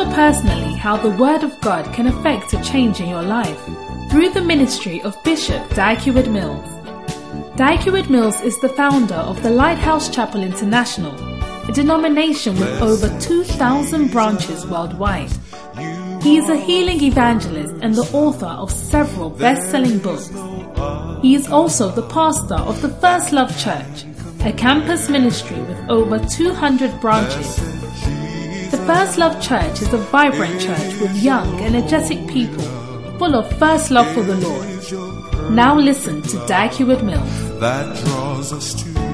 Discover personally how the Word of God can affect a change in your life through the ministry of Bishop Dag Heward-Mills. Dag Heward-Mills is the founder of the Lighthouse Chapel International, a denomination with over 2,000 branches worldwide. He is a healing evangelist and the author of several best-selling books. He is also the pastor of the First Love Church, a campus ministry with over 200 branches. The First Love Church is a vibrant church with young, energetic people full of first love for the Lord. Now listen to Dag Heward-Mills. that draws us to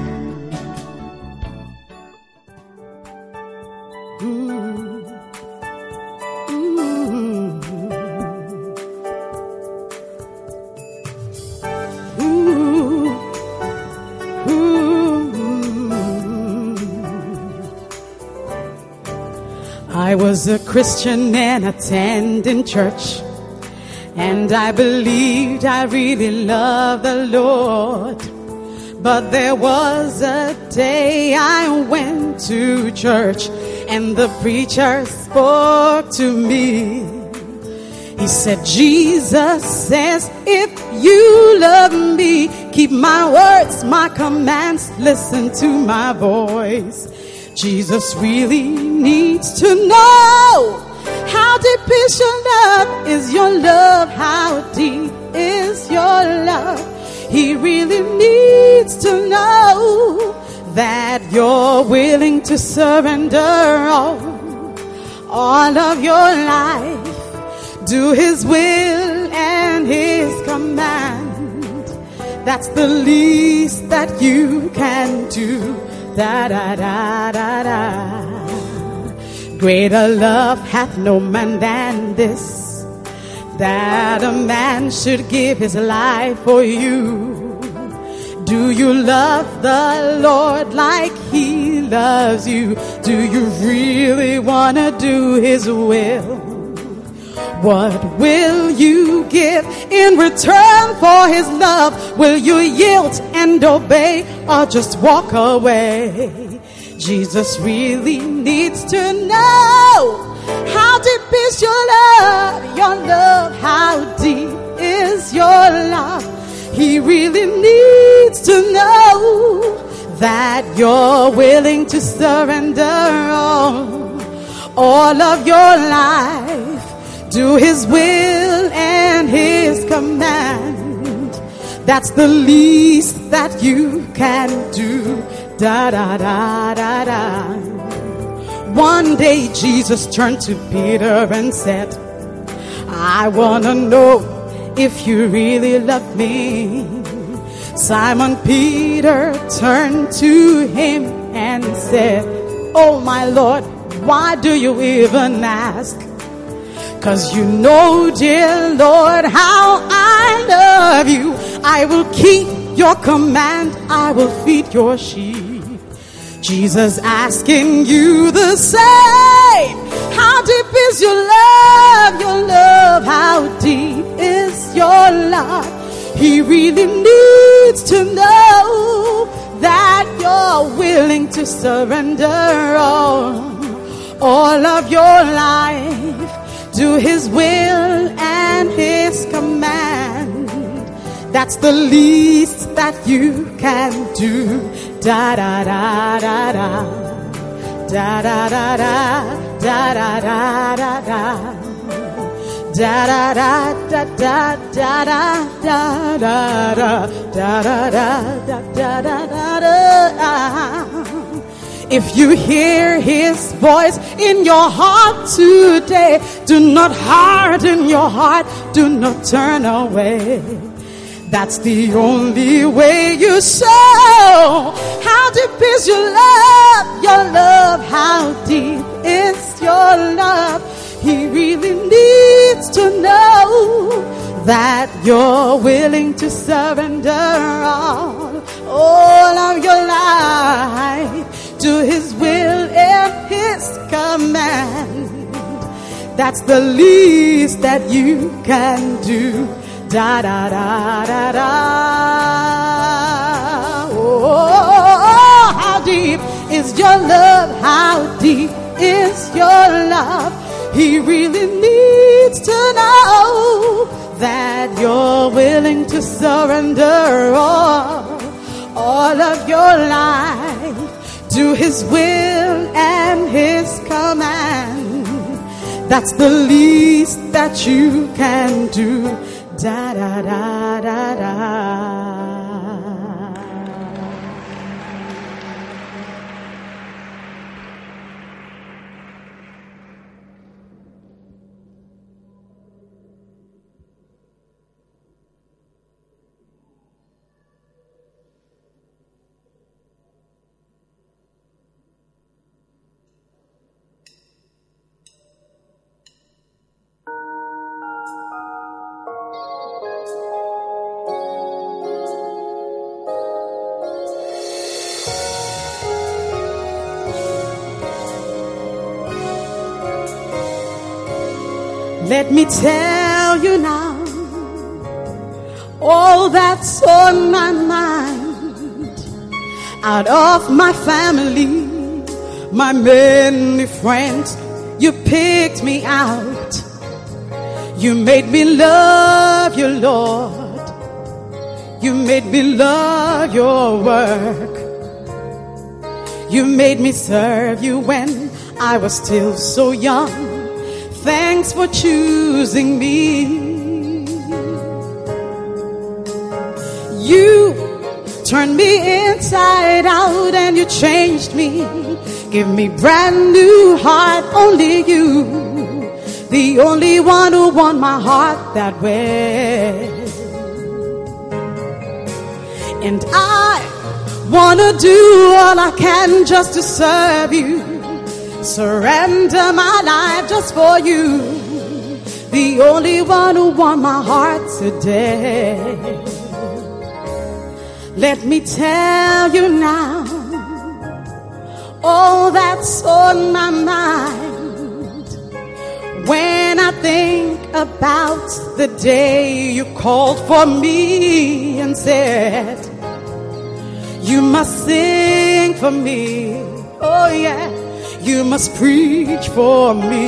was a Christian and attending church. And I believed I really loved the Lord. But there was a day I went to church and the preacher spoke to me. He said, Jesus says, if you love me, keep my words, my commands, listen to my voice. Jesus really needs to know how deep is your love? Is your love? How deep is your love? He really needs to know that you're willing to surrender all, all of your life. Do His will and His command. That's the least that you can do. Da da da da da. Greater love hath no man than this, that a man should give his life for you. Do you love the Lord like he loves you? Do you really wanna do his will? What will you give in return for his love? Will you yield and obey or just walk away? Jesus really needs to know how deep is your love, your love, how deep is your love. He really needs to know that you're willing to surrender all, all of your life. Do his will and his command. That's the least that you can do. Da da da da da. One day Jesus turned to Peter and said, I wanna know if you really love me. Simon Peter turned to him and said, Oh my Lord, why do you even ask? Cause you know, dear Lord, how I love you. I will keep your command. I will feed your sheep. Jesus asking you the same. How deep is your love? Your love, how deep is your love? He really needs to know that you're willing to surrender all, all of your life do his will and his command. That's the least that you can do. Da da da da da. Da da da da da da da da da. Da da da da da da da da da da da da da da da. If you hear his voice in your heart today, do not harden your heart, do not turn away. That's the only way you show how deep is your love, your love, how deep is your love. He really needs to know that you're willing to surrender all, all of your life to His will and His command. That's the least that you can do. Da da da da da. Oh, how deep is your love? How deep is your love? He really needs to know that you're willing to surrender all, all of your life to His will and His command. That's the least that you can do. Da da da da da. Let me tell you now all that's on my mind. Out of my family, my many friends, you picked me out. You made me love you, Lord. You made me love your work. You made me serve you when I was still so young. Thanks for choosing me. You turned me inside out and you changed me. Give me brand new heart, only you. The only one who won my heart that way. And I wanna do all I can just to serve you surrender my life just for you. The only one who won my heart today. Let me tell you now all that's on my mind. When I think about the day you called for me and said, You must sing for me. Oh, yeah you must preach for me.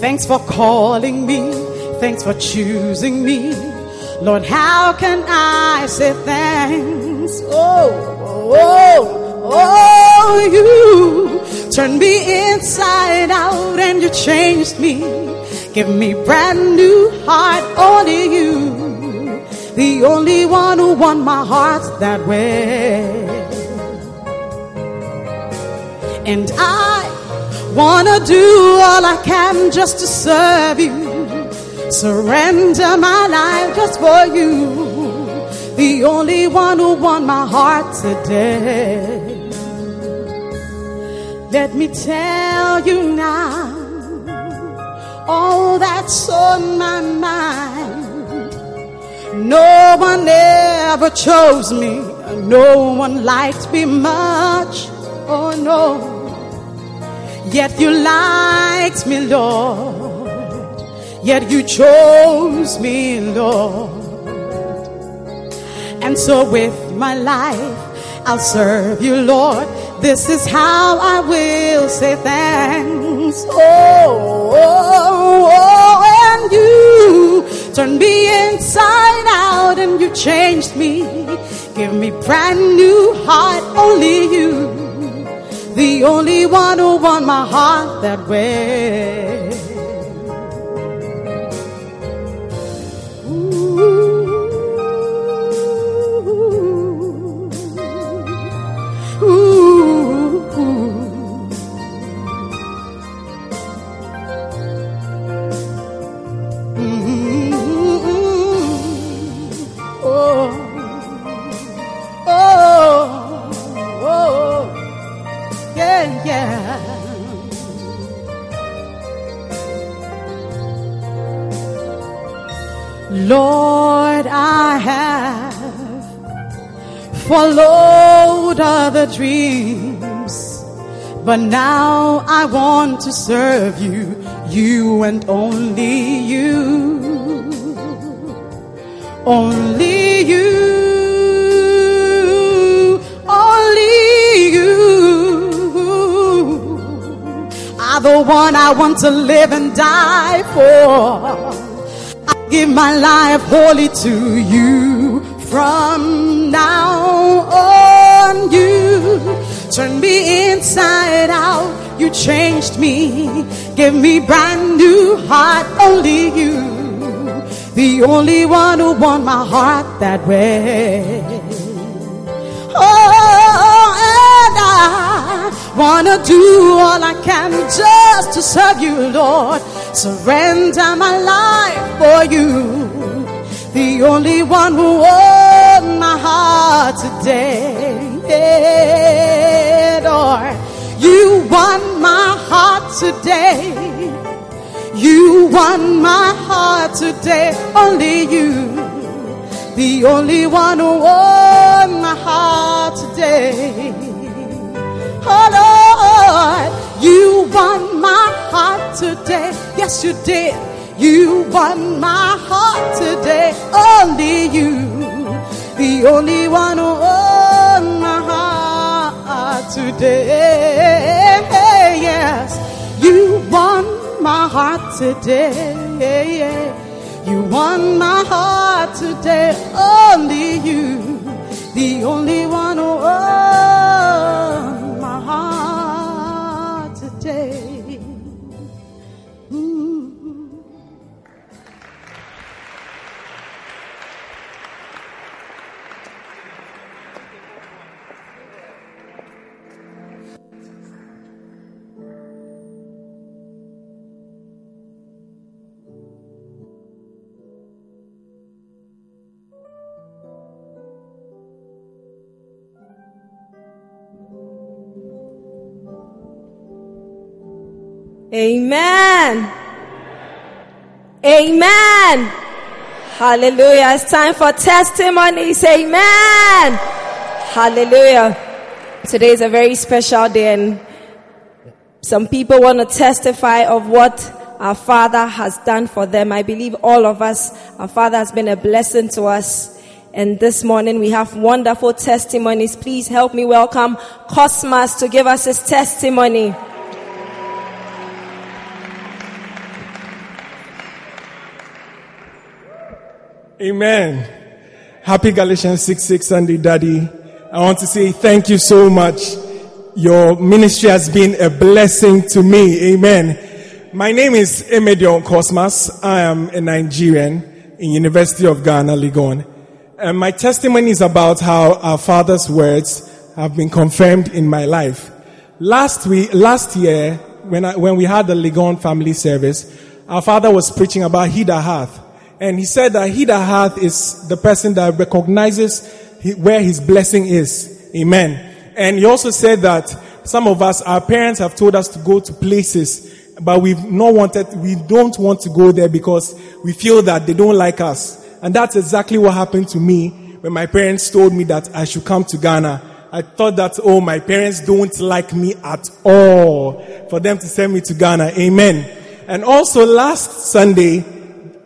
Thanks for calling me. Thanks for choosing me. Lord, how can I say thanks? Oh, oh, oh, you turned me inside out and you changed me. Give me brand new heart, only you. The only one who won my heart that way. And I wanna do all I can just to serve you. Surrender my life just for you. The only one who won my heart today. Let me tell you now all that's on my mind. No one ever chose me, no one liked me much. Oh no. Yet you liked me, Lord. Yet you chose me, Lord. And so with my life, I'll serve you, Lord. This is how I will say thanks. Oh, oh, oh, and you turned me inside out and you changed me. Give me brand new heart, only you the only one who won my heart that way. Lord, I have followed other dreams, but now I want to serve you, you and only you. Only you, only you are the one I want to live and die for. Give my life wholly to you from now on. You turn me inside out. You changed me, give me brand new heart. Only you the only one who won my heart that way. Oh, and I wanna do all I can just to serve you, Lord. Surrender my life for you. The only one who won my heart today, Lord. You won my heart today. You won my heart today, only you. The only one who won my heart today. Oh Lord, you won my heart today. Yes, you did. You won my heart today, only you. The only one who won my heart today. Yes, you won my heart today. You won my heart today. Only you, the only one who won Amen. Amen. Hallelujah. It's time for testimonies. Amen. Hallelujah. Today is a very special day and some people want to testify of what our Father has done for them. I believe all of us, our Father has been a blessing to us. And this morning we have wonderful testimonies. Please help me welcome Cosmas to give us his testimony. Amen. Happy Galatians 6 6 Sunday, Daddy. I want to say thank you so much. Your ministry has been a blessing to me. Amen. My name is Emedion Cosmas. I am a Nigerian in University of Ghana, Legon. And my testimony is about how our father's words have been confirmed in my life. Last week, last year, when I, when we had the Legon family service, our father was preaching about he that hath. And he said that he that hath is the person that recognizes where his blessing is. Amen. And he also said that some of us, our parents have told us to go to places, but we've not wanted, we don't want to go there because we feel that they don't like us. And that's exactly what happened to me when my parents told me that I should come to Ghana. I thought that, oh, my parents don't like me at all for them to send me to Ghana. Amen. And also last Sunday,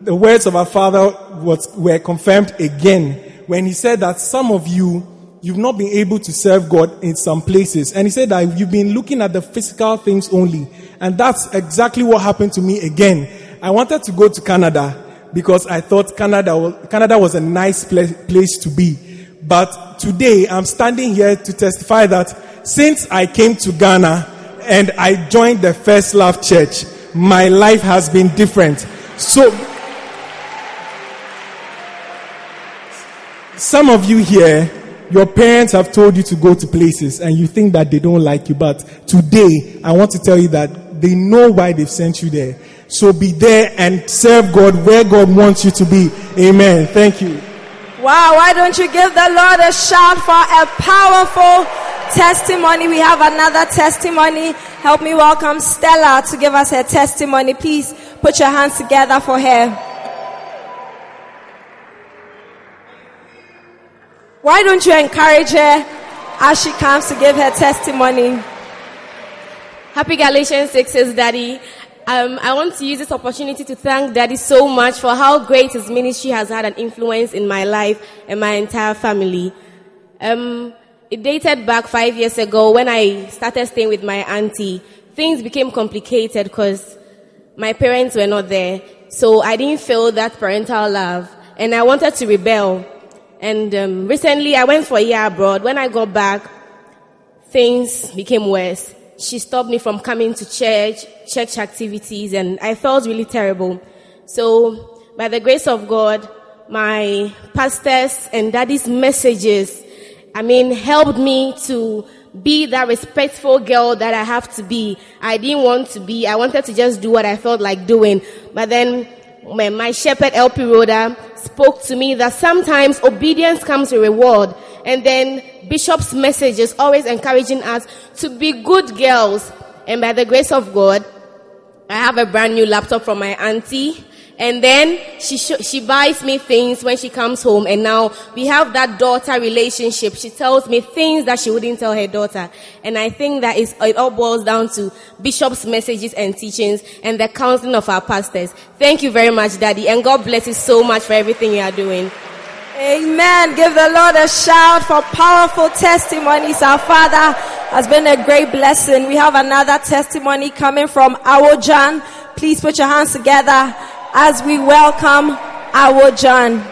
the words of our father was, were confirmed again when he said that some of you, you've not been able to serve God in some places. And he said that you've been looking at the physical things only. And that's exactly what happened to me again. I wanted to go to Canada because I thought Canada was, Canada was a nice place to be. But today I'm standing here to testify that since I came to Ghana and I joined the First Love Church, my life has been different. So, some of you here, your parents have told you to go to places and you think that they don't like you, but today I want to tell you that they know why they've sent you there. So be there and serve God where God wants you to be. Amen. Thank you. Wow, why don't you give the Lord a shout for a powerful testimony? We have another testimony. Help me welcome Stella to give us her testimony. Please put your hands together for her. Why don't you encourage her as she comes to give her testimony? Happy Galatians 6 says, Daddy, um, I want to use this opportunity to thank Daddy so much for how great his ministry has had an influence in my life and my entire family. Um, it dated back five years ago when I started staying with my auntie. Things became complicated because my parents were not there. So I didn't feel that parental love and I wanted to rebel. And um, recently I went for a year abroad. When I got back, things became worse she stopped me from coming to church, church activities, and I felt really terrible. So, by the grace of God, my pastors and daddy's messages, I mean, helped me to be that respectful girl that I have to be. I didn't want to be. I wanted to just do what I felt like doing. But then my shepherd LP Rhoda spoke to me that sometimes obedience comes with reward. And then Bishop's message is always encouraging us to be good girls. And by the grace of God, I have a brand new laptop from my auntie. And then she sh- she buys me things when she comes home, and now we have that daughter relationship. She tells me things that she wouldn't tell her daughter, and I think that is it all boils down to Bishop's messages and teachings and the counseling of our pastors. Thank you very much, Daddy, and God bless you so much for everything you are doing. Amen. Give the Lord a shout for powerful testimonies. Our Father has been a great blessing. We have another testimony coming from Awojan. Please put your hands together as we welcome our Awojan.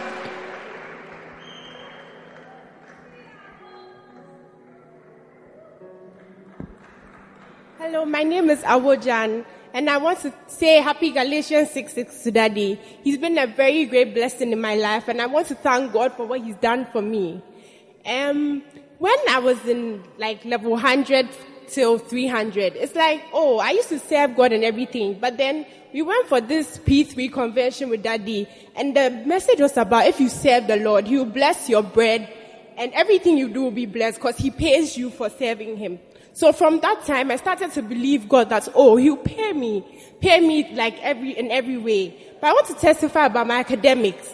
Hello, my name is Awojan. And I want to say happy Galatians 6 6 to Daddy. He's been a very great blessing in my life, and I want to thank God for what He's done for me. Um, when I was in like level 100 till 300, it's like, oh, I used to serve God and everything, but then we went for this P3 convention with Daddy, and the message was about if you serve the Lord, He will bless your bread, and everything you do will be blessed because He pays you for serving Him. So from that time, I started to believe God that, oh, He'll pay me, pay me like every, in every way. But I want to testify about my academics.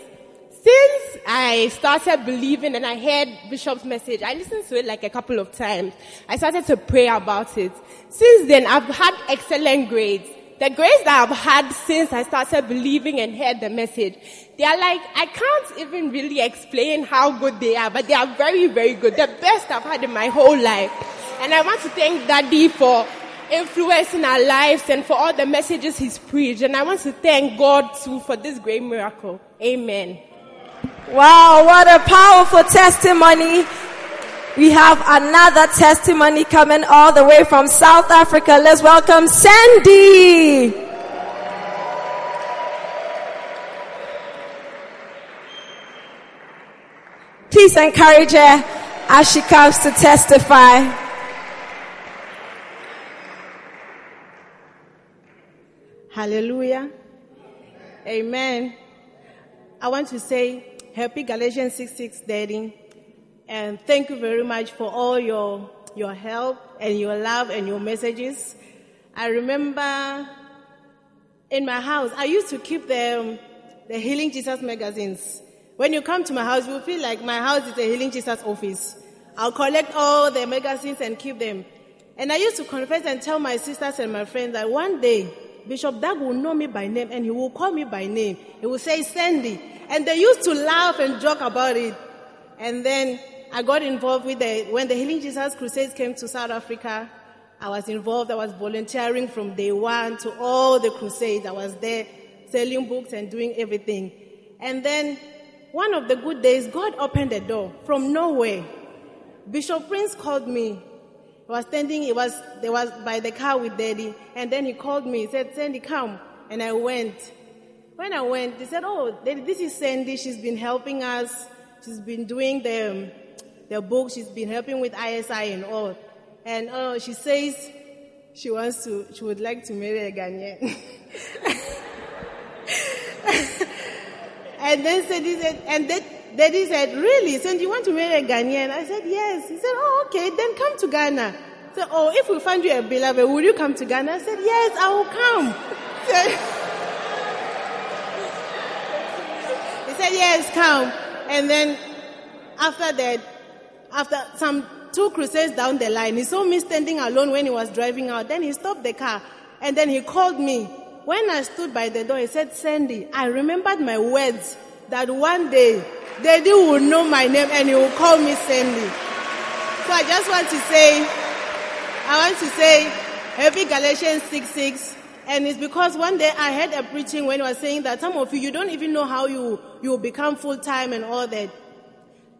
Since I started believing and I heard Bishop's message, I listened to it like a couple of times. I started to pray about it. Since then, I've had excellent grades. The grace that I've had since I started believing and heard the message, they are like, I can't even really explain how good they are, but they are very, very good. The best I've had in my whole life. And I want to thank Daddy for influencing our lives and for all the messages he's preached. And I want to thank God too for this great miracle. Amen. Wow, what a powerful testimony. We have another testimony coming all the way from South Africa. Let's welcome Sandy. Please encourage her as she comes to testify. Hallelujah. Amen. I want to say happy Galatians 6 6 Daddy. And thank you very much for all your, your help and your love and your messages. I remember in my house, I used to keep the, um, the Healing Jesus magazines. When you come to my house, you feel like my house is a Healing Jesus office. I'll collect all the magazines and keep them. And I used to confess and tell my sisters and my friends that one day Bishop Dag will know me by name and he will call me by name. He will say Sandy. And they used to laugh and joke about it. And then I got involved with the, when the Healing Jesus Crusades came to South Africa, I was involved. I was volunteering from day one to all the crusades. I was there selling books and doing everything. And then one of the good days, God opened the door from nowhere. Bishop Prince called me I was standing, he was, there was by the car with daddy. And then he called me, he said, Sandy, come. And I went. When I went, they said, oh, this is Sandy. She's been helping us. She's been doing the, um, the book. She's been helping with ISI and all. And oh, she says she wants to, she would like to marry a Ghanaian. and then said, he said, and then Daddy said, really? So you want to marry a Ghanaian? I said, yes. He said, oh, okay, then come to Ghana. So, oh, if we find you a beloved, will you come to Ghana? I said, yes, I will come. he said, yes, come. And then after that, after some two crusades down the line, he saw me standing alone when he was driving out. Then he stopped the car and then he called me. When I stood by the door, he said, Sandy, I remembered my words that one day Daddy will know my name and he will call me Sandy. So I just want to say, I want to say, Happy Galatians 6 6. And it's because one day I heard a preaching when he was saying that some of you, you don't even know how you, you become full time and all that.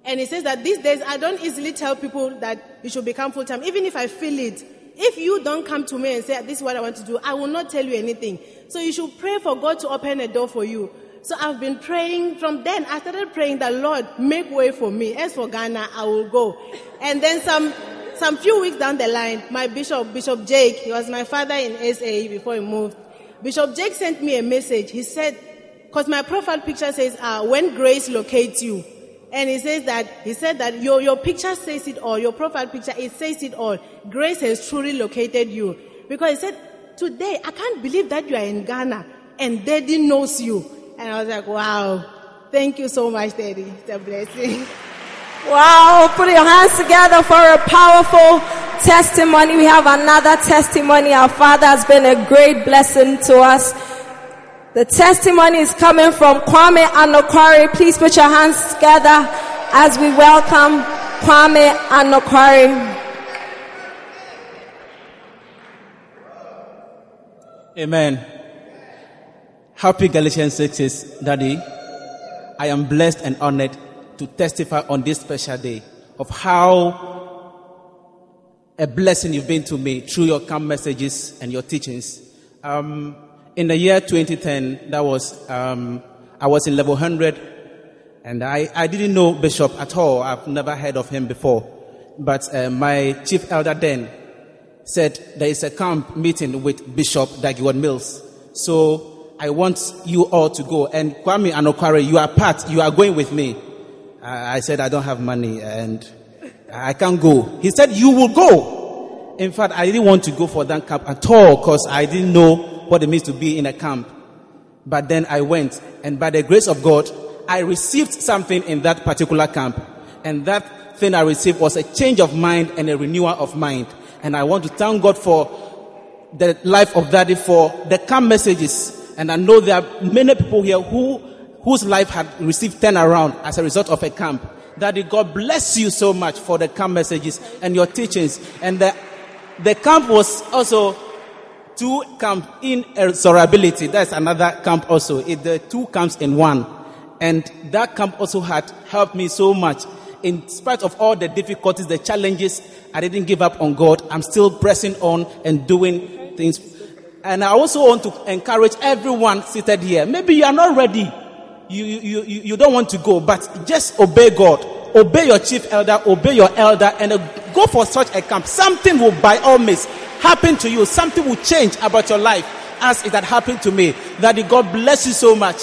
And he says that these days I don't easily tell people that you should become full time, even if I feel it. If you don't come to me and say, This is what I want to do, I will not tell you anything. So you should pray for God to open a door for you. So I've been praying from then. I started praying that Lord, make way for me. As for Ghana, I will go. And then some, some few weeks down the line, my bishop, Bishop Jake, he was my father in SA before he moved. Bishop Jake sent me a message. He said, because my profile picture says, uh, when grace locates you. And he says that, he said that your, your picture says it all, your profile picture, it says it all. Grace has truly located you. Because he said, today, I can't believe that you are in Ghana and daddy knows you. And I was like, wow, thank you so much, daddy. It's a blessing. Wow, put your hands together for a powerful testimony. We have another testimony. Our father has been a great blessing to us. The testimony is coming from Kwame Anokwari. Please put your hands together as we welcome Kwame Anokwari. Amen. Happy Galatians 6 says, Daddy, I am blessed and honored to testify on this special day of how a blessing you've been to me through your camp messages and your teachings. Um, in the year 2010, that was, um, I was in level 100 and I, I didn't know Bishop at all. I've never heard of him before. But uh, my chief elder then said there is a camp meeting with Bishop Dag Heward-Mills. So I want you all to go. And Kwame Anokwari, you are part, you are going with me. I said, I don't have money and I can't go. He said, you will go. In fact, I didn't want to go for that camp at all because I didn't know what it means to be in a camp. But then I went and by the grace of God, I received something in that particular camp. And that thing I received was a change of mind and a renewal of mind. And I want to thank God for the life of Daddy for the camp messages. And I know there are many people here who, whose life had received turnaround as a result of a camp. Daddy, God bless you so much for the camp messages and your teachings. And the, the camp was also two camp in Sorability. That's another camp also. It, the two camps in one. And that camp also had helped me so much. In spite of all the difficulties, the challenges, I didn't give up on God. I'm still pressing on and doing things. And I also want to encourage everyone seated here. Maybe you are not ready. You, you, you, you don't want to go, but just obey God. Obey your chief elder, obey your elder, and go for such a camp. Something will by all means happen to you. Something will change about your life as it had happened to me. That God bless you so much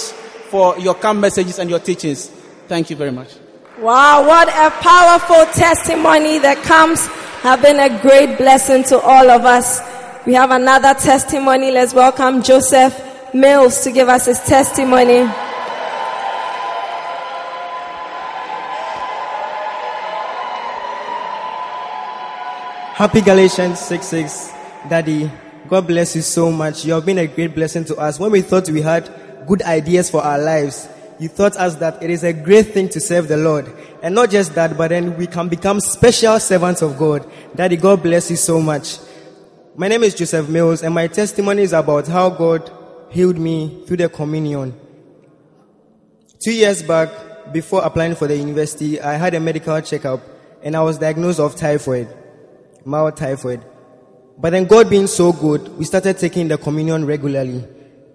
for your calm messages and your teachings. Thank you very much. Wow, what a powerful testimony that comes have been a great blessing to all of us. We have another testimony. Let's welcome Joseph Mills to give us his testimony. Happy Galatians 6 6. Daddy, God bless you so much. You have been a great blessing to us. When we thought we had good ideas for our lives, you taught us that it is a great thing to serve the Lord. And not just that, but then we can become special servants of God. Daddy, God bless you so much. My name is Joseph Mills, and my testimony is about how God healed me through the communion. Two years back, before applying for the university, I had a medical checkup, and I was diagnosed of typhoid, mild typhoid. But then God being so good, we started taking the communion regularly.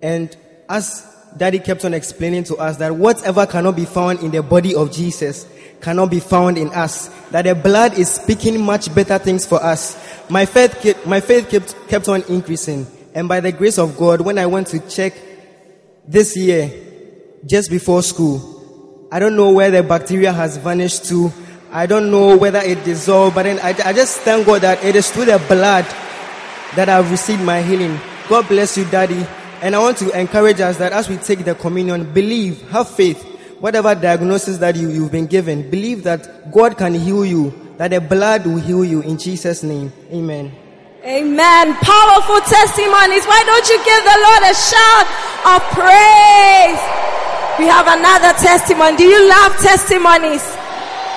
And as Daddy kept on explaining to us that whatever cannot be found in the body of Jesus cannot be found in us. That the blood is speaking much better things for us. My faith, kept, my faith kept, kept on increasing. And by the grace of God, when I went to check this year, just before school, I don't know where the bacteria has vanished to. I don't know whether it dissolved, but then I, I just thank God that it is through the blood that I've received my healing. God bless you, Daddy. And I want to encourage us that as we take the communion, believe, have faith. Whatever diagnosis that you, you've been given, believe that God can heal you that the blood will heal you in Jesus' name. Amen. Amen. Powerful testimonies. Why don't you give the Lord a shout of praise? We have another testimony. Do you love testimonies?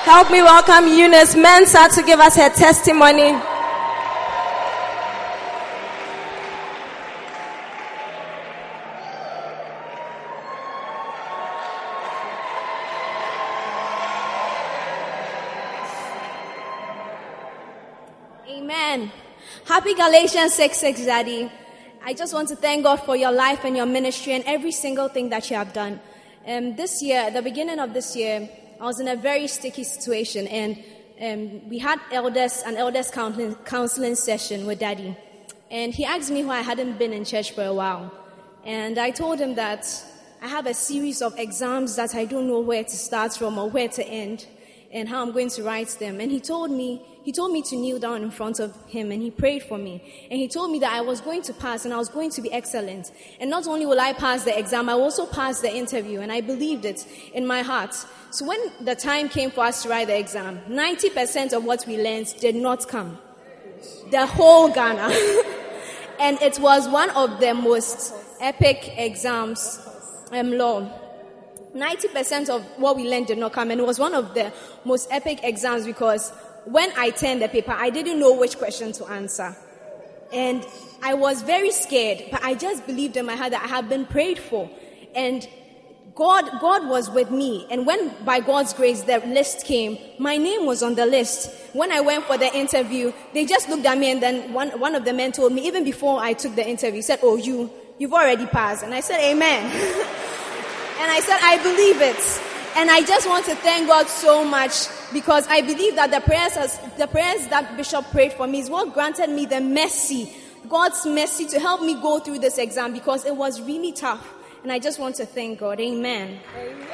Help me welcome Eunice Mensah to give us her testimony. Amen. Happy Galatians 6 6, Daddy. I just want to thank God for your life and your ministry and every single thing that you have done. Um, this year, the beginning of this year, I was in a very sticky situation, and um, we had elders an elders counseling, counseling session with Daddy, and he asked me why I hadn't been in church for a while, and I told him that I have a series of exams that I don't know where to start from or where to end, and how I'm going to write them, and he told me he told me to kneel down in front of him and he prayed for me. And he told me that I was going to pass and I was going to be excellent. And not only will I pass the exam, I will also pass the interview. And I believed it in my heart. So when the time came for us to write the exam, 90% of what we learned did not come. The whole Ghana. and it was one of the most epic exams, um, law. 90% of what we learned did not come. And it was one of the most epic exams because when I turned the paper, I didn't know which question to answer. And I was very scared, but I just believed in my heart that I had been prayed for. And God, God was with me. And when by God's grace the list came, my name was on the list. When I went for the interview, they just looked at me and then one, one of the men told me, even before I took the interview, said, Oh, you, you've already passed. And I said, Amen. and I said, I believe it. And I just want to thank God so much because I believe that the prayers, the prayers that Bishop prayed for me is what granted me the mercy, God's mercy to help me go through this exam because it was really tough. And I just want to thank God. Amen. Amen.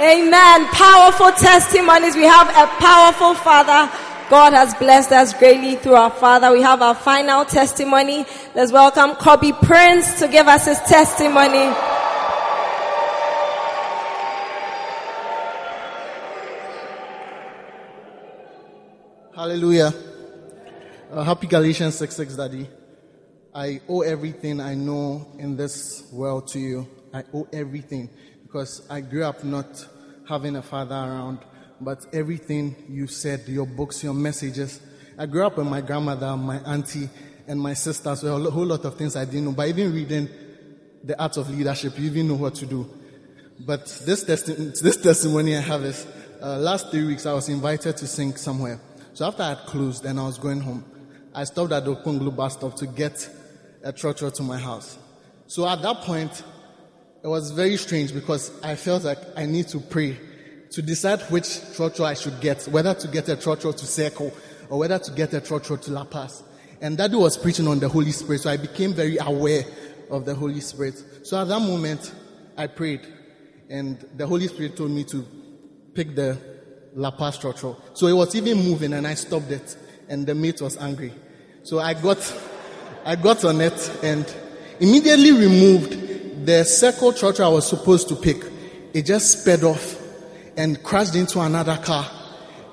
Amen. Powerful testimonies. We have a powerful Father. God has blessed us greatly through our Father. We have our final testimony. Let's welcome Kobe Prince to give us his testimony. Hallelujah. Uh, happy Galatians 6 6, Daddy. I owe everything I know in this world to you. I owe everything because I grew up not having a father around, but everything you said, your books, your messages. I grew up with my grandmother, my auntie, and my sisters. So a whole lot of things I didn't know. But even reading the art of leadership, you even know what to do. But this, testi- this testimony I have is uh, last three weeks I was invited to sing somewhere. So after I had closed and I was going home, I stopped at the Okponglu bus stop to get a trotro to my house. So at that point, it was very strange because I felt like I need to pray to decide which trotro I should get, whether to get a trotro to Circle or whether to get a trotro to La Paz. And Daddy was preaching on the Holy Spirit, so I became very aware of the Holy Spirit. So at that moment, I prayed, and the Holy Spirit told me to pick the La Paz trotro. So it was even moving, and I stopped it, and the mate was angry. So I got, I got on it and immediately removed the circle trotro I was supposed to pick. It just sped off and crashed into another car,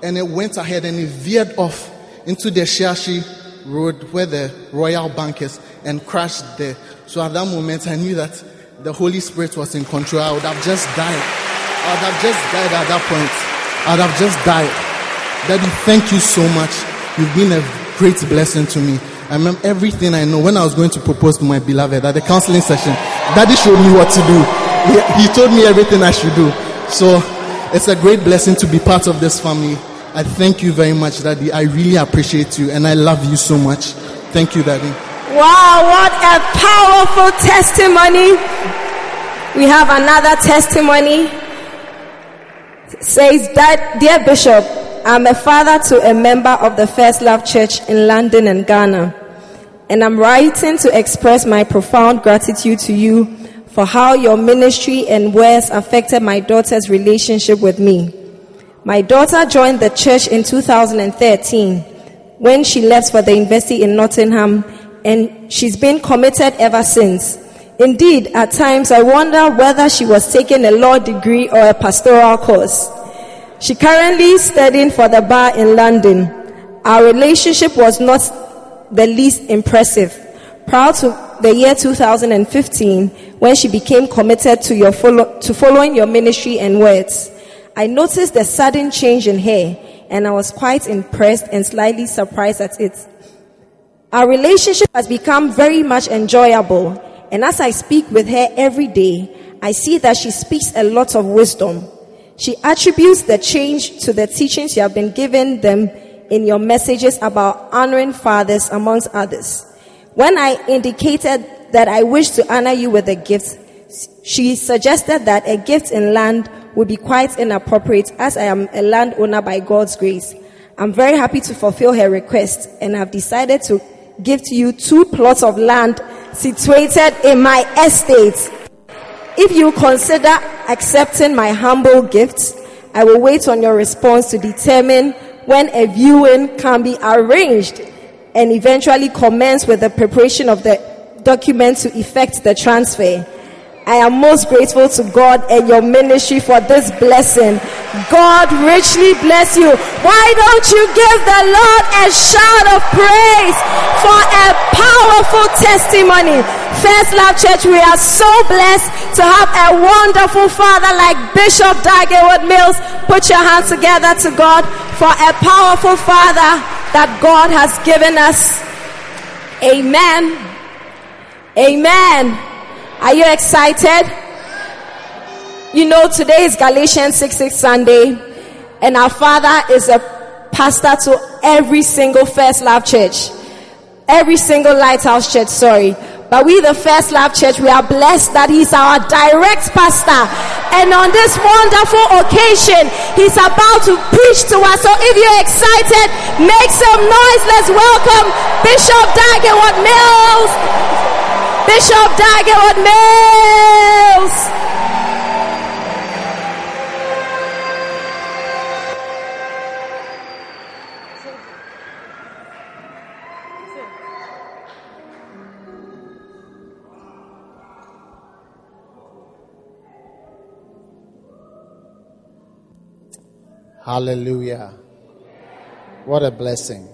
and it went ahead and it veered off into the Shiashi Road where the Royal Bank is and crashed there. So at that moment, I knew that the Holy Spirit was in control. I would have just died. I would have just died at that point. I'd have just died. Daddy, thank you so much. You've been a great blessing to me. I remember everything I know when I was going to propose to my beloved at the counseling session. Daddy showed me what to do. He, he told me everything I should do. So it's a great blessing to be part of this family. I thank you very much, Daddy. I really appreciate you and I love you so much. Thank you, Daddy. Wow, what a powerful testimony. We have another testimony says that, dear Bishop, I'm a father to a member of the First Love Church in London and Ghana. And I'm writing to express my profound gratitude to you for how your ministry and words affected my daughter's relationship with me. My daughter joined the church in 2013 when she left for the university in Nottingham and she's been committed ever since. Indeed, at times I wonder whether she was taking a law degree or a pastoral course. She currently studying for the bar in London. Our relationship was not the least impressive. Prior to the year 2015, when she became committed to, your follow, to following your ministry and words, I noticed a sudden change in her and I was quite impressed and slightly surprised at it. Our relationship has become very much enjoyable and as I speak with her every day, I see that she speaks a lot of wisdom. She attributes the change to the teachings you have been giving them in your messages about honoring fathers amongst others. When I indicated that I wish to honor you with a gift, she suggested that a gift in land would be quite inappropriate as I am a landowner by God's grace. I'm very happy to fulfill her request and I've decided to give to you two plots of land situated in my estate. If you consider accepting my humble gift, I will wait on your response to determine when a viewing can be arranged and eventually commence with the preparation of the document to effect the transfer. I am most grateful to God and your ministry for this blessing. God richly bless you. Why don't you give the Lord a shout of praise for a powerful testimony? First Love Church, we are so blessed to have a wonderful father like Bishop Dag Mills. Put your hands together to God for a powerful father that God has given us. Amen. Amen. Are you excited? You know, today is Galatians 6 6 Sunday, and our father is a pastor to every single First Love Church, every single Lighthouse Church, sorry. But we, the First Love Church, we are blessed that he's our direct pastor. And on this wonderful occasion, he's about to preach to us. So if you're excited, make some noise. Let's welcome Bishop Dag Heward-Mills. Bishop Dag Heward-Mills. Hallelujah. What a blessing.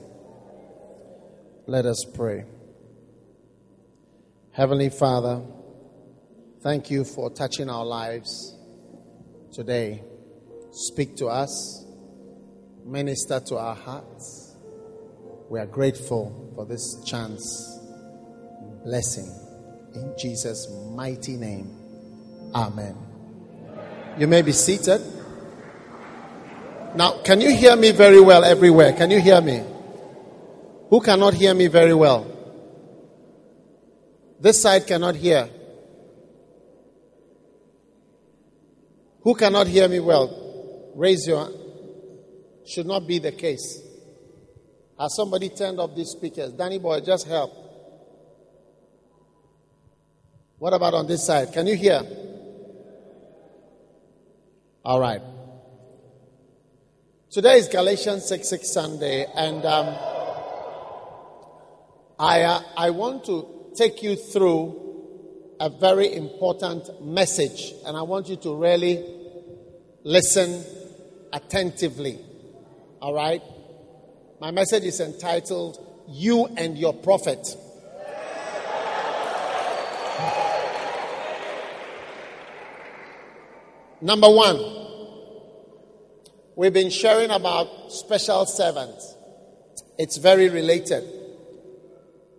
Let us pray. Heavenly Father, thank you for touching our lives today. Speak to us, minister to our hearts. We are grateful for this chance, blessing. In Jesus' mighty name, Amen. You may be seated. Now, can you hear me very well everywhere? Can you hear me? Who cannot hear me very well? This side cannot hear. Who cannot hear me well? Raise your hand. Should not be the case. Has somebody turned off these speakers? Danny boy, just help. What about on this side? Can you hear? All right. Today is Galatians 6 6 Sunday, and um, I, uh, I want to take you through a very important message, and I want you to really listen attentively. All right? My message is entitled You and Your Prophet. Number one, we've been sharing about special servants. It's very related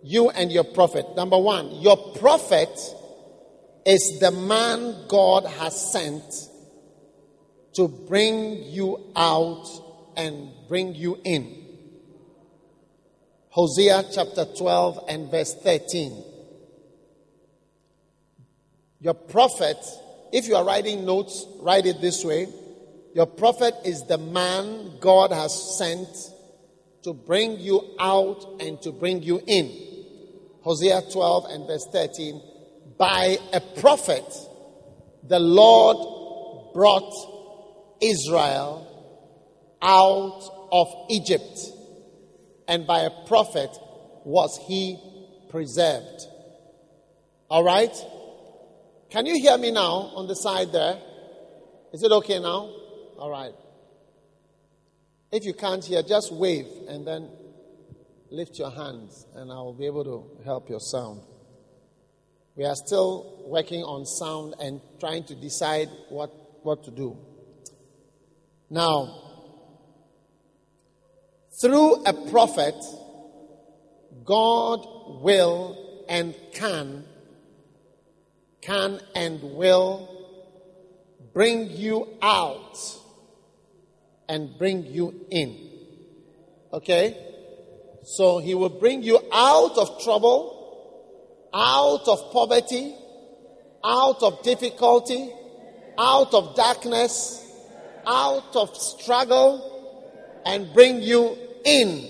you and your prophet. Number one, your prophet is the man God has sent to bring you out and bring you in. Hosea chapter 12 and verse 13. Your prophet, if you are writing notes, write it this way. Your prophet is the man God has sent to bring you out and to bring you in. Hosea 12 and verse 13, by a prophet, the Lord brought Israel out of Egypt, and by a prophet was he preserved. All right? Can you hear me now on the side there? Is it okay now? All right. If you can't hear, just wave and then lift your hands, and I will be able to help your sound. We are still working on sound and trying to decide what, what to do. Now, through a prophet, God will and can, can and will bring you out and bring you in. Okay? So he will bring you out of trouble, out of poverty, out of difficulty, out of darkness, out of struggle, and bring you in.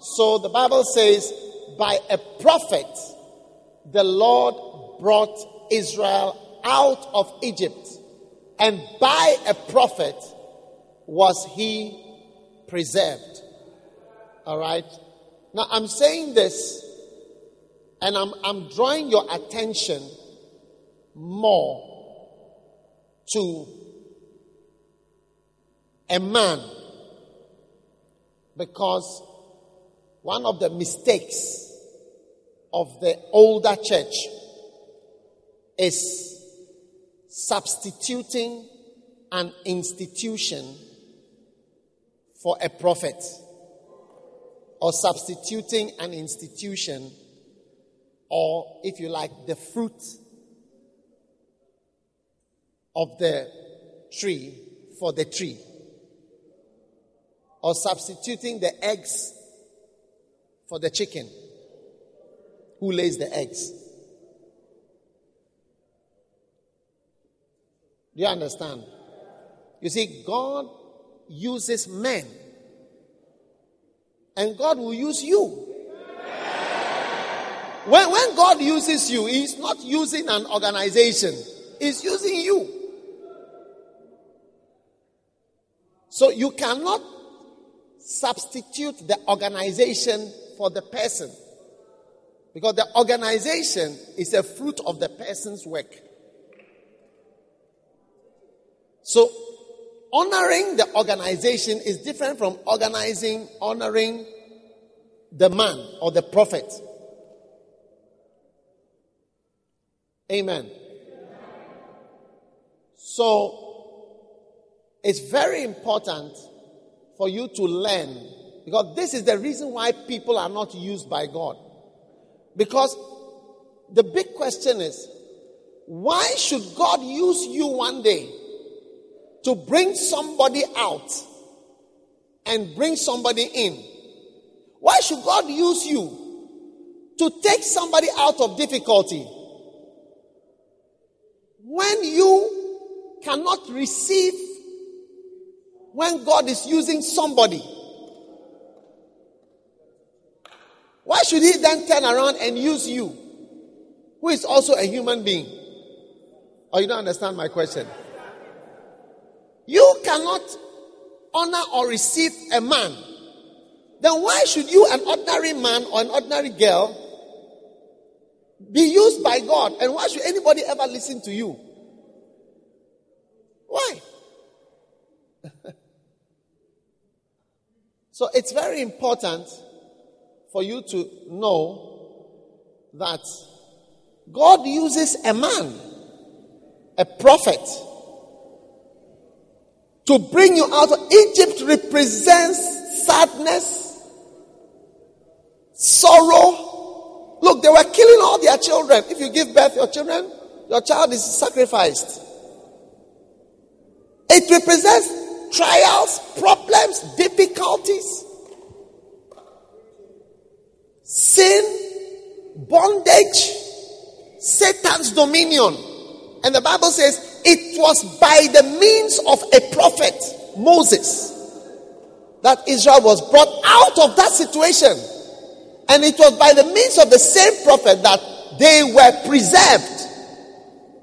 So the Bible says, by a prophet, the Lord brought Israel out of Egypt. And by a prophet, was he preserved. All right? Now, I'm saying this and I'm, I'm drawing your attention more to a man because one of the mistakes of the older church is substituting an institution for a prophet or substituting an institution or, if you like, the fruit of the tree for the tree or substituting the eggs for the chicken who lays the eggs. Do you understand? You see, God uses men. And God will use you. When, when God uses you, He's not using an organization, He's using you. So you cannot substitute the organization for the person. Because the organization is a fruit of the person's work. So honoring the organization is different from organizing, honoring the man or the prophet. Amen. So, it's very important for you to learn because this is the reason why people are not used by God. Because the big question is why should God use you one day to bring somebody out and bring somebody in. Why should God use you to take somebody out of difficulty when you cannot receive when God is using somebody? Why should He then turn around and use you, who is also a human being? Or oh, you don't understand my question? You cannot honor or receive a man. Then why should you, an ordinary man or an ordinary girl, be used by God? And why should anybody ever listen to you? Why? so it's very important for you to know that God uses a man, a prophet, to bring you out of Egypt represents sadness, sorrow. Look, they were killing all their children. If you give birth your children, your child is sacrificed. It represents trials, problems, difficulties, sin, bondage, Satan's dominion. And the Bible says it was by the means of a prophet, Moses, that Israel was brought out of that situation. And it was by the means of the same prophet that they were preserved.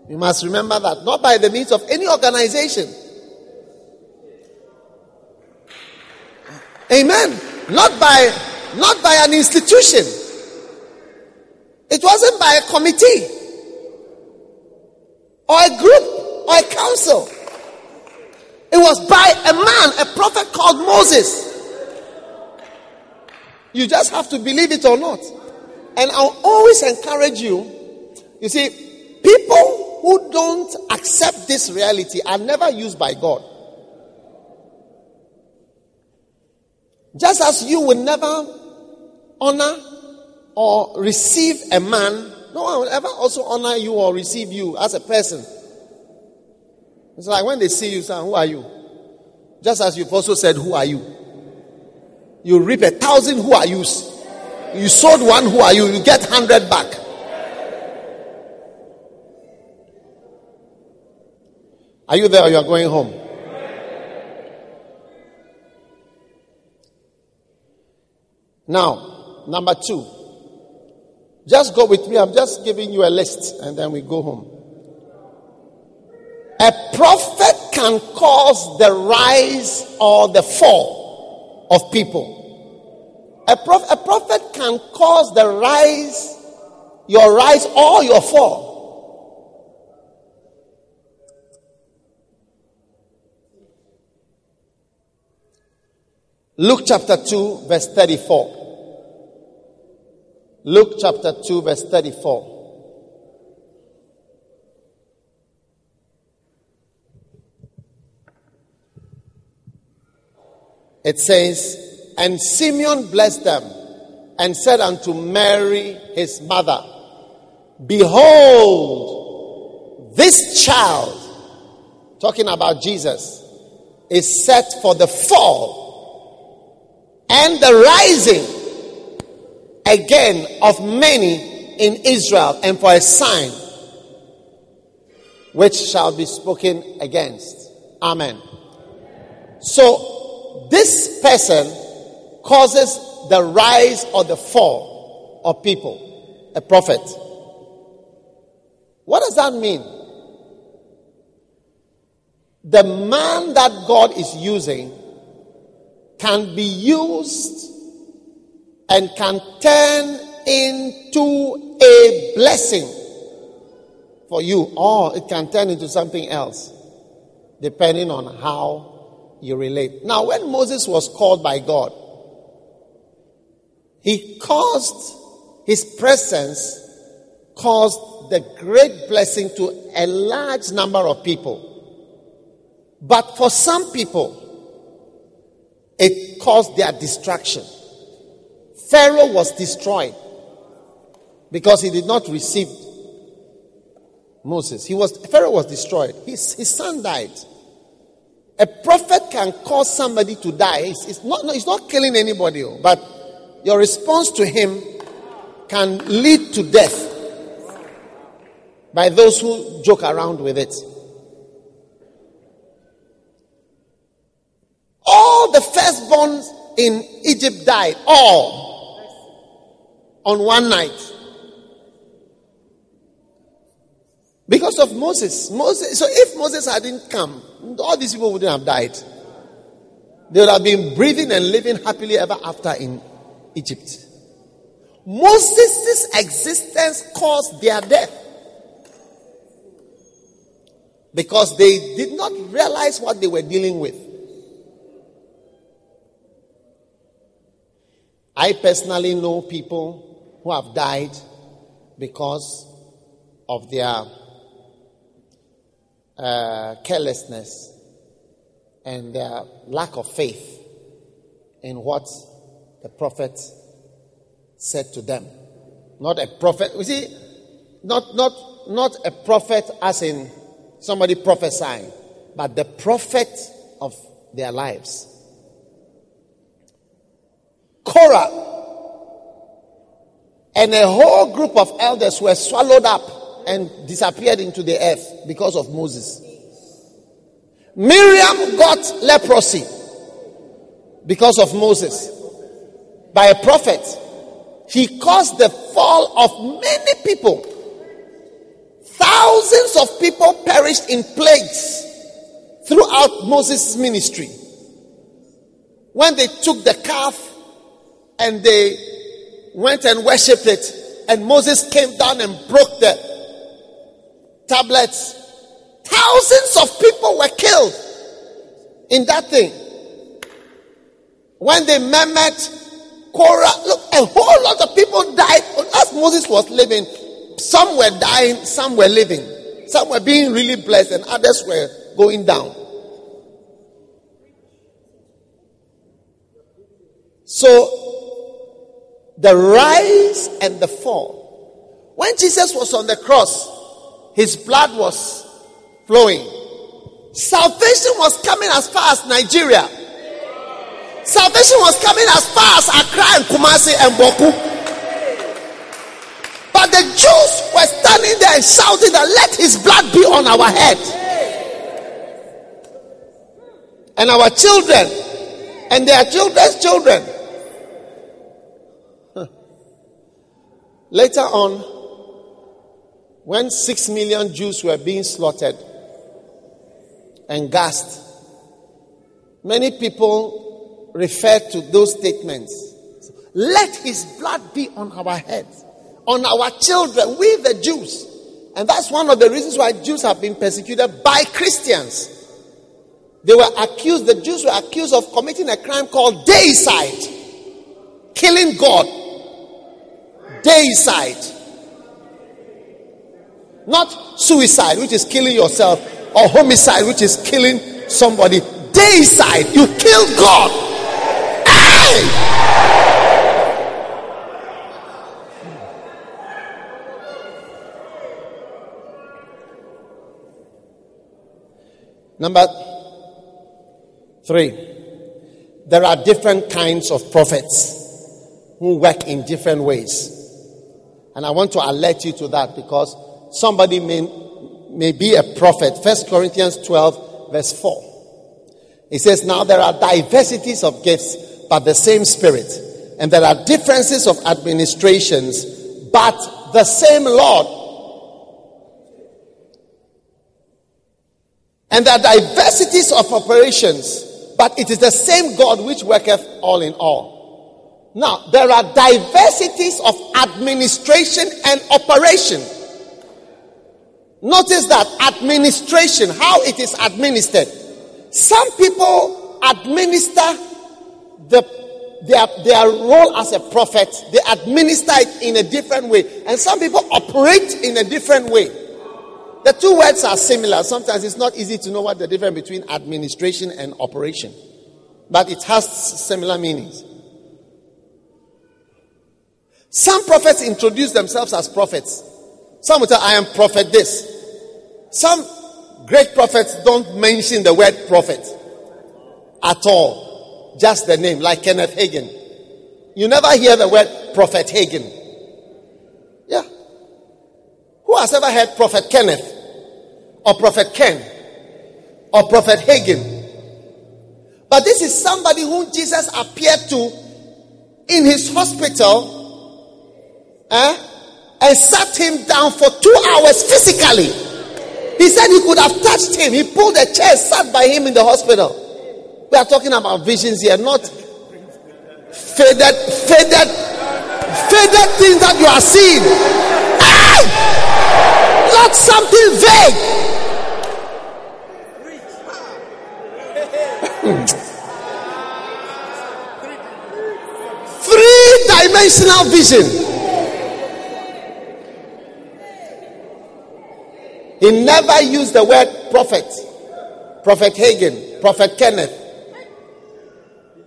You must remember that. Not by the means of any organization. Amen. Not by not by an institution. It wasn't by a committee or a group or a council. It was by a man, a prophet called Moses. You just have to believe it or not. And I'll always encourage you. You see, people who don't accept this reality are never used by God. Just as you will never honor or receive a man, no one will ever also honor you or receive you as a person. It's like when they see you, say, Who are you? Just as you've also said, Who are you? You reap a thousand who are you. You sold one who are you, you get hundred back. Are you there or you are going home? Now, number two. Just go with me. I'm just giving you a list and then we go home. A prophet can cause the rise or the fall of people. A, prof- a prophet can cause the rise, your rise or your fall. Luke chapter 2, verse 34. Luke chapter 2, verse 34. It says, And Simeon blessed them and said unto Mary, his mother, Behold, this child, talking about Jesus, is set for the fall and the rising again of many in Israel and for a sign which shall be spoken against. Amen. So, this person causes the rise or the fall of people, a prophet. What does that mean? The man that God is using can be used and can turn into a blessing for you, or it can turn into something else, depending on how you relate. Now, when Moses was called by God, he caused his presence caused the great blessing to a large number of people. But for some people, it caused their destruction. Pharaoh was destroyed because he did not receive Moses. He was Pharaoh was destroyed. His, his son died. A prophet can cause somebody to die. It's, it's not, no, it's not killing anybody, oh, but your response to him can lead to death by those who joke around with it. All the firstborns in Egypt died. All on one night. Because of Moses. Moses. So if Moses hadn't come, all these people wouldn't have died. They would have been breathing and living happily ever after in Egypt. Moses' existence caused their death. Because they did not realize what they were dealing with. I personally know people who have died because of their uh, carelessness and their lack of faith in what the prophet said to them. Not a prophet, you see, not, not, not a prophet as in somebody prophesying, but the prophet of their lives. Korah and a whole group of elders were swallowed up and disappeared into the earth because of Moses. Miriam got leprosy because of Moses by a prophet. He caused the fall of many people. Thousands of people perished in plagues throughout Moses' ministry. When they took the calf and they went and worshipped it. And Moses came down and broke the tablets. Thousands of people were killed in that thing. When they met Korah, look, a whole lot of people died. As Moses was living, some were dying, some were living. Some were being really blessed, and others were going down. So, the rise and the fall. When Jesus was on the cross, his blood was flowing. Salvation was coming as far as Nigeria. Salvation was coming as far as Accra and Kumasi and Boku. But the Jews were standing there and shouting that let his blood be on our head. And our children and their children's children. Later on, when six million Jews were being slaughtered and gassed, many people referred to those statements. Let his blood be on our heads, on our children, we the Jews. And that's one of the reasons why Jews have been persecuted by Christians. They were accused, the Jews were accused of committing a crime called deicide, killing God. Deicide. Not suicide, which is killing yourself, or homicide, which is killing somebody. Deicide, you kill God. Hey! Number three, there are different kinds of prophets who work in different ways. And I want to alert you to that because somebody may, may be a prophet. First Corinthians 12, verse 4. It says, Now there are diversities of gifts, but the same Spirit. And there are differences of administrations, but the same Lord. And there are diversities of operations, but it is the same God which worketh all in all. Now, there are diversities of administration and operation. Notice that administration, how it is administered. Some people administer the, their, their role as a prophet, they administer it in a different way. And some people operate in a different way. The two words are similar. Sometimes it's not easy to know what the difference between administration and operation. But it has similar meanings. Some prophets introduce themselves as prophets. Some will say, I am prophet this. Some great prophets don't mention the word prophet at all. Just the name, like Kenneth Hagin. You never hear the word prophet Hagin. Yeah. Who has ever heard prophet Kenneth? Or prophet Ken? Or prophet Hagin? But this is somebody whom Jesus appeared to in his hospital eh, and sat him down for two hours physically. He said he could have touched him. He pulled a chair, sat by him in the hospital. We are talking about visions here, not faded, faded, faded things that you are seeing. Hey! Not something vague. Three dimensional vision. He never used the word prophet, Prophet Hagin, Prophet Kenneth.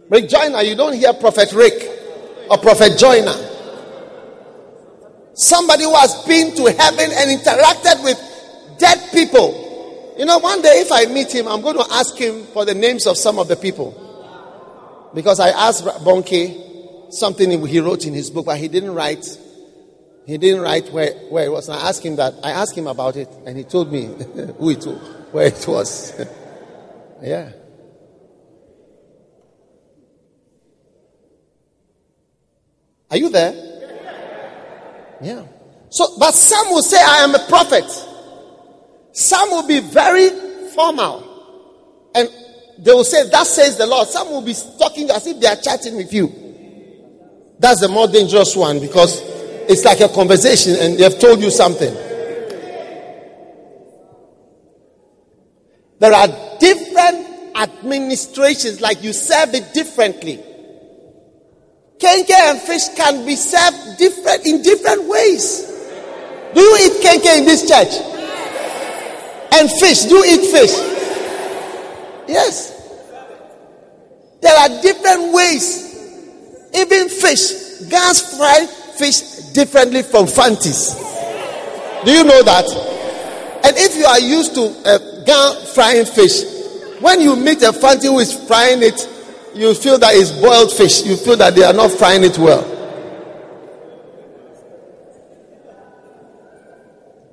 Rick Joyner, you don't hear Prophet Rick or Prophet Joyner. Somebody who has been to heaven and interacted with dead people. You know, one day if I meet him, I'm going to ask him for the names of some of the people. Because I asked Bonnke something he wrote in his book, but he didn't write he didn't write where, where it was. And I asked him that. I asked him about it, and he told me who it was, where it was. yeah. Are you there? Yeah. So, but some will say, I am a prophet. Some will be very formal. And they will say, That says the Lord. Some will be talking as if they are chatting with you. That's the more dangerous one because it's like a conversation and they've told you something. There are different administrations, like you serve it differently. Kenke and fish can be served different in different ways. Do you eat kenke in this church? And fish, do you eat fish? Yes. There are different ways. Even fish, gas fry fish differently from fantis. Do you know that? And if you are used to uh, a gas frying fish, when you meet a fanti who is frying it, you feel that it's boiled fish. You feel that they are not frying it well.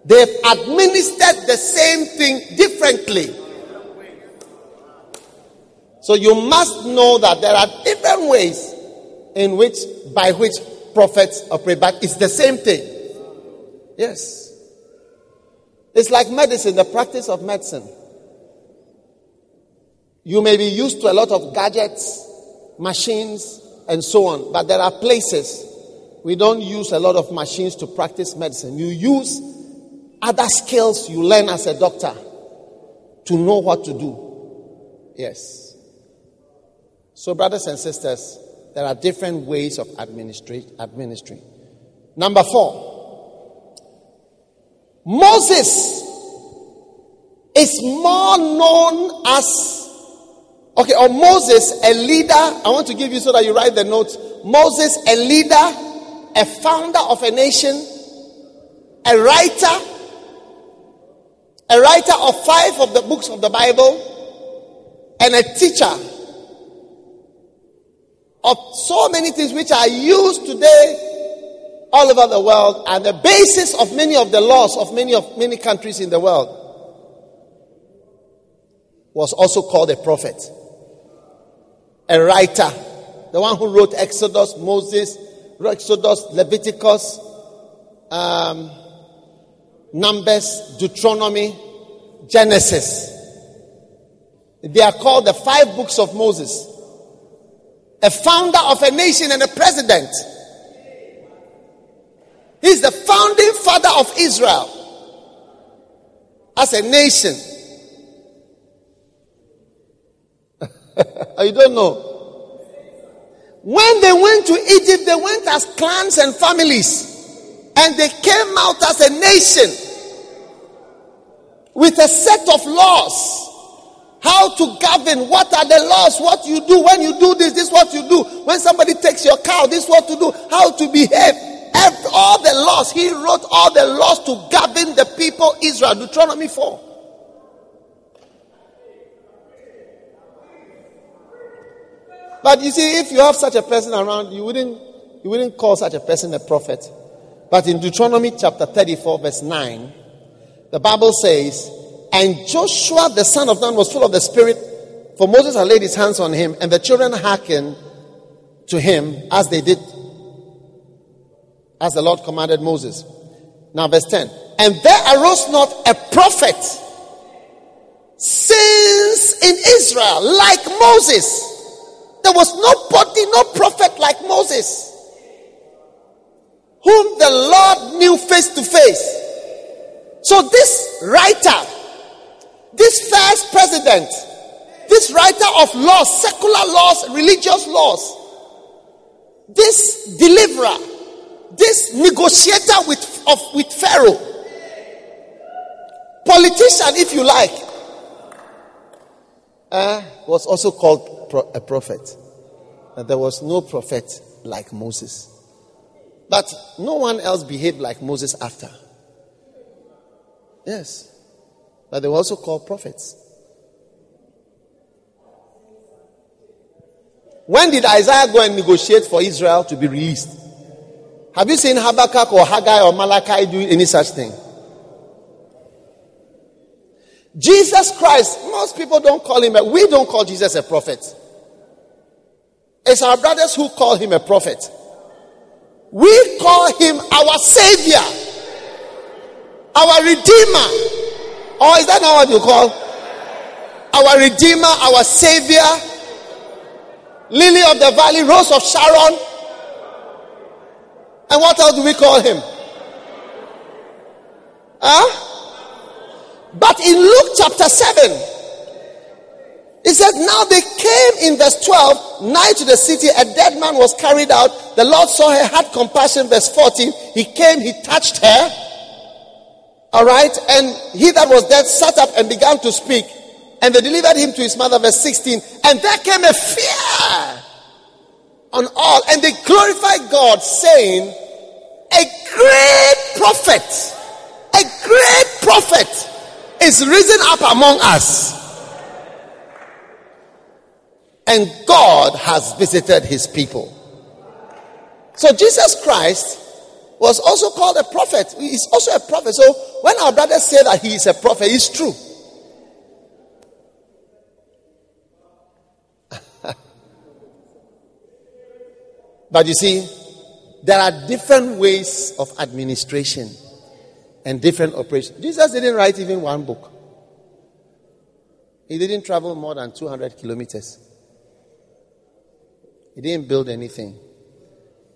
They've administered the same thing differently. So you must know that there are different ways in which by which prophets operate, but it's the same thing. Yes. It's like medicine, the practice of medicine. You may be used to a lot of gadgets, machines, and so on, but there are places we don't use a lot of machines to practice medicine. You use other skills you learn as a doctor to know what to do. Yes. So, brothers and sisters, there are different ways of administering. Number four, Moses is more known as Okay, or Moses, a leader. I want to give you so that you write the notes. Moses, a leader, a founder of a nation, a writer, a writer of five of the books of the Bible, and a teacher of so many things which are used today all over the world and the basis of many of the laws of many of many countries in the world was also called a prophet a writer the one who wrote exodus moses exodus leviticus um, numbers deuteronomy genesis. They are called the five books of moses a founder of a nation and a president. He's the founding father of Israel as a nation. I don't know. When they went to Egypt, they went as clans and families, and they came out as a nation with a set of laws how to govern, what are the laws, what you do when you do this, this is what you do. When somebody takes your cow, this is what to do, how to behave. Every, all the laws, he wrote all the laws to govern the people Israel. Deuteronomy 4. But you see, if you have such a person around, you wouldn't, you wouldn't call such a person a prophet. But in Deuteronomy chapter 34, verse 9, the Bible says, and Joshua, the son of Nun, was full of the Spirit, for Moses had laid his hands on him, and the children hearkened to him as they did, as the Lord commanded Moses. Now, verse 10. And there arose not a prophet since in Israel like Moses. There was nobody, no prophet like Moses, whom the Lord knew face to face. So, this writer this first president, this writer of laws, secular laws, religious laws, this deliverer, this negotiator with, of, with Pharaoh, politician, if you like, uh, was also called pro- a prophet. And there was no prophet like Moses. But no one else behaved like Moses after. Yes. But they were also called prophets. When did Isaiah go and negotiate for Israel to be released? Have you seen Habakkuk or Haggai or Malachi do any such thing? Jesus Christ, most people don't call him, a, we don't call Jesus a prophet. It's our brothers who call him a prophet. We call him our Savior, our Redeemer, or is that not what you call? Our Redeemer, our Savior, Lily of the Valley, Rose of Sharon. And what else do we call him? Huh? But in Luke chapter 7, it said, Now they came in verse 12, nigh to the city, a dead man was carried out. The Lord saw her, had compassion. Verse 14, he came, he touched her. All right, and he that was dead sat up and began to speak, and they delivered him to his mother. Verse 16, and there came a fear on all, and they glorified God, saying, A great prophet, a great prophet is risen up among us. And God has visited his people. So Jesus Christ was also called a prophet. He's also a prophet. So when our brothers say that he is a prophet, it's true. but you see, there are different ways of administration and different operations. Jesus didn't write even one book. He didn't travel more than 200 kilometers. He didn't build anything.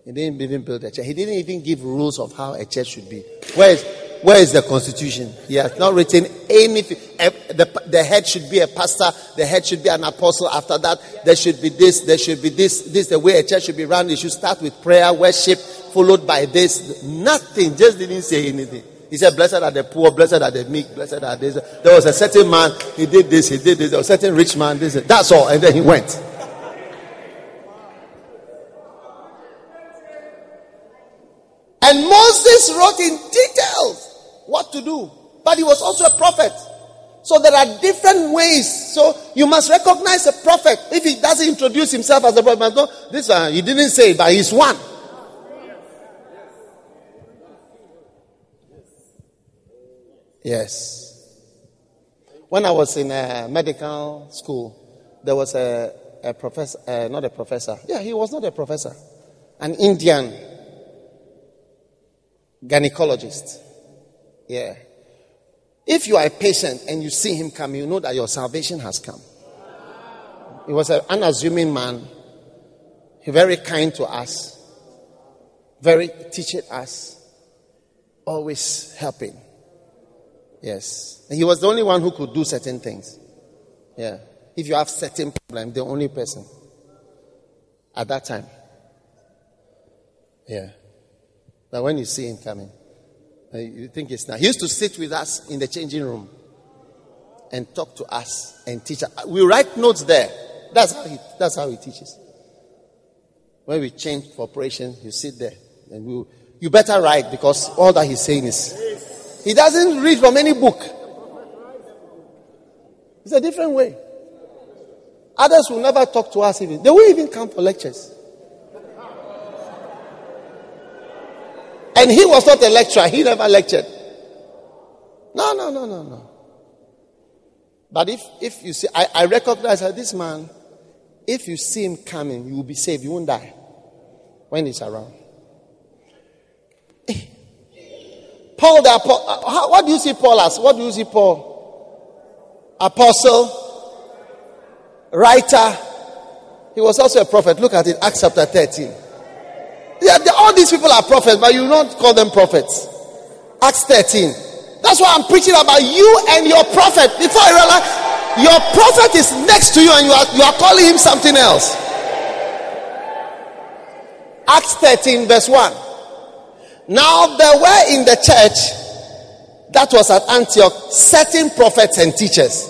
He didn't even build a church. He didn't even give rules of how a church should be. Where is, where is the constitution? He has not written anything. The, the head should be a pastor. The head should be an apostle. After that, there should be this. There should be this. This the way a church should be run. It should start with prayer, worship, followed by this. Nothing. Just didn't say anything. He said, Blessed are the poor, blessed are the meek, blessed are this. There was a certain man, he did this, he did this. There was a certain rich man, this. That's all. And then he went. And Moses wrote in details what to do. But he was also a prophet. So there are different ways. So you must recognize a prophet. If he doesn't introduce himself as a prophet, no, this one, he didn't say, but he's one. Yes. When I was in a medical school, there was a, a professor, uh, not a professor. Yeah, he was not a professor. An Indian gynecologist. Yeah. If you are a patient and you see him come, you know that your salvation has come. He was an unassuming man, he very kind to us, very teaching us, always helping. Yes. And he was the only one who could do certain things. Yeah. If you have certain problem, the only person at that time. Yeah. But when you see him coming, uh, you think it's now. He used to sit with us in the changing room and talk to us and teach us. We write notes there. That's how he, that's how he teaches. When we change for operation, you sit there and we, you better write because all that he's saying is. He doesn't read from any book. It's a different way. Others will never talk to us even. They won't even come for lectures. And he was not a lecturer, he never lectured. No, no, no, no, no. But if, if you see, I, I recognize that this man, if you see him coming, you will be saved. You won't die when he's around. Eh. Paul the apostle, uh, what do you see Paul as? What do you see Paul? Apostle, writer. He was also a prophet. Look at it, Acts chapter 13. Yeah, all these people are prophets, but you don't call them prophets. Acts 13. That's why I'm preaching about you and your prophet. Before I realize your prophet is next to you and you are, you are calling him something else. Acts 13, verse 1. Now there were in the church that was at Antioch certain prophets and teachers,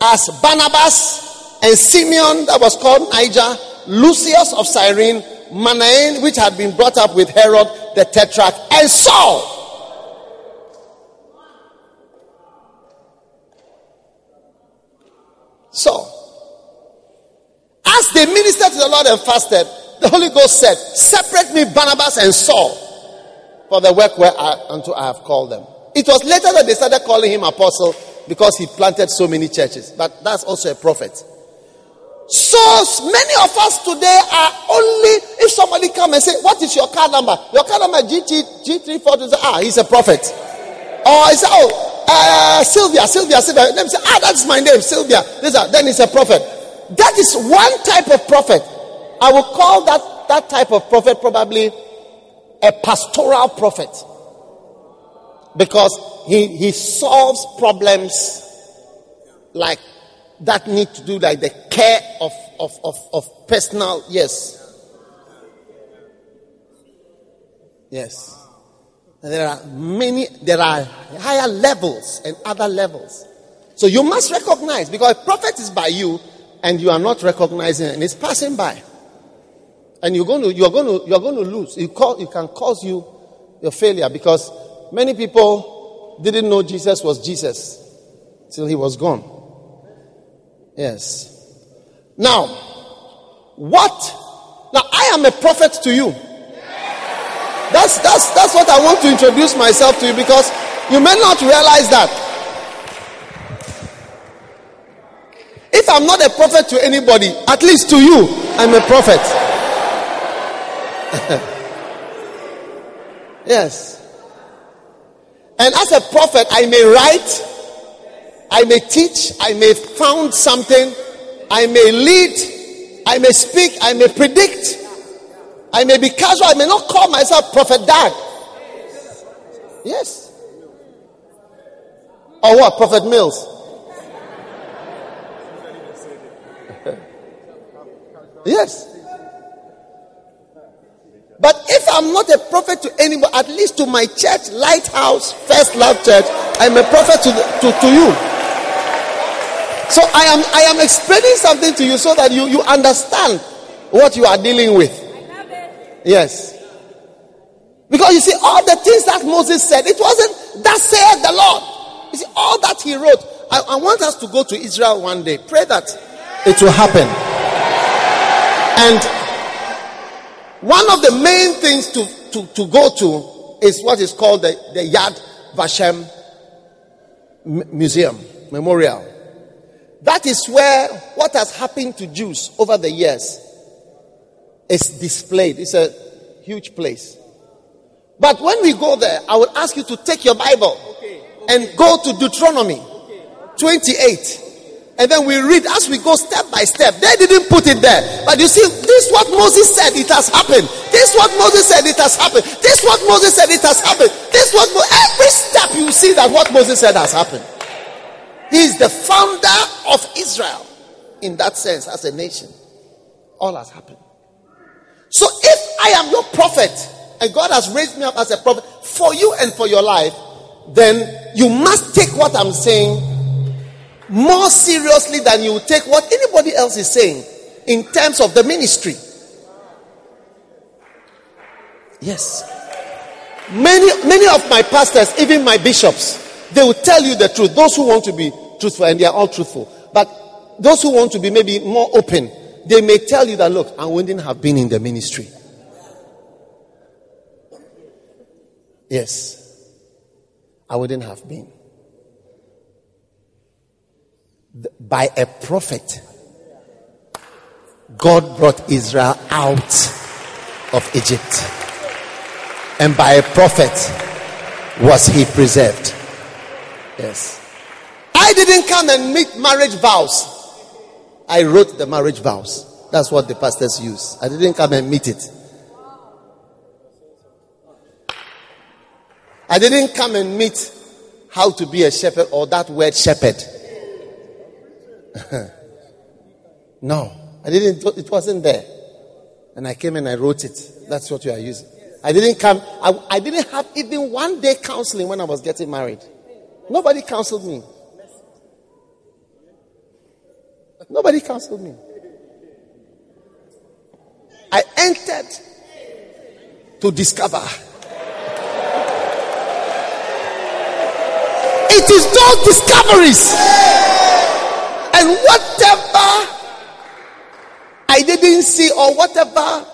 as Barnabas and Simeon, that was called Niger, Lucius of Cyrene, Manaen, which had been brought up with Herod the Tetrarch, and Saul. So, as they ministered to the Lord and fasted, the Holy Ghost said, Separate me, Barnabas and Saul, for the work where I, I have called them. It was later that they started calling him apostle because he planted so many churches. But that's also a prophet. So many of us today are only if somebody come and say, "What is your car number?" Your car number GT G three four two. Ah, he's a prophet. Or I say, "Oh, uh, Sylvia, Sylvia, Sylvia." Then say, "Ah, that's my name, Sylvia." Then he's a prophet. That is one type of prophet. I will call that that type of prophet probably a pastoral prophet because he he solves problems like that need to do like the care of, of, of, of personal, yes. Yes. And there are many, there are higher levels and other levels. So you must recognize because a prophet is by you and you are not recognizing it and it's passing by. And you're going to, you're going to, you're going to lose. It, call, it can cause you your failure because many people didn't know Jesus was Jesus till he was gone. Yes. Now, what? Now I am a prophet to you. That's that's that's what I want to introduce myself to you because you may not realize that. If I'm not a prophet to anybody, at least to you, I'm a prophet. yes. And as a prophet, I may write, I may teach, I may found something, I may lead, I may speak, I may predict, I may be casual, I may not call myself Prophet Dag. Yes. Or what? Prophet Mills. yes. But if I'm not a prophet to anyone, at least to my church, Lighthouse First Love Church, I'm a prophet to, the, to, to you. So I am I am explaining something to you so that you, you understand what you are dealing with. Yes. Because you see, all the things that Moses said, it wasn't that said the Lord. You see, all that he wrote. I, I want us to go to Israel one day. Pray that it will happen. And one of the main things to, to, to go to is what is called the, the Yad Vashem Museum, Memorial. That is where what has happened to Jews over the years is displayed. It's a huge place. But when we go there, I will ask you to take your Bible and go to Deuteronomy 28. And then we read as we go step by step. They didn't put it there. But you see, this is what Moses said, it has happened. This is what Moses said, it has happened. This is what Moses said, it has happened. This what every step you see that what Moses said has happened. He is the founder of Israel in that sense as a nation. All has happened. So if I am your prophet and God has raised me up as a prophet for you and for your life, then you must take what I'm saying more seriously than you take what anybody else is saying in terms of the ministry. Yes. Many, many of my pastors, even my bishops, they will tell you the truth. Those who want to be truthful, and they are all truthful. But those who want to be maybe more open, they may tell you that, look, I wouldn't have been in the ministry. Yes. I wouldn't have been by a prophet, God brought Israel out of Egypt. And by a prophet was he preserved. Yes. I didn't come and meet marriage vows. I wrote the marriage vows. That's what the pastors use. I didn't come and meet it. I didn't come and meet how to be a shepherd or that word shepherd. no, I didn't. It wasn't there. And I came and I wrote it. That's what you are using. I didn't come. I, I didn't have even one day counseling when I was getting married. Nobody counseled me. Nobody counseled me. I entered to discover. It is those discoveries and whatever I didn't see or whatever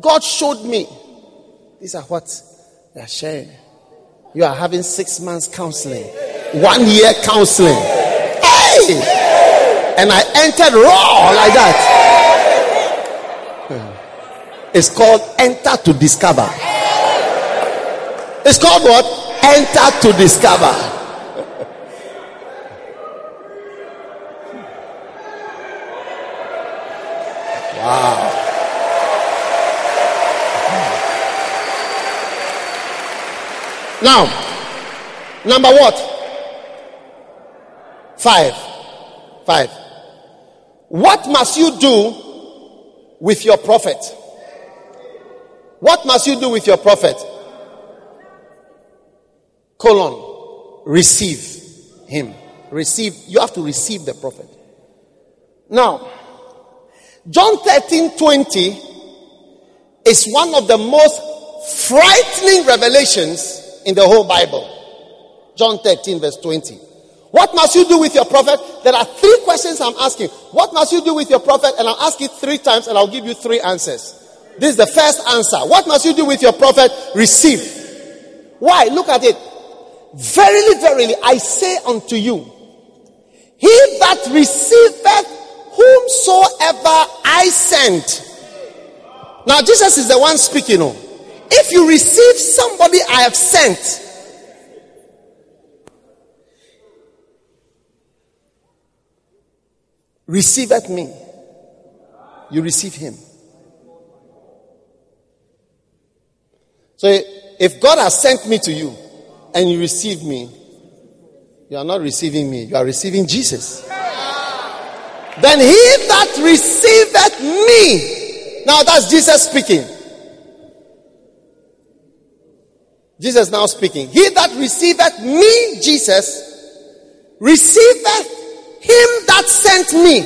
God showed me, these are what they are sharing. You are having six months counseling, one year counseling. Hey! And I entered raw like that. It's called enter to discover. It's called what? Enter to discover. Wow. Now, number what? Five. Five. What must you do with your prophet? What must you do with your prophet? Colon. Receive him. Receive. You have to receive the prophet. Now, John 13 20 is one of the most frightening revelations in the whole Bible. John 13, verse 20. What must you do with your prophet? There are three questions I'm asking. What must you do with your prophet? And I'll ask it three times and I'll give you three answers. This is the first answer. What must you do with your prophet? Receive. Why? Look at it. Verily, verily, I say unto you, he that receiveth whomsoever I sent. Now, Jesus is the one speaking. Oh. If you receive somebody I have sent, receiveth me, you receive him. So if God has sent me to you and you receive me, you are not receiving me, you are receiving Jesus. Then he that receiveth me, now that's Jesus speaking. Jesus now speaking. He that receiveth me, Jesus, receiveth him that sent me.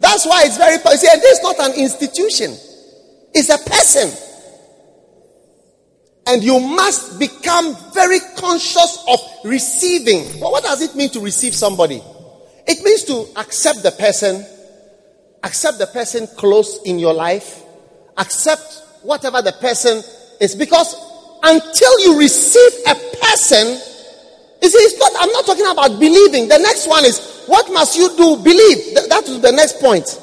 That's why it's very, see, this is not an institution. It's a person. And you must become very conscious of receiving. Well, what does it mean to receive somebody? It means to accept the person, accept the person close in your life, accept whatever the person is. Because until you receive a person, you see, it's not, I'm not talking about believing. The next one is, what must you do? Believe. That is the next point.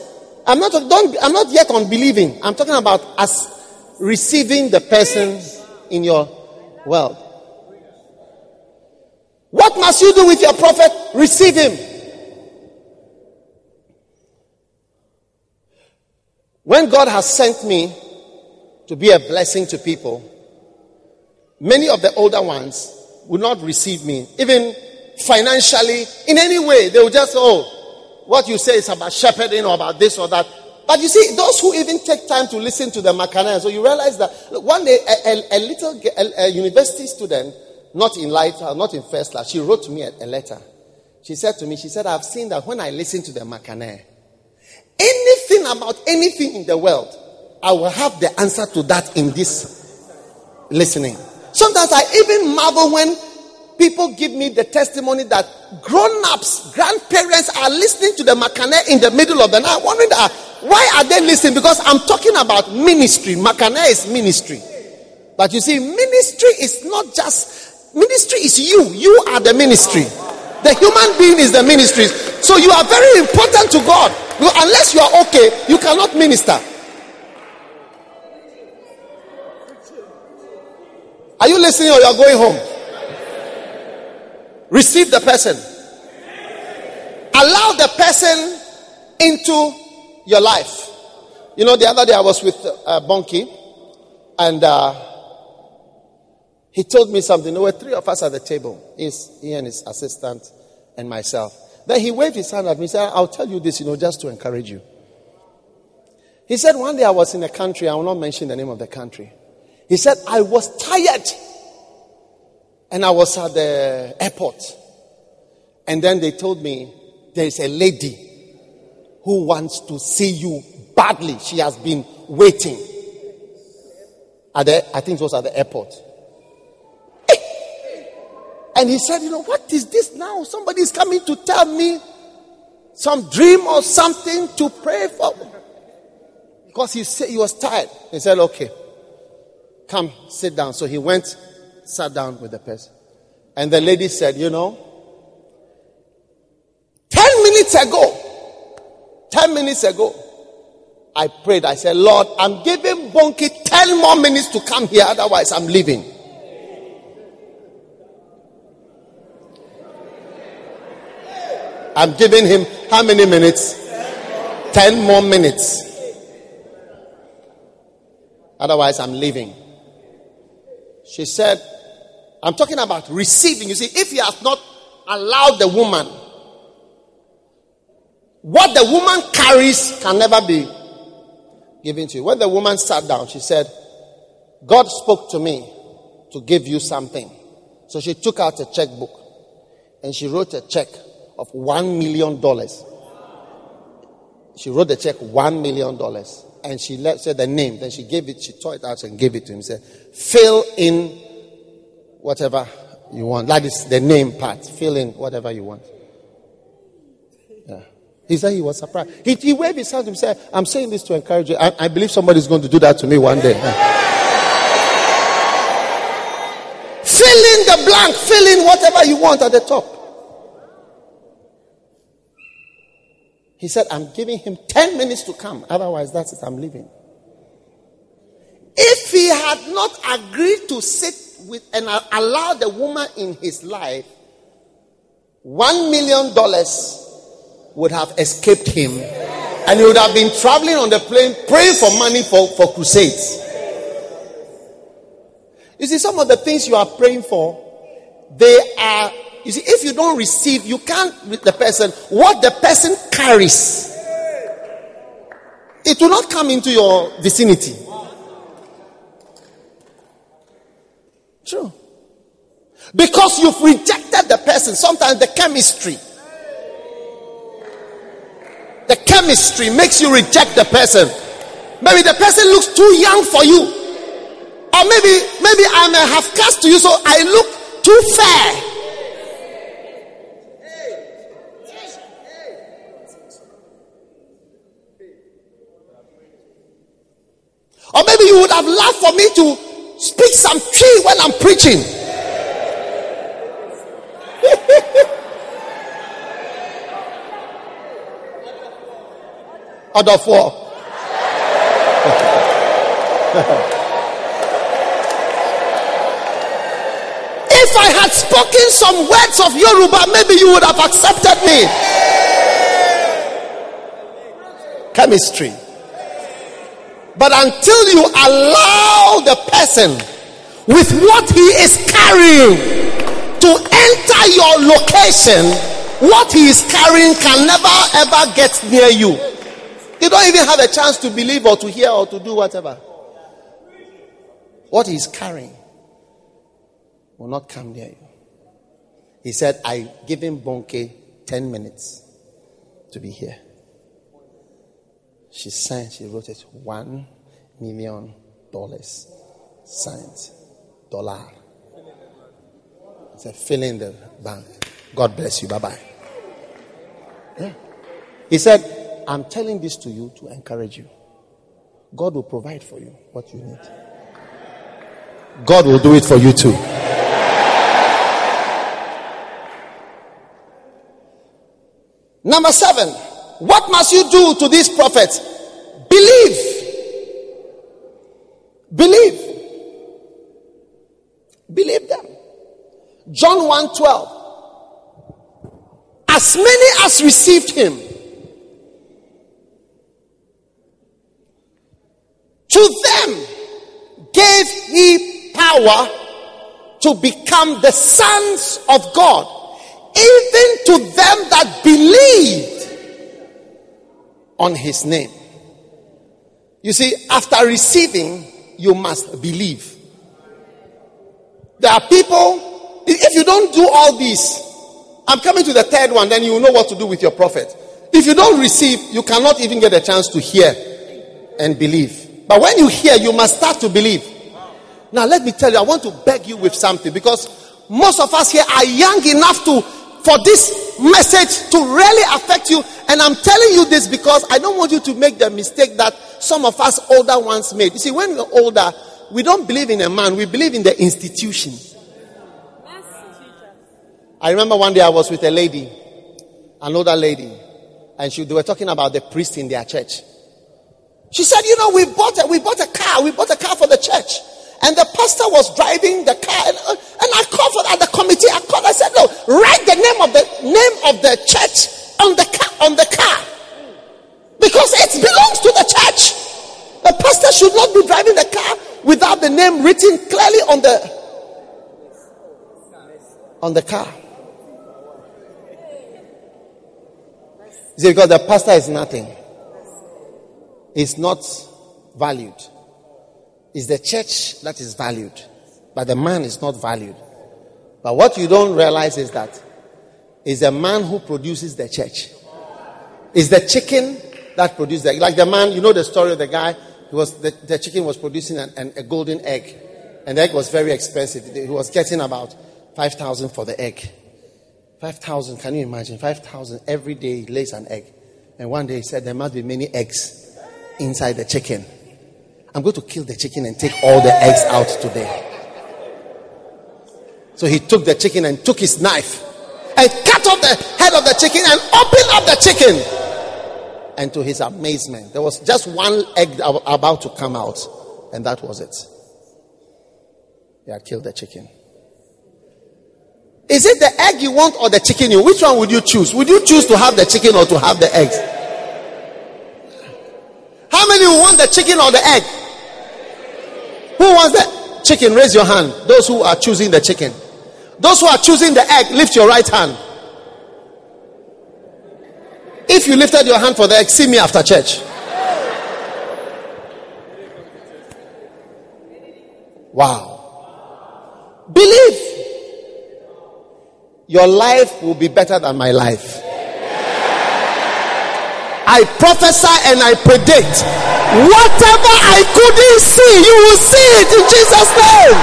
I'm not, don't, I'm not yet on believing. I'm talking about as receiving the person in your world. What must you do with your prophet? Receive him. When God has sent me to be a blessing to people, many of the older ones would not receive me, even financially, in any way. They would just, oh, what you say is about shepherding or about this or that. But you see, those who even take time to listen to the Macanaa, so you realize that look, one day a, a, a little a, a, university student, not in light, uh, not in first class, she wrote to me a, letter. She said to me, she said, I've seen that when I listen to the Macanaa, anything about anything in the world, I will have the answer to that in this listening. Sometimes I even marvel when people give me the testimony that grown ups, grandparents are listening to the Macanaa in the middle of the night, wondering that, why are they listening? Because I'm talking about ministry. Macanaa is ministry. But you see, ministry is not just, ministry is you. You are the ministry. The human being is the ministry. So you are very important to God. Unless you are okay, you cannot minister. Are you listening or you are going home? Receive the person. Allow the person into your life. You know, the other day I was with uh, Bonnke and uh, he told me something. There were three of us at the table. He's, he and his assistant and myself. Then he waved his hand at me and said, I'll tell you this, you know, just to encourage you. He said, one day I was in a country, I will not mention the name of the country. He said, I was tired and I was at the airport. And then they told me there is a lady who wants to see you badly. She has been waiting. At the, I think it was at the airport. And he said, You know, what is this now? Somebody is coming to tell me some dream or something to pray for. Because he said he was tired. He said, Okay, come sit down. So he went sat down with the person. And the lady said, You know, 10 minutes ago, 10 minutes ago, I prayed. I said, Lord, I'm giving Bonnke 10 more minutes to come here, otherwise, I'm leaving. I'm giving him how many minutes? 10 more minutes. Otherwise, I'm leaving. She said, I'm talking about receiving. You see, if he has not allowed the woman What the woman carries can never be given to you. When the woman sat down, she said, God spoke to me to give you something. So she took out a checkbook and she wrote a check of one million dollars. She wrote the check one million dollars and she let, said the name. Then she gave it, she tore it out and gave it to him. Said, fill in whatever you want. That is the name part. Fill in whatever you want. Yeah. He said he was surprised. He, he waved his hand and said, I'm saying this to encourage you. I, I believe somebody's going to do that to me one day. fill in the blank. Fill in whatever you want at the top. He said, I'm giving him 10 minutes to come. Otherwise, that's it. I'm leaving. If he had not agreed to sit with and allow the woman in his life, one million dollars would have escaped him and he would have been traveling on the plane praying for money for, for crusades. You see, some of the things you are praying for, they are, you see, if you don't receive, you can't with the person, what the person carries, it will not come into your vicinity. True. Because you've rejected the person. Sometimes the chemistry. The chemistry makes you reject the person. Maybe the person looks too young for you. Or maybe, maybe I'm a half caste to you, so I look too fair. Or maybe you would have loved for me to speak some Twi when I'm preaching. Other four. if I had spoken some words of Yoruba, maybe you would have accepted me. Chemistry. But until you allow the person with what he is carrying to enter your location, what he is carrying can never ever get near you. You don't even have a chance to believe or to hear or to do whatever. What he is carrying will not come near you. He said, I give him Bonnke 10 minutes to be here. She signed, she wrote it one million dollars. Signed. Dollar. It's a fill in the bank. God bless you. Bye bye. Yeah. He said, I'm telling this to you to encourage you. God will provide for you what you need. God will do it for you too. Number seven, what must you do to these prophets? Believe. Believe. Believe them. John 1 12. As many as received him, to them gave he power to become the sons of God, even to them that believed on his name. You see, after receiving, you must believe. There are people, if you don't do all these, I'm coming to the third one, then you know what to do with your prophet. If you don't receive, you cannot even get a chance to hear and believe. But when you hear, you must start to believe. Now, let me tell you, I want to beg you with something because most of us here are young enough to for this message to really affect you. And I'm telling you this because I don't want you to make the mistake that some of us older ones made. You see, when we're older, we don't believe in a man, we believe in the institution. I remember one day I was with a lady, an older lady, and she, they were talking about the priest in their church. She said, You know, we bought a, we bought a car, we bought a car for the church. And the pastor was driving the car, and, uh, and I called for at the committee. I called. I said, "No, write the name of the name of the church on the car on the car, because it belongs to the church. The pastor should not be driving the car without the name written clearly on the on the car." See, because the pastor is nothing. It's not valued. It's the church that is valued, but the man is not valued. But what you don't realize is that it's the man who produces the church. It's the chicken that produces the like the man. You know the story of the guy. He was the, the chicken was producing an, an, a golden egg, and the egg was very expensive. He was getting about five thousand for the egg. Five thousand. Can you imagine? Five thousand every day he lays an egg, and one day he said there must be many eggs inside the chicken. I'm going to kill the chicken and take all the eggs out today. So he took the chicken and took his knife and cut off the head of the chicken and opened up the chicken. And to his amazement, there was just one egg about to come out, and that was it. He had killed the chicken. Is it the egg you want or the chicken you? Which one would you choose? Would you choose to have the chicken or to have the eggs? How many want the chicken or the egg? Who wants the chicken? Raise your hand. Those who are choosing the chicken. Those who are choosing the egg, lift your right hand. If you lifted your hand for the egg, see me after church. Wow. Believe your life will be better than my life. I prophesy and I predict whatever I couldn't see, you will see it in Jesus' name.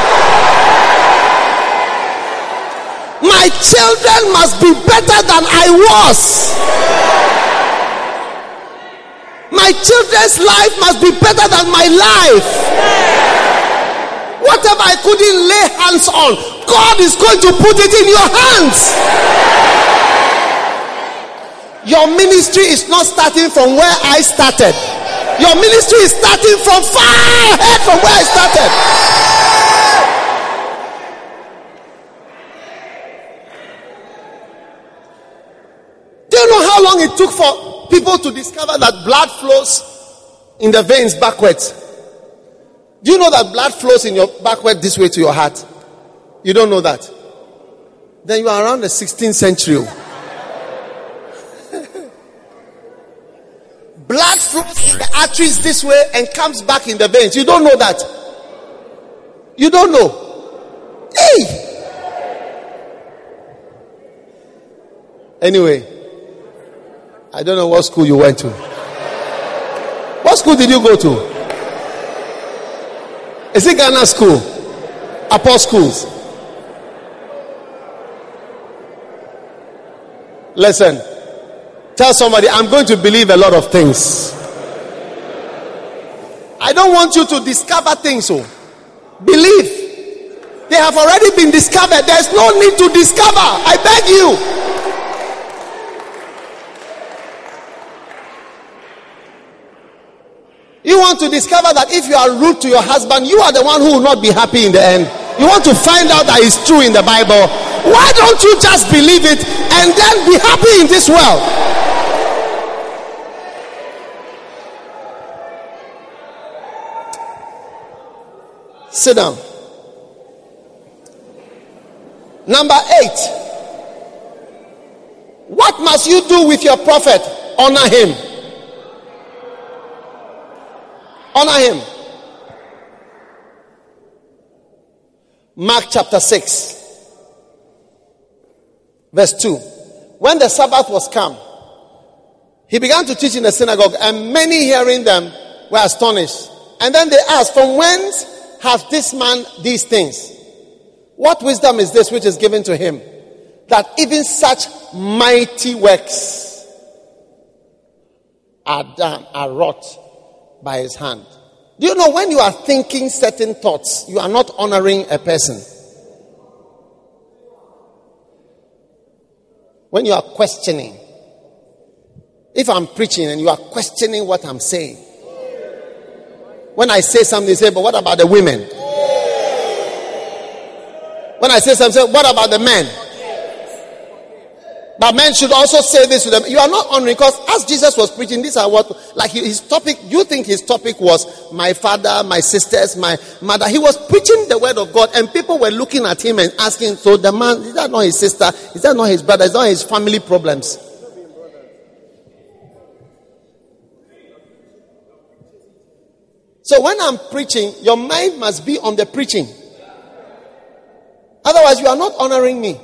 My children must be better than I was. My children's life must be better than my life. Whatever I couldn't lay hands on, God is going to put it in your hands. Your ministry is not starting from where I started. Your ministry is starting from far ahead from where it started. Do you know how long it took for people to discover that blood flows in the veins backwards? Do you know that blood flows in your backward this way to your heart? You don't know that. Then you are around the 16th century. Blood flows the arteries this way and comes back in the veins. You don't know that. You don't know. Hey! Anyway, I don't know what school you went to. What school did you go to? Is it Ghana school? Upper schools? Listen. Tell somebody, I'm going to believe a lot of things. I don't want you to discover things. So, oh. believe. They have already been discovered. There's no need to discover. I beg you. You want to discover that if you are rude to your husband, you are the one who will not be happy in the end. You want to find out that it's true in the Bible. Why don't you just believe it and then be happy in this world? Sit down. Number eight. What must you do with your prophet? Honor him. Honor him. Mark chapter 6, verse 2. When the Sabbath was come, he began to teach in the synagogue, and many hearing them were astonished. And then they asked, From whence hath this man these things? What wisdom is this which is given to him? That even such mighty works are done, are wrought by his hand. Do you know when you are thinking certain thoughts, you are not honoring a person? When you are questioning, if I'm preaching and you are questioning what I'm saying, when I say something, say, but what about the women? When I say something, what about the men? But men should also say this to them. You are not honoring because as Jesus was preaching, these are what, like his topic, you think his topic was my father, my sisters, my mother. He was preaching the word of God and people were looking at him and asking, so the man, is that not his sister? Is that not his brother? Is that not his family problems? So when I'm preaching, your mind must be on the preaching. Otherwise, you are not honoring me.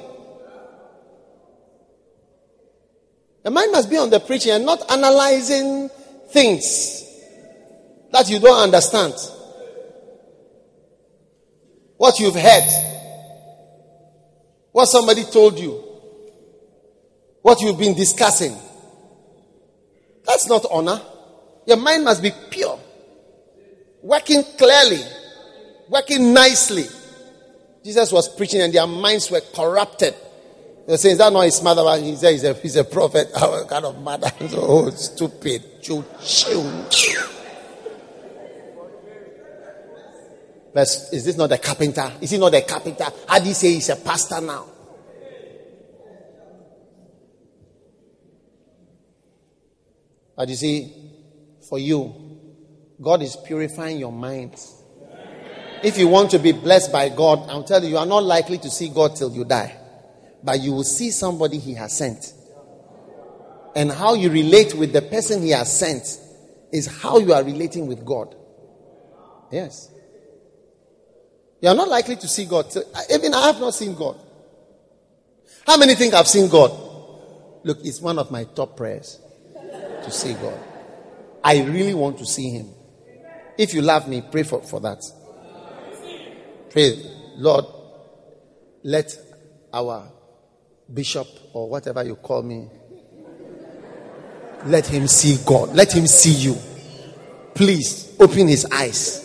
The mind must be on the preaching and not analyzing things that you don't understand. What you've heard, what somebody told you, what you've been discussing. That's not honor. Your mind must be pure, working clearly, working nicely. Jesus was preaching and their minds were corrupted. They say, Is that not his mother? He said, He's a, he's a prophet. Kind of mother. oh, stupid. But is this not a carpenter? Is he not a carpenter? How do you say he's a pastor now? But you see, for you, God is purifying your mind. If you want to be blessed by God, I'll tell you, you are not likely to see God till you die. But you will see somebody He has sent. And how you relate with the person He has sent is how you are relating with God. Yes. You are not likely to see God. Even I have not seen God. How many think I've seen God? Look, it's one of my top prayers to see God. I really want to see Him. If you love me, pray for, for that. Pray, Lord, let our bishop or whatever you call me, let him see God. Let him see you. Please open his eyes.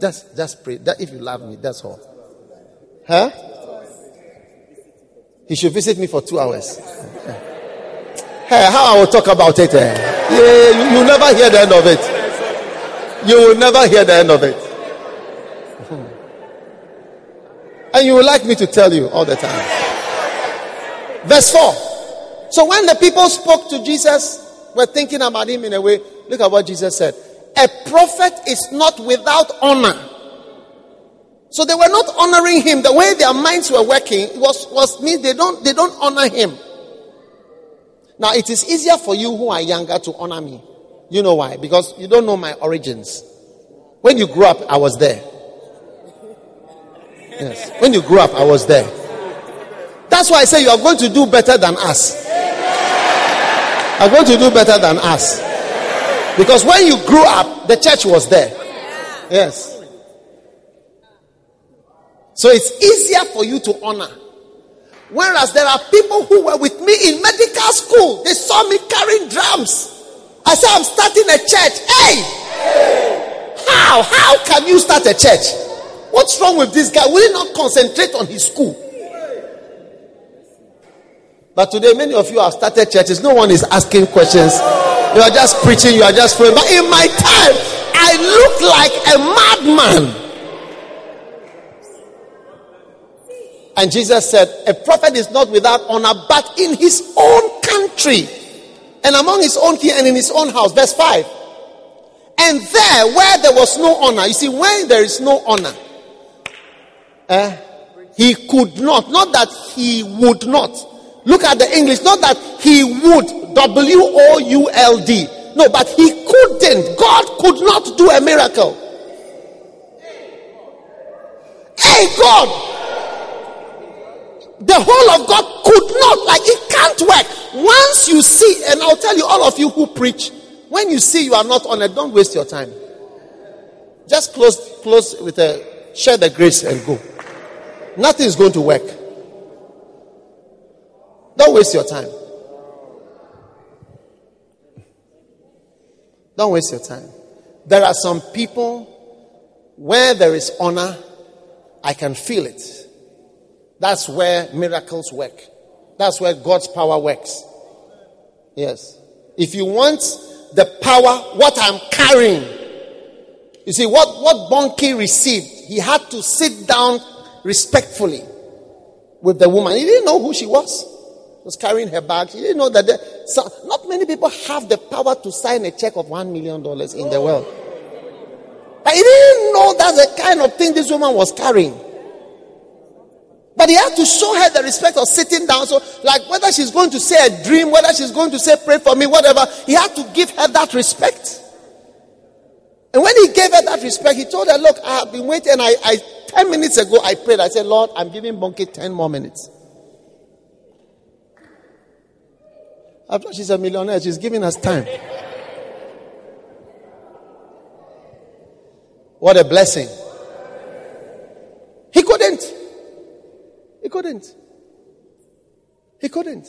Just, just pray. That if you love me, that's all. Huh? He should visit me for two hours. Hey, how I will talk about it. Eh? Yeah, you, you never hear the end of it. You will never hear the end of it. And you would like me to tell you all the time. Verse 4. So when the people spoke to Jesus, were thinking about him in a way, look at what Jesus said. A prophet is not without honor. So they were not honoring him. The way their minds were working was, was means they don't, they don't honor him. Now it is easier for you who are younger to honor me. You know why? Because you don't know my origins. When you grew up, I was there. Yes. When you grew up, I was there. That's why I say you are going to do better than us. I'm going to do better than us. Because when you grew up, the church was there. Yes. So it's easier for you to honor. Whereas there are people who were with me in medical school, they saw me carrying drums. I said, I'm starting a church. Hey! How? How can you start a church? What's wrong with this guy? Will he not concentrate on his school? But today, many of you have started churches. No one is asking questions. You are just preaching, you are just praying. But in my time, I look like a madman. And Jesus said, A prophet is not without honor, but in his own country and among his own kin and in his own house. Verse 5. And there, where there was no honor, you see, when there is no honor, uh, he could not, not that he would not. Look at the English, not that he would, W O U L D. No, but he couldn't. God could not do a miracle. Hey, God! The whole of God could not, like, it can't work. Once you see, and I'll tell you, all of you who preach, when you see you are not on it, don't waste your time. Just close, close with a, share the grace and go. Nothing is going to work. Don't waste your time. Don't waste your time. There are some people where there is honor, I can feel it. That's where miracles work. That's where God's power works. Yes. If you want the power, what I'm carrying, you see, what, what Bonnke received, he had to sit down respectfully with the woman. He didn't know who she was. She was carrying her bag. He didn't know that so not many people have the power to sign a check of one million dollars in the world. But he didn't know that's the kind of thing this woman was carrying. But he had to show her the respect of sitting down. So, like whether she's going to say a dream, whether she's going to say pray for me, whatever, he had to give her that respect. And when he gave her that respect, he told her, Look, I have been waiting. I, I 10 minutes ago, I prayed. I said, Lord, I'm giving Bonnke 10 more minutes. After she's a millionaire, she's giving us time. What a blessing. He couldn't. He couldn't. He couldn't.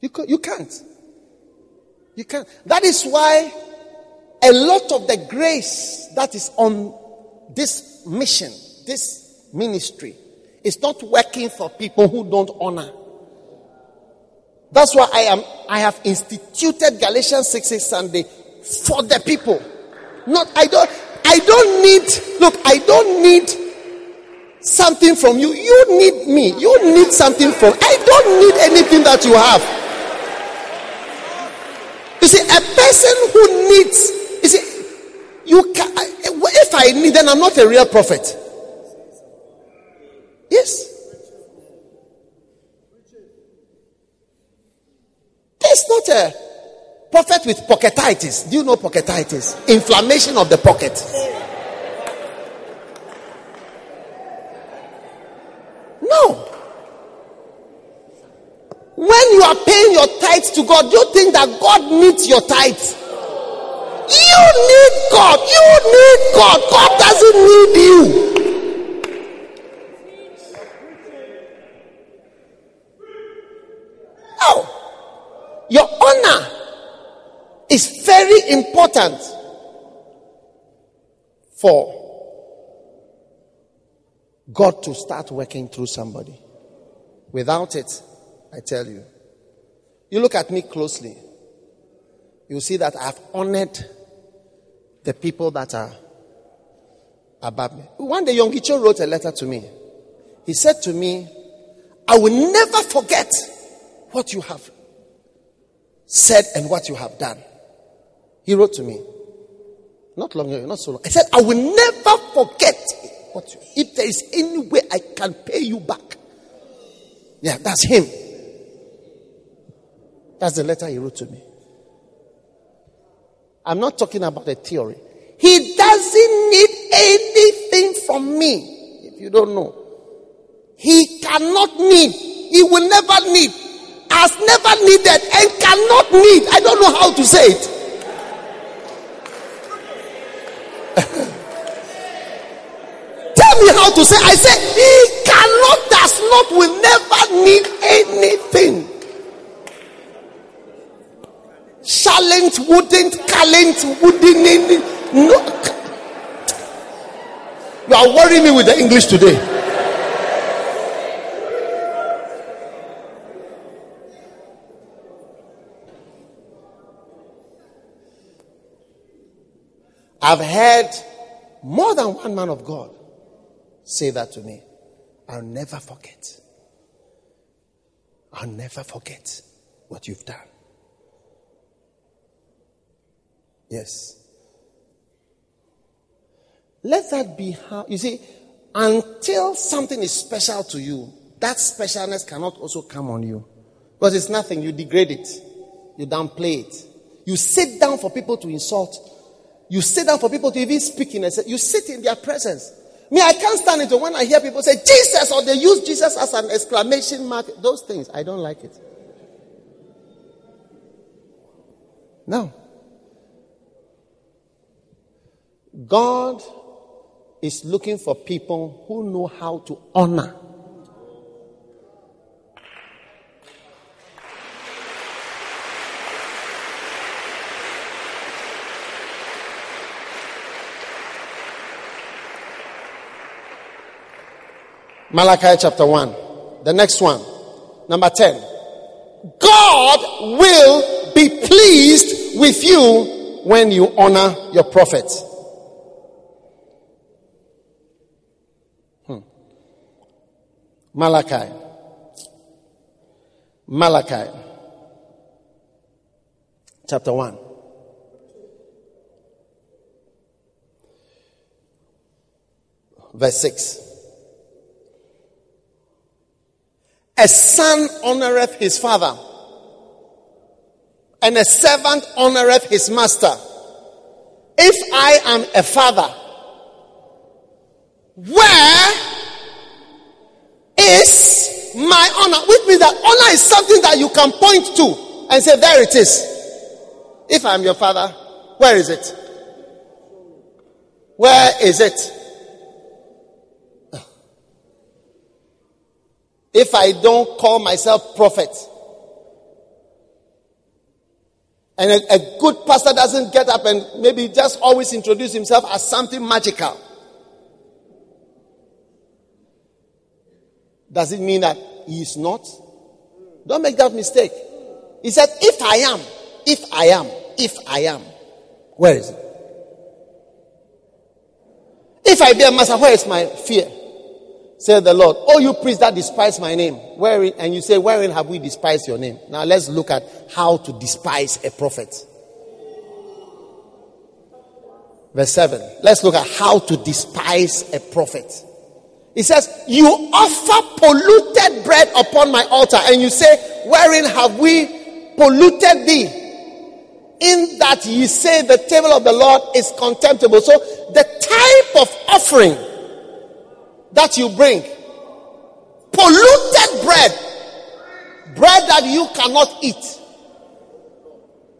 You, you can't. You can't. That is why a lot of the grace that is on this mission, this ministry, is not working for people who don't honor. That's why I am I have instituted Galatians 6 6 Sunday for the people. Not I don't I don't need look, I don't need something from you. You need me. You need something from I don't need anything that you have. You see, a person who needs you see, you can if I need then I'm not a real prophet. Yes. It's not a prophet with pocketitis. Do you know pocketitis? Inflammation of the pocket. No. When you are paying your tithes to God, you think that God needs your tithes? You need God. You need God. God doesn't need you. No. Your honor is very important for God to start working through somebody. Without it, I tell you, you look at me closely, you see that I've honored the people that are above me. One day, Yonggi Cho wrote a letter to me. He said to me, I will never forget what you have said and what you have done. He wrote to me. Not long ago, not so long. I said, I will never forget what you, if there is any way I can pay you back. Yeah, that's him. That's the letter he wrote to me. I'm not talking about a theory. He doesn't need anything from me. If you don't know, he cannot need. He will never need has never needed and cannot need. I don't know how to say it. Tell me how to say. I say he cannot, does not, will never need anything. Challenge wouldn't, talent wouldn't. No. You are worrying me with the English today. I've heard more than one man of God say that to me. I'll never forget. I'll never forget what you've done. Yes. Let that be how, you see, until something is special to you, that specialness cannot also come on you. Because it's nothing. You degrade it, you downplay it. You sit down for people to insult you sit down for people to even speak in a you sit in their presence. Me, I can't stand it when I hear people say Jesus or they use Jesus as an exclamation mark. Those things, I don't like it. No. God is looking for people who know how to honor Malachi chapter 1. The next one. Number 10. God will be pleased with you when you honor your prophet. Hmm. Malachi. Malachi. Chapter 1. Verse 6. A son honoreth his father, and a servant honoreth his master. If I am a father, where is my honor? Which means that honor is something that you can point to and say, There it is. If I'm your father, where is it? Where is it? If I don't call myself prophet, and a, a, good pastor doesn't get up and maybe just always introduce himself as something magical, does it mean that he is not? Don't make that mistake. He said, If I am, if I am, if I am, where is it? If I be a master, where is my fear? Said the Lord. Oh, you priests that despise my name. Wherein, and you say, Wherein have we despised your name? Now let's look at how to despise a prophet. Verse 7. Let's look at how to despise a prophet. He says, You offer polluted bread upon my altar, and you say, Wherein have we polluted thee? in that ye say the table of the Lord is contemptible. So the type of offering that you bring, polluted bread, bread that you cannot eat,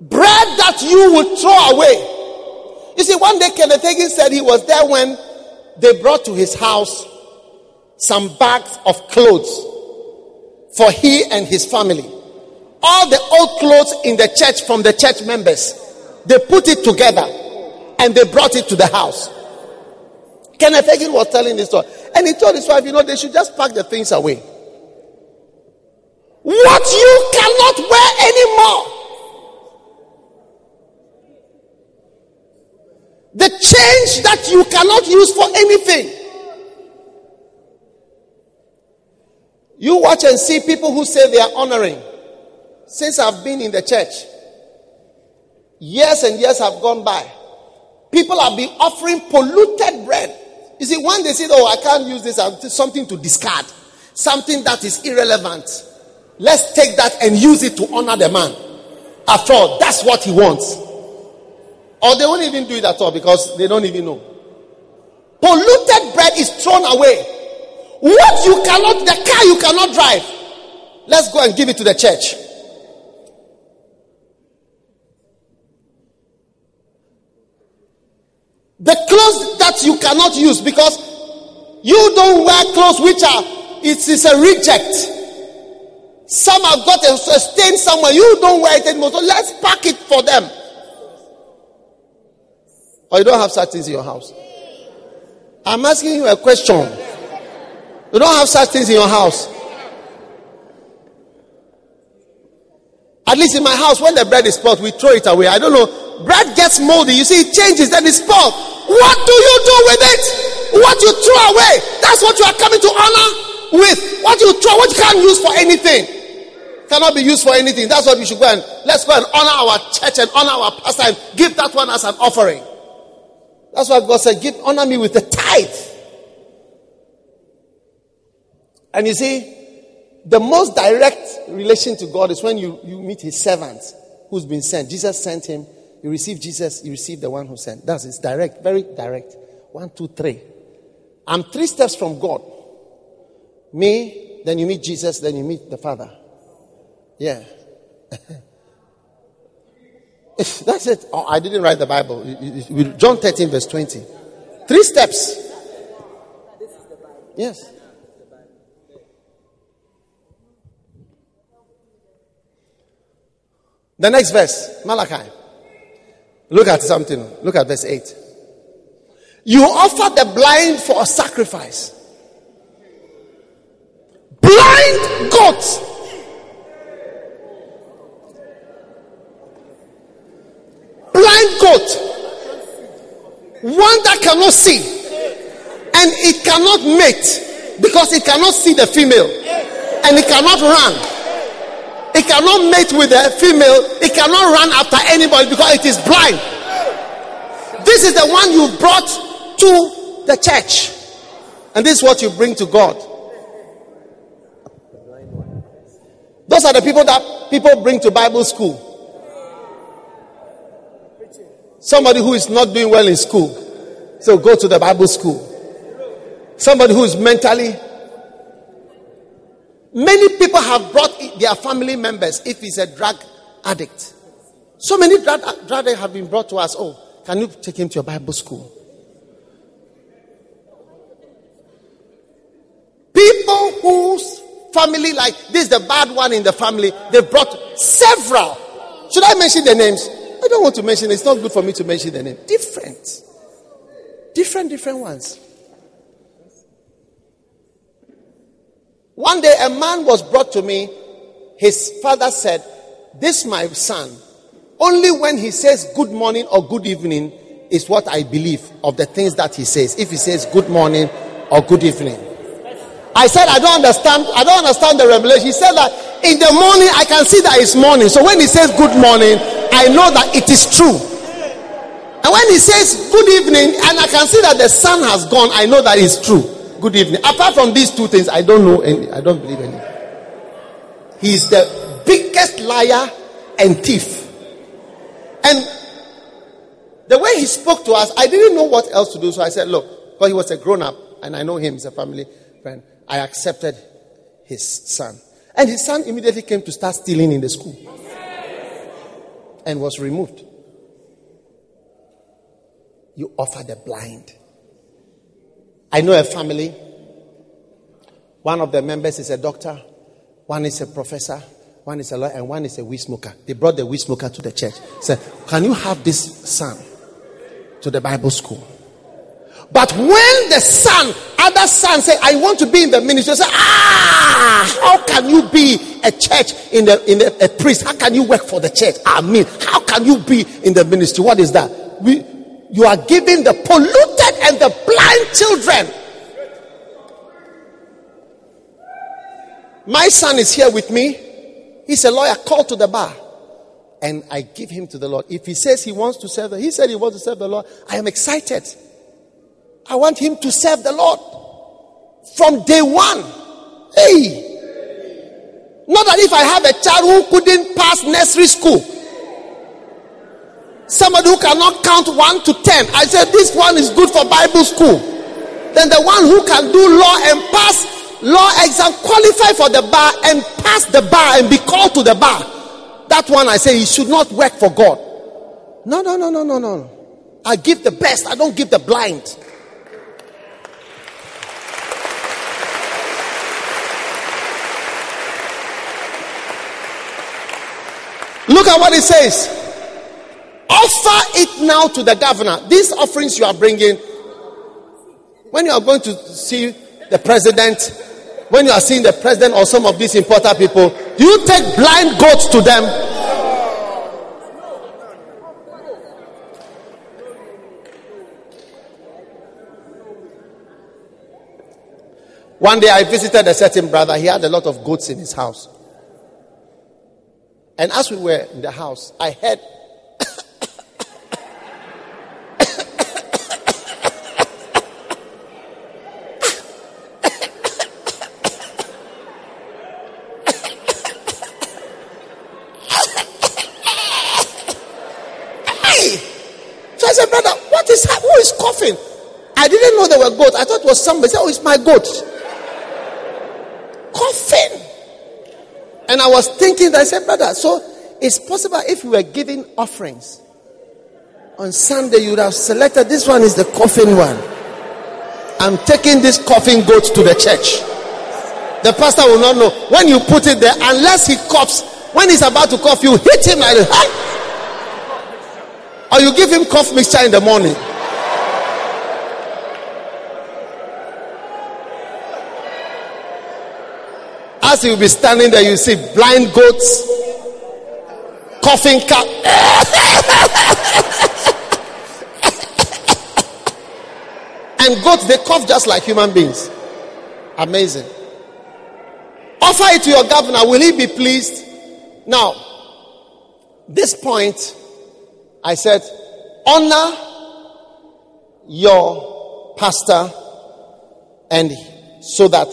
bread that you would throw away. You see, one day Kenneth Hagin said he was there when they brought to his house some bags of clothes for he and his family all the old clothes in the church from the church members. They put it together and they brought it to the house. Kenneth Hagin was telling this story. And he told his wife, you know, they should just pack the things away. What you cannot wear anymore. The change that you cannot use for anything. You watch and see people who say they are honoring since I've been in the church, years and years have gone by. People have been offering polluted bread. You see, when they say, Oh, I can't use this, something to discard, something that is irrelevant. Let's take that and use it to honor the man. After all, that's what he wants. Or they won't even do it at all because they don't even know. Polluted bread is thrown away. What you cannot, the car you cannot drive, let's go and give it to the church. The clothes that you cannot use because you don't wear clothes which are, it is a reject. Some have got a, stain somewhere. You don't wear it anymore. So let's pack it for them. Or you don't have such things in your house. I'm asking you a question. You don't have such things in your house. At least in my house, when the bread is spoiled, we throw it away. I don't know bread gets moldy. You see, it changes, then it's spoiled. What do you do with it? What you throw away, that's what you are coming to honor with. What you throw, what you can't use for anything, cannot be used for anything. That's what we should go and let's go and honor our church and honor our pastor and give that one as an offering. That's why God said, "Give honor me with the tithe." And you see, the most direct relation to God is when you, you meet his servant who's been sent. Jesus sent him you receive Jesus, you receive the one who sent. That's it's direct, very direct. One, two, three. I'm three steps from God. Me, then you meet Jesus, then you meet the Father. Yeah. That's it. Oh, I didn't write the Bible. John 13, verse 20. Three steps. Yes. The next verse, Malachi. Look at something. Look at verse 8. You offer the blind for a sacrifice. Blind goats. Blind goat. One that cannot see. And it cannot mate because it cannot see the female. And it cannot run it cannot mate with a female. It cannot run after anybody because it is blind. This is the one you brought to the church. And this is what you bring to God. Those are the people that people bring to Bible school. Somebody who is not doing well in school. So go to the Bible school. Somebody who is mentally. Many people have brought their family members if he's a drug addict. So many drug, drug addicts have been brought to us. Oh, can you take him to your Bible school? People whose family, like this is the bad one in the family, they brought several. Should I mention the names? I don't want to mention. It's not good for me to mention the name. Different, different, different ones. One day, a man was brought to me. His father said, "This my son. Only when he says good morning or good evening is what I believe of the things that he says. If he says good morning or good evening." I said, I don't understand. I don't understand the revelation. He said that in the morning, I can see that it's morning. So when he says good morning, I know that it is true. And when he says good evening, and I can see that the sun has gone, I know that it's true. Good evening. Apart from these two things, I don't know any. I don't believe any. He's the biggest liar and thief. And the way he spoke to us, I didn't know what else to do. So I said, look, because he was a grown up and I know him, he's a family friend. I accepted his son. And his son immediately came to start stealing in the school and was removed. You offer the blind. I know a family. One of the members is a doctor, one is a professor, one is a lawyer, and one is a weed smoker. They brought the weed smoker to the church. Said, Can you have this son to the Bible school? But when the son, other son said, I want to be in the ministry, say, ah, how can you be a church in the, in the, a priest? How can you work for the church? I mean, how can you be in the ministry? What is that? We, you are giving the polluted and the blind children. My son is here with me. He's a lawyer called to the bar. And I give him to the Lord. If he says he wants to serve the, he said he wants to serve the Lord, I am excited. I want him to serve the Lord from day one. Hey. Not that if I have a child who couldn't pass nursery school, somebody who cannot count one to ten, I said this one is good for Bible school. Then the one who can do law and pass law exam, qualify for the bar and pass the bar and be called to the bar. That one I say he should not work for God. No, no, no, no, no, no. I give the best, I don't give the blind. Look at what it says. Offer it now to the governor. These offerings you are bringing, when you are going to see the president, when you are seeing the president or some of these important people, do you take blind goats to them? One day I visited a certain brother. He had a lot of goats in his house. And as we were in the house, I heard So I said, brother, what is coughing? I didn't know they were goats. I thought it was somebody. said, oh, it's my goat. Coughing. And I was thinking that I said, brother, so it's possible if we were giving offerings on Sunday, you would have selected this one is the coughing one. I'm taking this coughing goat to the church. The pastor will not know. When you put it there, unless he coughs, when he's about to cough, you hit him like this. Or you give him cough mixture in the morning. As will be standing there, you see blind goats, coughing cat. and goats, they cough just like human beings. Amazing. Offer it to your governor. Will he be pleased? Now, this point, I said, honor your pastor and so that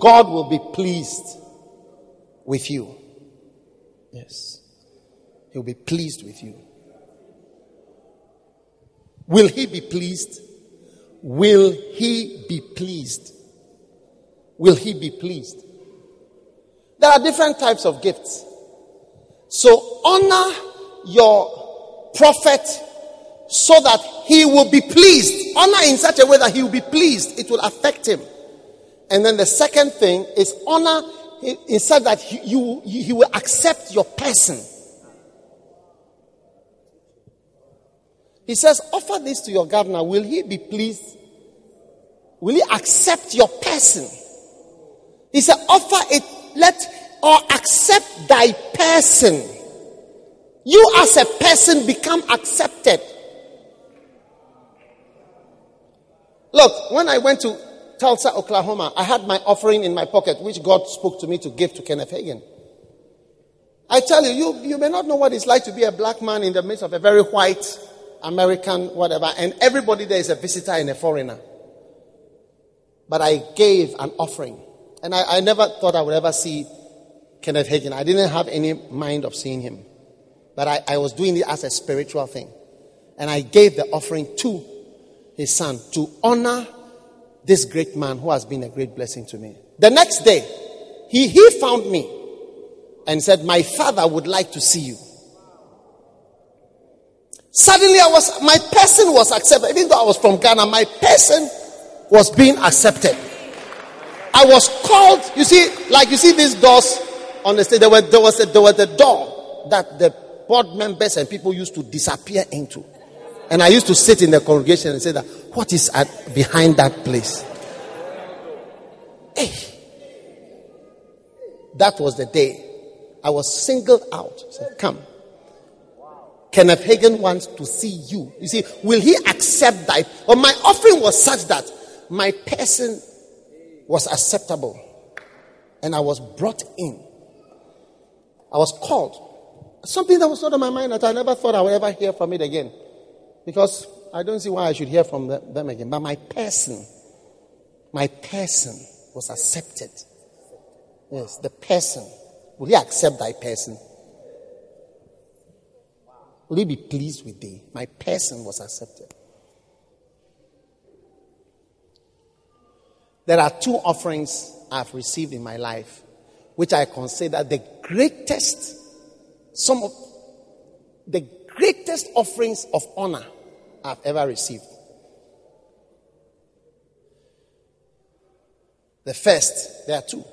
God will be pleased with you. Yes. He'll be pleased with you. Will he be pleased? Will he be pleased? Will he be pleased? There are different types of gifts. So honor your prophet so that he will be pleased. Honor in such a way that he will be pleased. It will affect him. And then the second thing is honor in such that he, you, he will accept your person. He says, offer this to your governor. Will he be pleased? Will he accept your person? He said, offer it, let, or accept thy person. You as a person become accepted. Look, when I went to Tulsa, Oklahoma, I had my offering in my pocket, which God spoke to me to give to Kenneth Hagin. I tell you, you, you may not know what it's like to be a black man in the midst of a very white American, whatever, and everybody there is a visitor and a foreigner. But I gave an offering. And I, I never thought I would ever see Kenneth Hagin. I didn't have any mind of seeing him. But I, I was doing it as a spiritual thing. And I gave the offering to his son to honor this great man who has been a great blessing to me. The next day, he, he found me and said, My father would like to see you. Suddenly, I was, my person was accepted. Even though I was from Ghana, my person was being accepted. I was called, you see, like you see these doors on the stage, there, were, there, was a, there was a door that the board members and people used to disappear into. And I used to sit in the congregation and say that, what is at, behind that place? Hey. That was the day I was singled out. Said, come. Kenneth Hagin wants to see you. You see, will he accept that? Or my offering was such that my person was acceptable. And I was brought in. I was called. Something that was not on my mind that I never thought I would ever hear from it again. Because I don't see why I should hear from them again. But my person, my person was accepted. Yes, the person. Will he accept thy person? Will he be pleased with thee? My person was accepted. There are two offerings I've received in my life, which I consider the greatest, some of the greatest offerings of honor I've ever received. The first, there are two.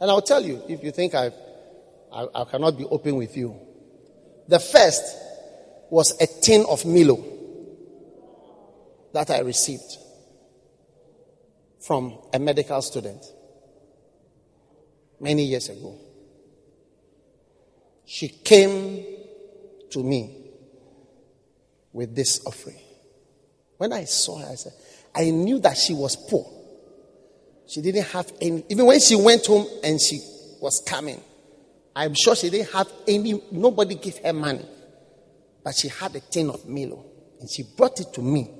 And I'll tell you if you think I've, I, I cannot be open with you. The first was a tin of Milo that I received from a medical student many years ago. She came to me with this offering. When I saw her, I said, I knew that she was poor. She didn't have any, even when she went home and she was coming, I'm sure she didn't have any, nobody gave her money. But she had a tin of Milo and she brought it to me.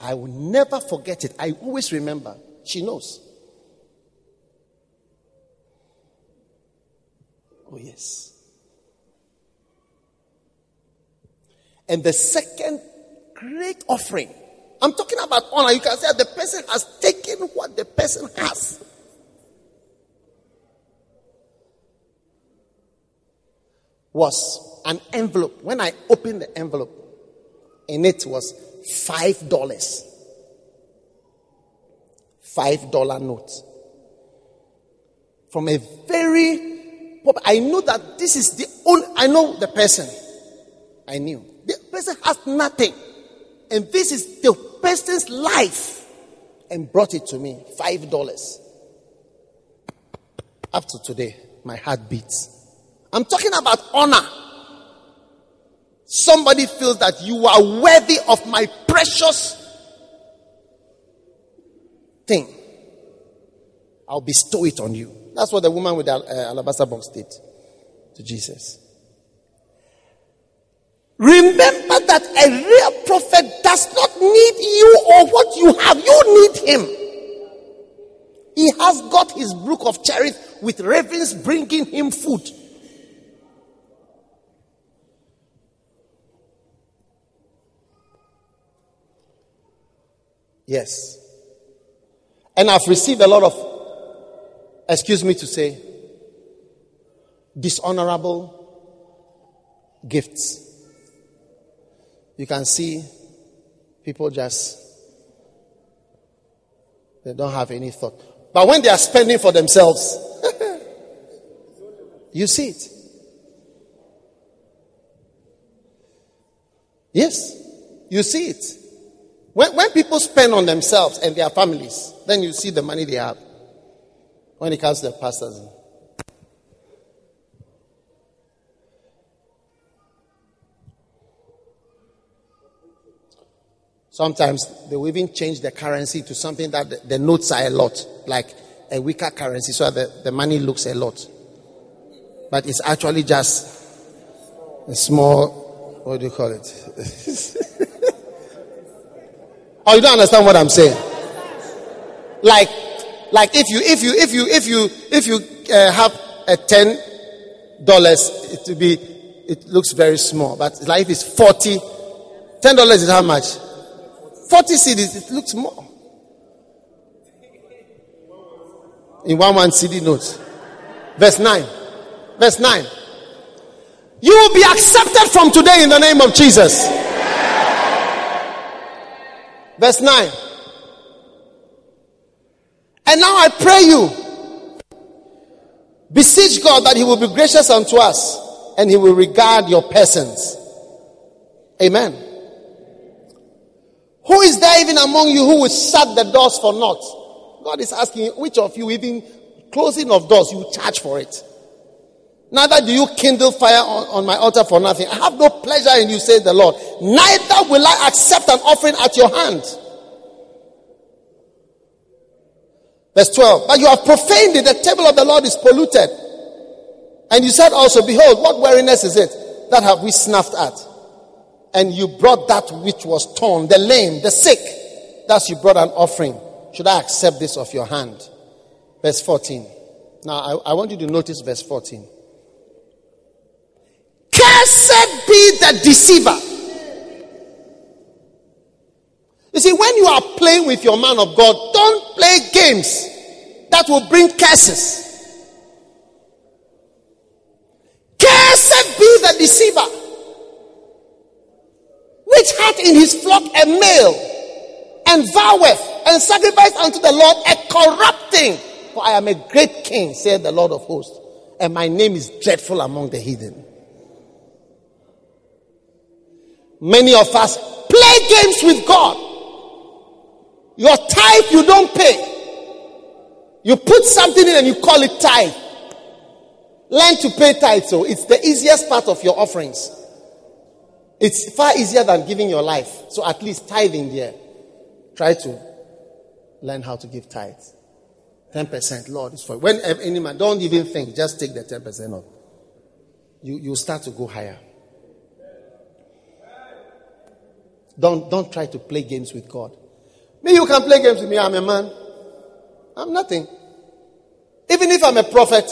I will never forget it. I always remember. She knows. Oh, yes. And the second great offering. I'm talking about honor. You can say the person has taken what the person has. Was an envelope. When I opened the envelope, in it was five dollars. Five dollar note. From a very I know that this is the only I know the person. I knew. The person has nothing. And this is the person's life. And brought it to me. Five dollars. Up to today, my heart beats. I'm talking about honor. Somebody feels that you are worthy of my precious thing. I'll bestow it on you. That's what the woman with the uh, alabaster box did to Jesus. Remember that a real prophet does not need you or what you have. You need him. He has got his brook of Cherith with ravens bringing him food. Yes. And I've received a lot of, excuse me to say, dishonorable gifts. You can see people just, they don't have any thought. But when they are spending for themselves, you see it. Yes, you see it. When, when people spend on themselves and their families, then you see the money they have. When it comes to the pastors. Sometimes they will even change the currency to something that the, the notes are a lot, like a weaker currency, so that the, money looks a lot. But it's actually just a small, what do you call it? oh, you don't understand what I'm saying? Like, like if you, if you, if you, if you, if you uh, have a ten dollars, it will be, it looks very small. But like if it's forty, ten dollars is how much? 40 cedis, it looks more. In one one cedi notes. Verse 9. Verse 9. You will be accepted from today in the name of Jesus. Verse 9. And now I pray you, beseech God that He will be gracious unto us and He will regard your persons. Amen. Who is there even among you who will shut the doors for naught? God is asking which of you, even closing of doors, you charge for it. Neither do you kindle fire on, on my altar for nothing. I have no pleasure in you, says the Lord. Neither will I accept an offering at your hand. Verse 12. But you have profaned it. The table of the Lord is polluted. And you said also, Behold, what weariness is it that have we snuffed at? And you brought that which was torn, the lame, the sick, thus you brought an offering. Should I accept this of your hand? Verse 14. Now, I, I want you to notice verse 14. Cursed be the deceiver. You see, when you are playing with your man of God, don't play games that will bring curses. Cursed be the deceiver which hath in his flock a male, and voweth and sacrifice unto the Lord a corrupting. For I am a great king, said the Lord of hosts, and my name is dreadful among the heathen. Many of us play games with God. Your tithe you don't pay. You put something in and you call it tithe. Learn to pay tithe, so it's the easiest part of your offerings. It's far easier than giving your life. So at least tithing there. Try to learn how to give tithes. 10%, Lord, is for when any man, don't even think, just take the 10% off. You, you start to go higher. Don't, don't try to play games with God. Me, you can play games with me. I'm a man. I'm nothing. Even if I'm a prophet,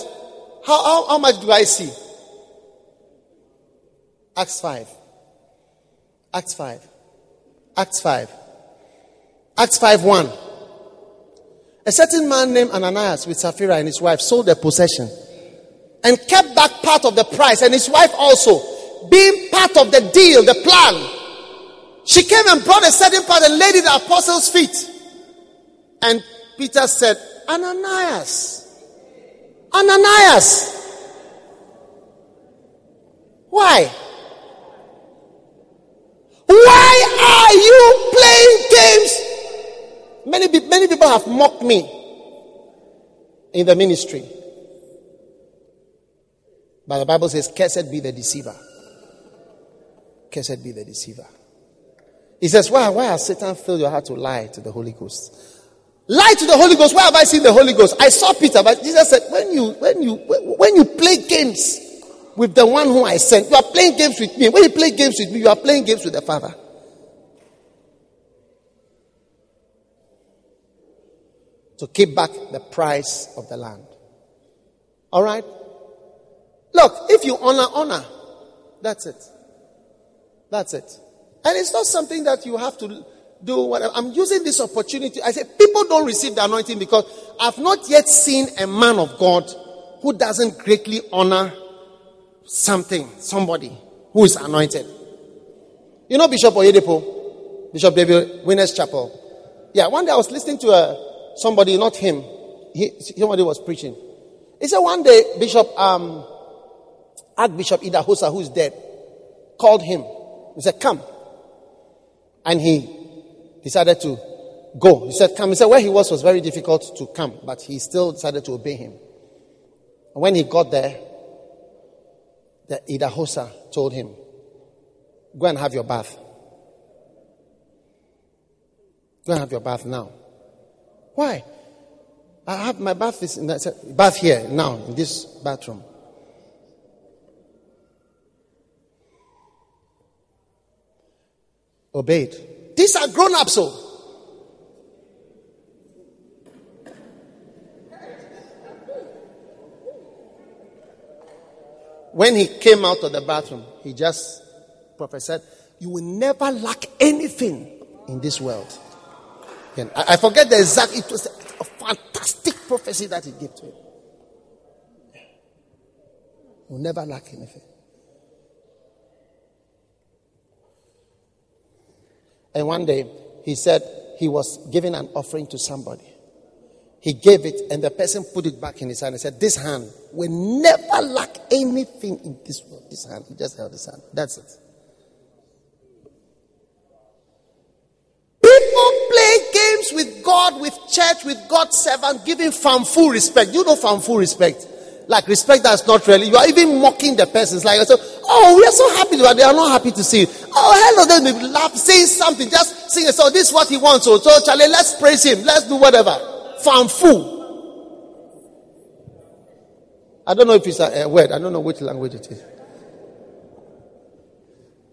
how, how, how much do I see? Acts 5. Acts 5. Acts 5. Acts 5 1. A certain man named Ananias with Sapphira and his wife sold their possession and kept back part of the price, and his wife also, being part of the deal, the plan. She came and brought a certain part and laid it at the apostles' feet. And Peter said, Ananias, Ananias, why? Why are you playing games? Many, many people have mocked me in the ministry. But the Bible says, Cursed be the deceiver. Cursed be the deceiver. He says, Why, why has Satan filled your heart to lie to the Holy Ghost? Lie to the Holy Ghost. Where have I seen the Holy Ghost? I saw Peter, but Jesus said, When you when you when you play games, with the one whom I sent. You are playing games with me. When you play games with me, you are playing games with the Father. To keep back the price of the land. All right? Look, if you honor, honor. That's it. That's it. And it's not something that you have to do whatever. I'm using this opportunity. I say people don't receive the anointing because I've not yet seen a man of God who doesn't greatly honor something, somebody who is anointed. You know Bishop Oyedepo, Bishop David Winners Chapel. Yeah, one day I was listening to uh, somebody, not him. He, somebody was preaching. He said one day Bishop um, Archbishop Idahosa, who's dead, called him. He said, "Come," and he decided to go. He said, Come. He said, Where he was was very difficult to come, but he still decided to obey him. And when he got there, the Idahosa told him, Go and have your bath. Go and have your bath now. Why? I have my bath is in that bath here now in this bathroom. Obeyed. These are grown ups, so. Oh. When he came out of the bathroom, he just prophesied, You will never lack anything in this world. And I forget the exact, it was a fantastic prophecy that he gave to him. You will never lack anything. And one day he said he was giving an offering to somebody. He gave it, and the person put it back in his hand and said, This hand will never lack anything in this world. This hand. He just held his hand. That's it. People play games with God, with church, with God's servant, giving full respect. You know full respect? Like respect that's not really. You are even mocking the person. It's like, so, oh, we are so happy, but they are not happy to see you. Oh, hello, they laugh, saying something, just sing. So this is what he wants. So, so Charlie, let's praise him. Let's do whatever. Fanfu. I don't know if it's a, a word. I don't know which language it is.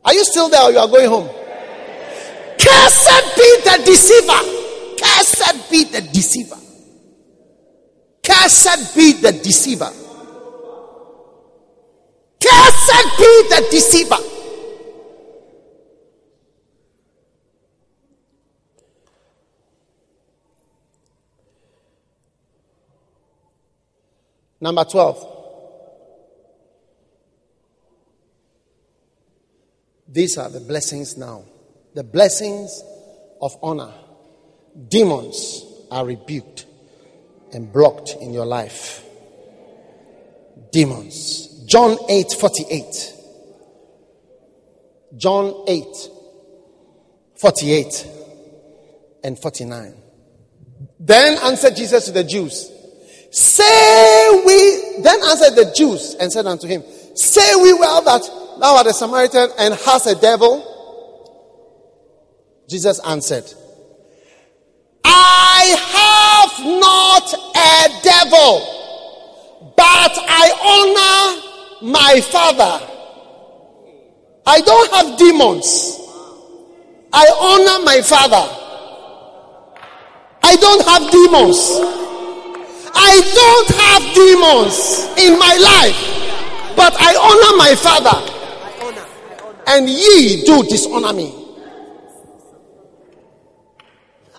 Are you still there or you are going home? Cursed be the deceiver. Cursed be the deceiver. Cursed be the deceiver. Cursed be the deceiver. Number 12. These are the blessings now. The blessings of honor. Demons are rebuked and blocked in your life. Demons. John 8 48. John 8 48 and 49. Then answered Jesus to the Jews, Say we, then answered the Jews and said unto him, Say we well that thou art a Samaritan and hast a devil? Jesus answered, I have not a devil, but I honor my Father. I don't have demons. I honor my Father. I don't have demons. I don't have demons in my life, but I honor my Father. And ye do dishonor me.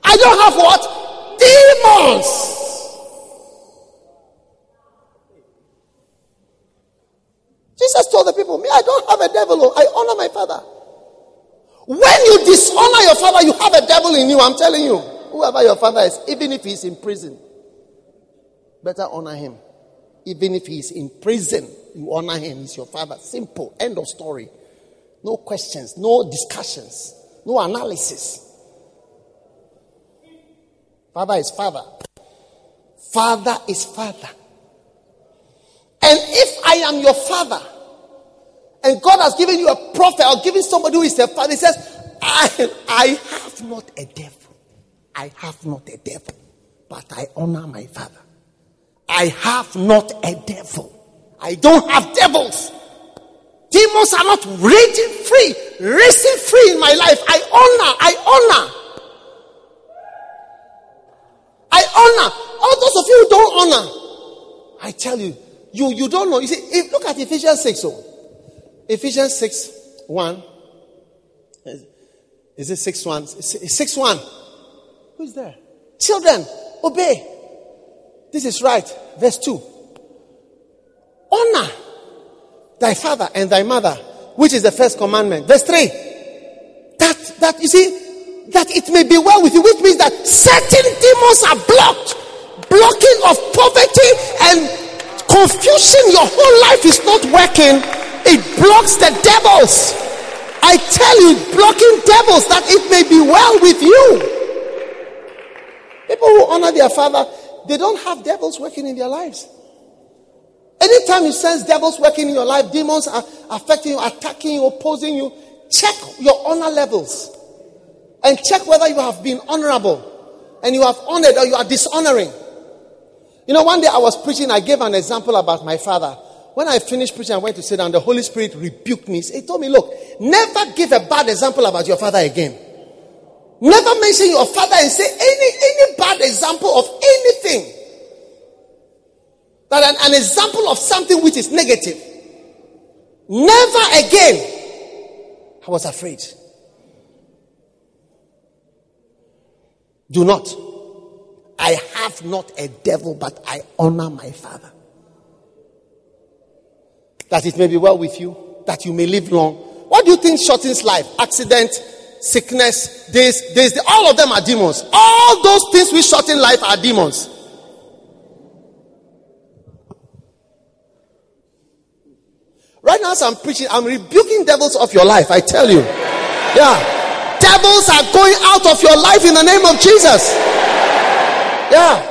I don't have what? Demons. Jesus told the people, Me, I don't have a devil. Oh, I honor my father. When you dishonor your father, you have a devil in you. I'm telling you. Whoever your father is, even if he's in prison, better honor him. Even if he's in prison, you honor him. He's your father. Simple. End of story. No questions, no discussions, no analysis. Father is father. Father is father. And if I am your father, and God has given you a prophet or given somebody who is a father, he says, I, I have not a devil. I have not a devil, but I honor my father. I have not a devil. I don't have devils. Demons are not raging free, racing free in my life. I honor, I honor. I honor. All those of you who don't honor, I tell you, you, you don't know. You see, if, look at Ephesians 6. Oh. Ephesians 6 1. Is it 6 1? 6 1. Who's there? Children, obey. This is right. Verse 2. Honor thy father and thy mother, which is the first commandment. Verse 3. That, that, you see, that it may be well with you, which means that certain demons are blocked. Blocking of poverty and confusion. Your whole life is not working. It blocks the devils. I tell you, blocking devils that it may be well with you. People who honor their father, they don't have devils working in their lives. Anytime you sense devils working in your life, demons are affecting you, attacking you, opposing you, check your honor levels and check whether you have been honorable and you have honored or you are dishonoring. You know, one day I was preaching, I gave an example about my father. When I finished preaching, I went to sit down. The Holy Spirit rebuked me. He told me, Look, never give a bad example about your father again. Never mention your father and say any, any bad example of anything. That an, an example of something which is negative. Never again. I was afraid. Do not. I have not a devil, but I honor my father. That it may be well with you, that you may live long. What do you think shortens life? Accident, sickness, this, this, this, all of them are demons. All those things which shorten life are demons. Right now, as I'm preaching, I'm rebuking devils of your life. I tell you. Yeah. Devils are going out of your life in the name of Jesus. Yeah.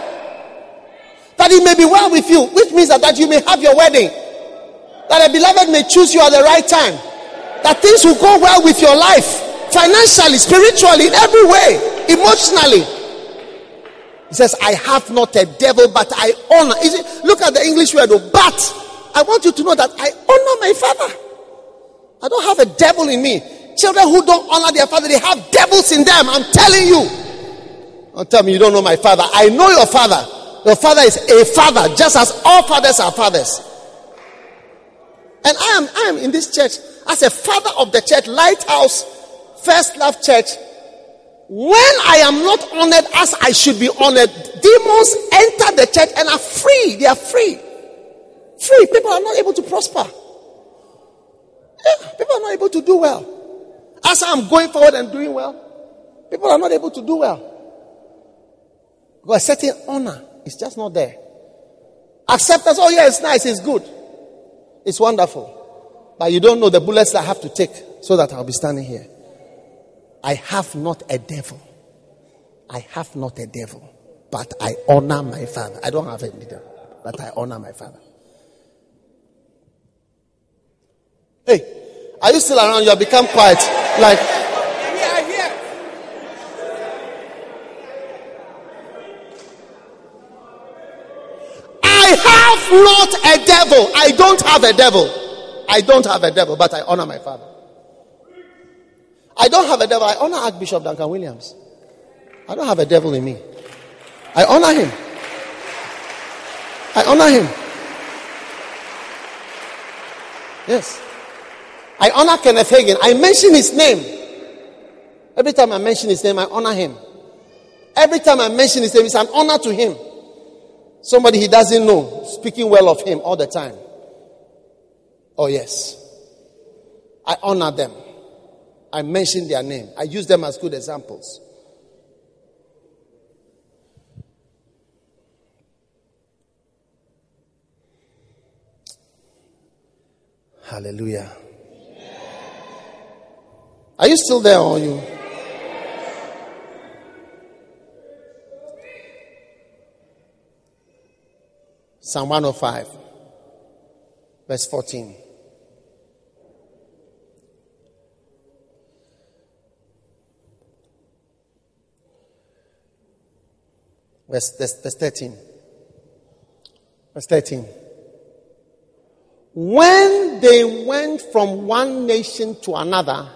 That it may be well with you, which means that, that you may have your wedding. That a beloved may choose you at the right time. That things will go well with your life financially, spiritually, in every way, emotionally. He says, I have not a devil, but I honor. It, look at the English word, but I want you to know that I honor my father. I don't have a devil in me. Children who don't honor their father, they have devils in them. I'm telling you. Don't tell me you don't know my father. I know your father. Your father is a father, just as all fathers are fathers. And I am, I am in this church as a father of the church, Lighthouse First Love Church, when I am not honored as I should be honored, demons enter the church and are free. They are free. Free. People are not able to prosper. Yeah, people are not able to do well. As I'm going forward and doing well, people are not able to do well. Because a certain honor is just not there. Acceptance, oh yeah, it's nice, it's good. It's wonderful. But you don't know the bullets I have to take so that I'll be standing here. I have not a devil. I have not a devil, but I honor my father. I don't have a devil. but I honor my father. Hey, are you still around? You have become quiet. Like, I have not a devil. I don't have a devil. I don't have a devil, but I honor my father. I don't have a devil. I honor Archbishop Duncan Williams. I don't have a devil in me. I honor him. I honor him. Yes. I honor Kenneth Hagin. I mention his name. Every time I mention his name, I honor him. Every time I mention his name, it's an honor to him. Somebody he doesn't know, speaking well of him all the time. Oh, yes. I honor them. I mention their name. I use them as good examples. Hallelujah. Are you still there or you? Psalm 105, verse 14. Verse, verse, verse 13. Verse 13. When they went from one nation to another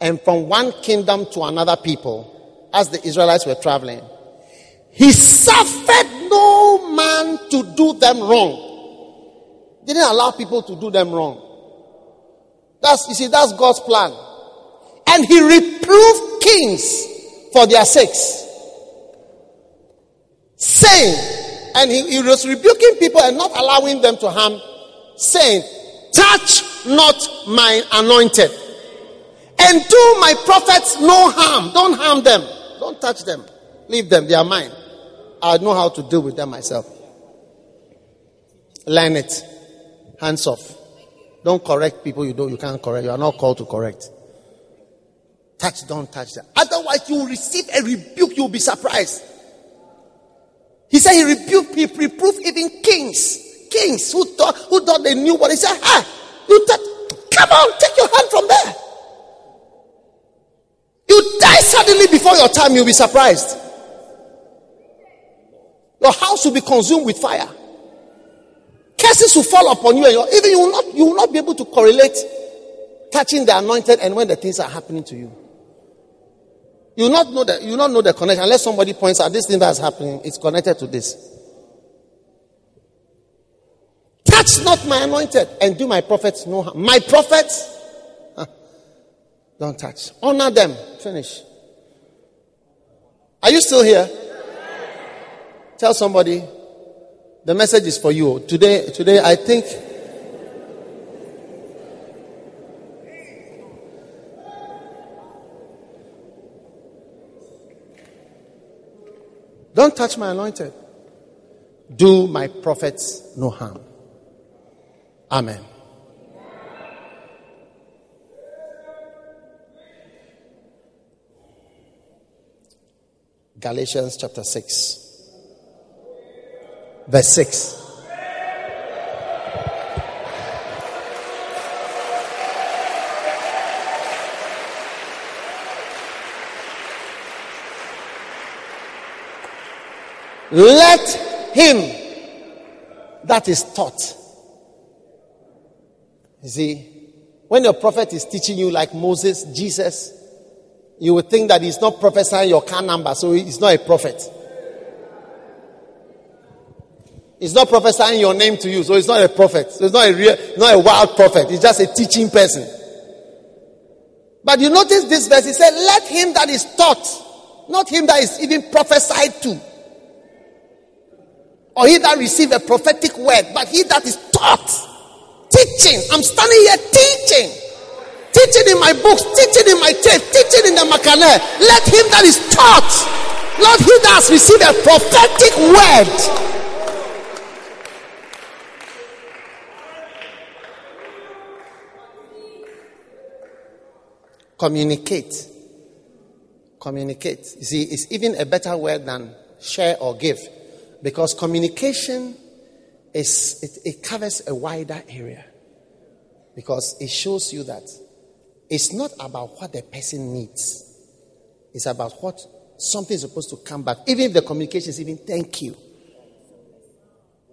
and from one kingdom to another people, as the Israelites were traveling, he suffered no man to do them wrong. They Didn't allow people to do them wrong. That's, you see, that's God's plan. And he reproved kings for their sakes. Saying, and he, he was rebuking people and not allowing them to harm, saying, Touch not my anointed, and do my prophets no harm. Don't harm them, don't touch them, leave them, they are mine. I know how to deal with them myself. Learn it. Hands off. Don't correct people you don't you can't correct. You are not called to correct. Touch, don't touch them. Otherwise, you will receive a rebuke, you'll be surprised. He said he rebuked, he reproved even kings. Kings who thought who thought they knew what he said, ah, you come on, take your hand from there. You die suddenly before your time, you'll be surprised. Your house will be consumed with fire. Curses will fall upon you, and even you will not you will not be able to correlate touching the anointed and when the things are happening to you. You not know that you not know the connection unless somebody points out this thing that's happening is connected to this. Touch not my anointed and do my prophets no harm. My prophets, don't touch. Honor them. Finish. Are you still here? Tell somebody the message is for you. Today, today I think Don't touch my anointed. Do my prophets no harm. Amen. Galatians chapter 6 verse 6. Let him that is taught. You see, when your prophet is teaching you like Moses, Jesus, you would think that he's not prophesying your car number, so he's not a prophet. He's not prophesying your name to you, so he's not a prophet. So he's not a real, not a wild prophet. He's just a teaching person. But you notice this verse, he said, Let him that is taught, not him that is even prophesied to, or he that received a prophetic word, but he that is taught, teaching. I'm standing here teaching. Teaching in my books, teaching in my tape, teaching in the Makane. Let him that is taught, not he that has received a prophetic word, Communicate. Communicate. You see, it's even a better word than share or give because communication is it, it covers a wider area because it shows you that it's not about what the person needs it's about what something is supposed to come back even if the communication is even thank you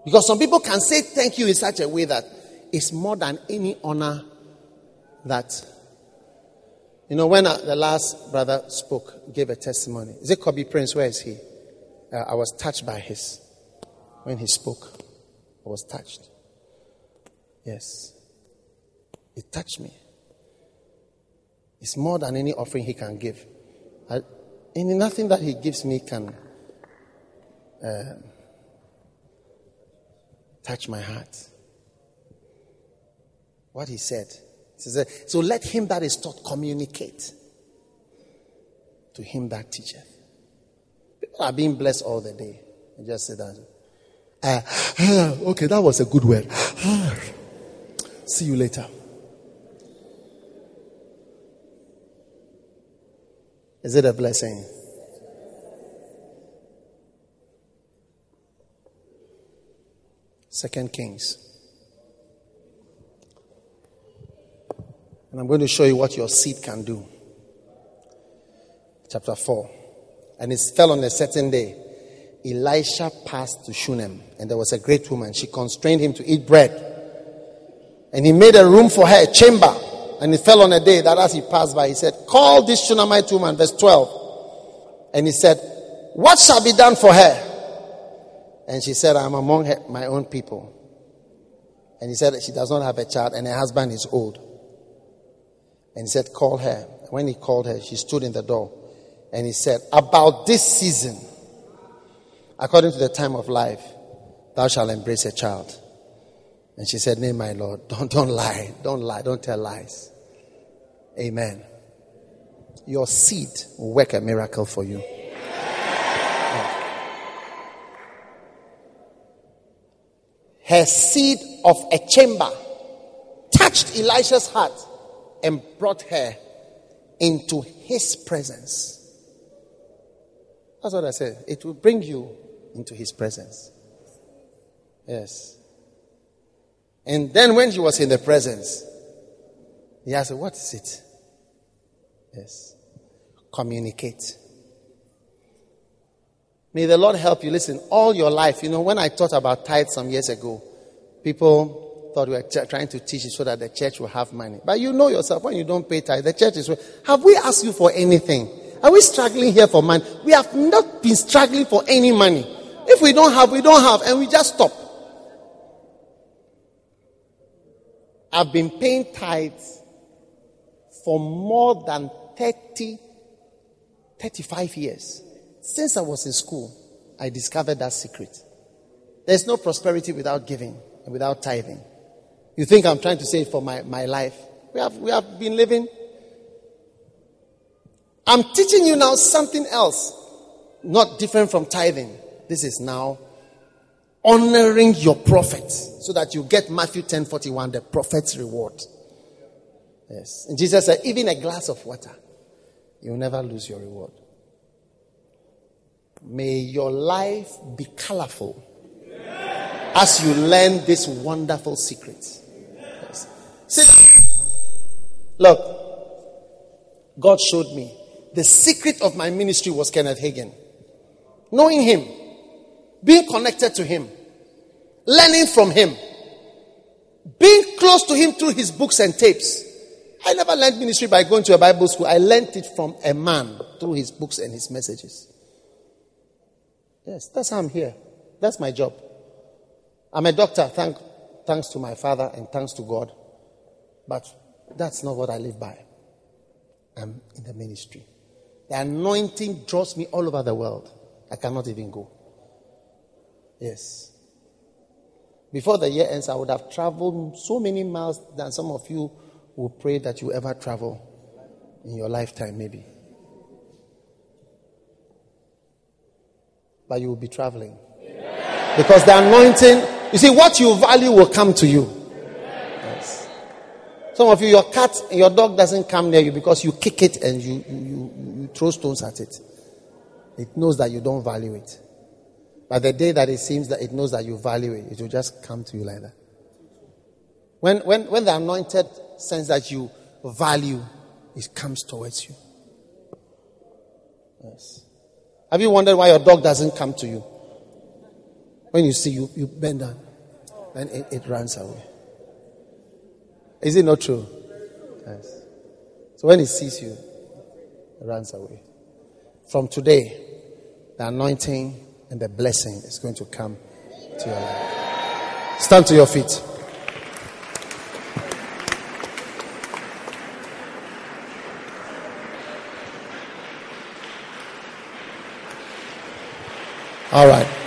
because some people can say thank you in such a way that it's more than any honor that you know, when uh, the last brother spoke, gave a testimony. Is it Kobe Prince? Where is he? Uh, I was touched by his. When he spoke, I was touched. Yes. It touched me. It's more than any offering he can give. I, and nothing that he gives me can uh, touch my heart. What he said so let him that is taught communicate to him that teacheth. Are being blessed all the day. I just say that. Uh, okay, that was a good word. Uh, see you later. Is it a blessing? Second Kings And I'm going to show you what your seed can do. Chapter 4. And it fell on a certain day. Elisha passed to Shunem, and there was a great woman. She constrained him to eat bread. And he made a room for her, a chamber. And it fell on a day that as he passed by, he said, Call this Shunammite woman, verse 12. And he said, What shall be done for her? And she said, I'm among her, my own people. And he said she does not have a child, and her husband is old. And he said, Call her. When he called her, she stood in the door. And he said, About this season, according to the time of life, thou shalt embrace a child. And she said, Nay, my Lord. Don't, don't lie. Don't lie. Don't tell lies. Amen. Your seed will work a miracle for you. Her seed of a chamber touched Elisha's heart and brought her into his presence. That's what I said. It will bring you into his presence. Yes. And then when he was in the presence, he asked, What is it? Yes. Communicate. May the Lord help you. Listen, all your life, you know, when I taught about tithe some years ago, people thought we were trying to teach it so that the church will have money. But you know yourself, when you don't pay tithe, the church is. Have we asked you for anything? Are we struggling here for money? We have not been struggling for any money. If we don't have, we don't have, and we just stop. I've been paying tithes for more than 30, 35 years. Since I was in school, I discovered that secret. There's no prosperity without giving and without tithing. You think I'm trying to it for my, my life? We have, we have been living. I'm teaching you now something else, not different from tithing. This is now honoring your prophet so that you get Matthew 10 41, the prophet's reward. Yes. And Jesus said, even a glass of water, you'll never lose your reward. May your life be colorful as you learn this wonderful secret. Yes. Sit. Look, God showed me the secret of my ministry was Kenneth Hagin. Knowing him, being connected to him, learning from him, being close to him through his books and tapes. I never learned ministry by going to a Bible school. I learned it from a man through his books and his messages. Yes, that's how I'm here. That's my job. I'm a doctor, thank, thanks to my father and thanks to God. But that's not what I live by. I'm in the ministry. The anointing draws me all over the world. I cannot even go. Yes. Before the year ends, I would have traveled so many miles than some of you will pray that you ever travel in your lifetime, maybe. But you will be traveling. Because the anointing, you see, what you value will come to you. Some of you, your cat and your dog doesn't come near you because you kick it and you, you, you, throw stones at it. It knows that you don't value it. But the day that it seems that it knows that you value it, it will just come to you like that. When, when, when the anointed sense that you value, it comes towards you. Yes. Have you wondered why your dog doesn't come to you? When you see you, you bend down, then it, it runs away. Is it not true? Yes. So when he sees you, it runs away. From today, the anointing and the blessing is going to come to your life. Stand to your feet. All right.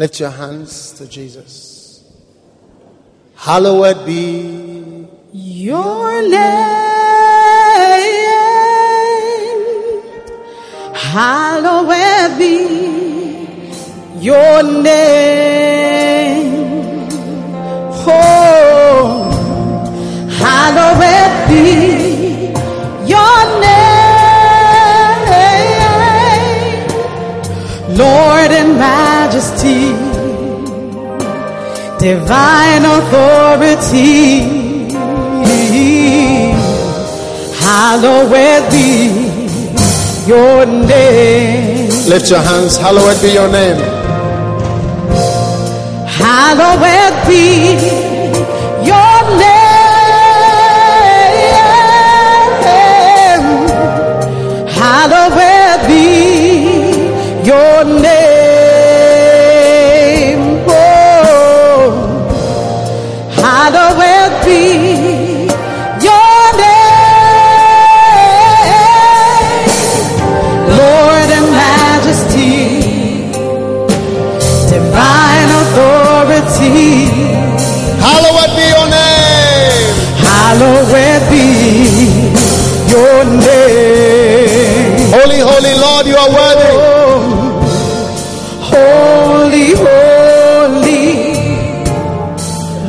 Lift your hands to Jesus. Hallowed be your name. Hallowed be your name. majesty, divine authority. Hallowed be your name. Lift your hands. Hallowed be your name. Hallowed be your name. Hallowed be your name. Lord, you are worthy. Holy, holy,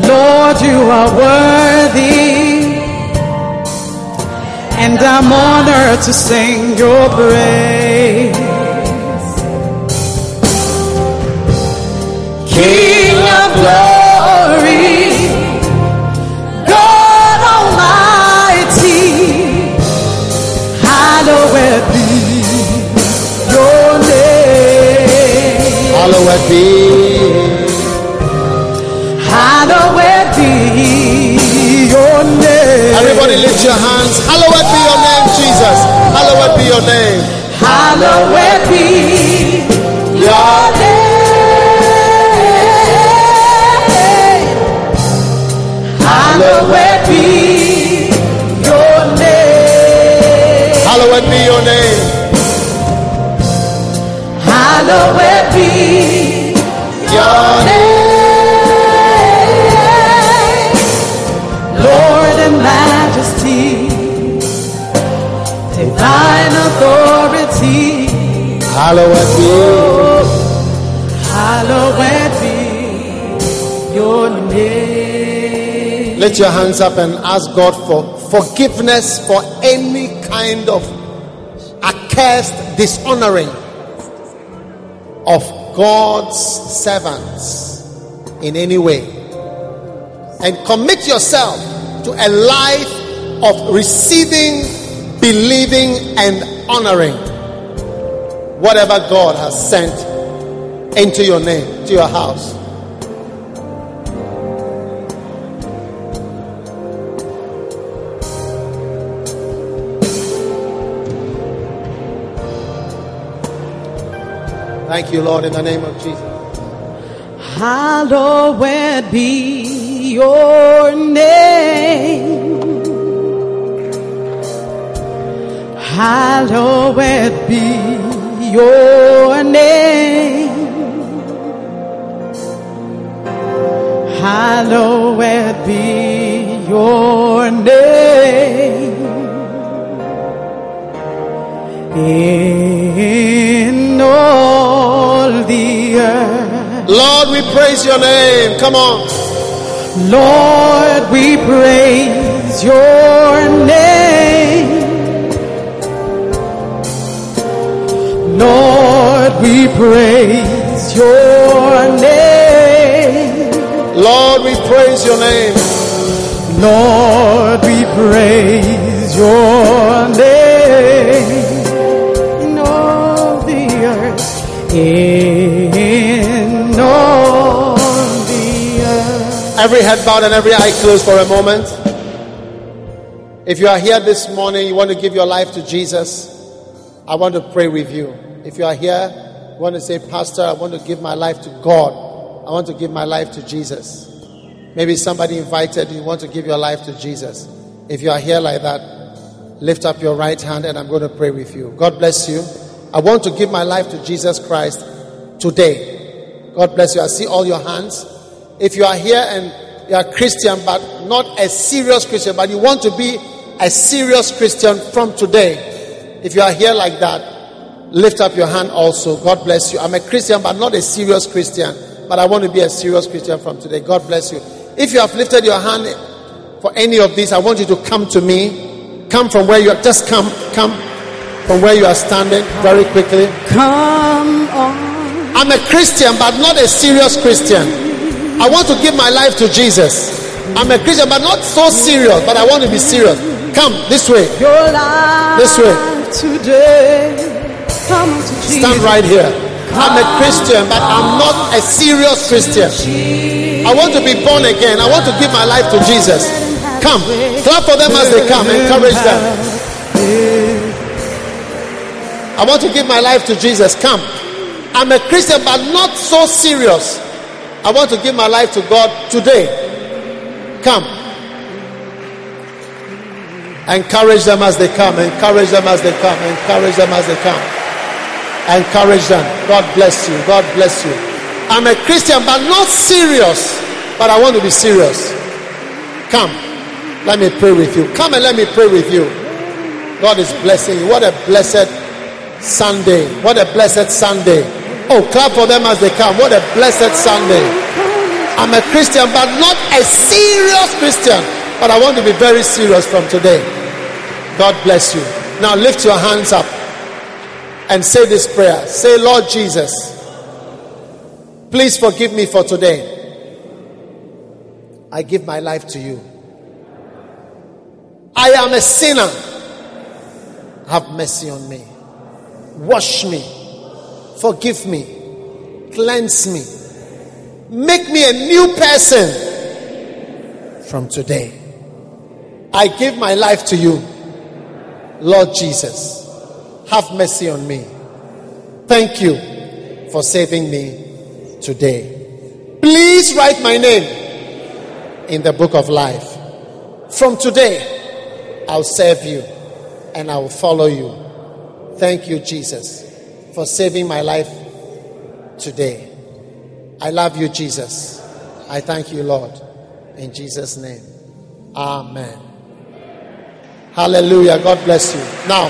Lord, you are worthy. And I'm honored to sing your praise. King of glory, be. Hallowed be your name. Everybody lift your hands. Hallowed be your name, Jesus. Hallowed be your name. Hallowed be your name. Hallowed be your name. Hallowed be your name. Hallowed Hallowed be. Hallowed be your name. Lift your hands up and ask God for forgiveness for any kind of accursed dishonoring of God's servants in any way. And commit yourself to a life of receiving, believing, and honoring whatever God has sent into your name, to your house. Thank you, Lord, in the name of Jesus. Hallowed be your name. Hallowed be your name. Hallowed be your name. In all the earth. Lord, we praise your name. Come on. Lord, we praise your name. Praise your name. Lord, we praise your name. Lord, we praise your name. In all the earth. In all the earth. Every head bowed and every eye closed for a moment. If you are here this morning, you want to give your life to Jesus, I want to pray with you. If you are here, want to say, Pastor, I want to give my life to God. I want to give my life to Jesus. Maybe somebody invited you, you want to give your life to Jesus. If you are here like that, lift up your right hand and I'm going to pray with you. God bless you. I want to give my life to Jesus Christ today. God bless you. I see all your hands. If you are here and you are Christian, but not a serious Christian, but you want to be a serious Christian from today, if you are here like that, lift up your hand also. God bless you. I'm a Christian, but not a serious Christian, but I want to be a serious Christian from today. God bless you. If you have lifted your hand for any of these, I want you to come to me. Come from where you are. Just come, come from where you are standing very quickly. Come on. I'm a Christian, but not a serious Christian. I want to give my life to Jesus. I'm a Christian, but not so serious, but I want to be serious. Come this way. Your life This way. today. Stand right here. I'm a Christian, but I'm not a serious Christian. I want to be born again. I want to give my life to Jesus. Come. Clap for them as they come. Encourage them. I want to give my life to Jesus. Come. I'm a Christian, but not so serious. I want to give my life to God today. Come. Encourage them as they come. Encourage them as they come. Encourage them as they come. Encourage them. God bless you. God bless you. I'm a Christian, but not serious. But I want to be serious. Come. Let me pray with you. Come and let me pray with you. God is blessing you. What a blessed Sunday. What a blessed Sunday. Oh, clap for them as they come. What a blessed Sunday. I'm a Christian, but not a serious Christian. But I want to be very serious from today. God bless you. Now lift your hands up and say this prayer. Say, Lord Jesus, please forgive me for today. I give my life to you. I am a sinner. Have mercy on me. Wash me. Forgive me. Cleanse me. Make me a new person from today. I give my life to you. Lord Jesus, have mercy on me. Thank you for saving me today. Please write my name in the book of life. From today, I'll serve you and I will follow you. Thank you, Jesus, for saving my life today. I love you, Jesus. I thank you, Lord. In Jesus' name. Amen. Hallelujah. God bless you. Now,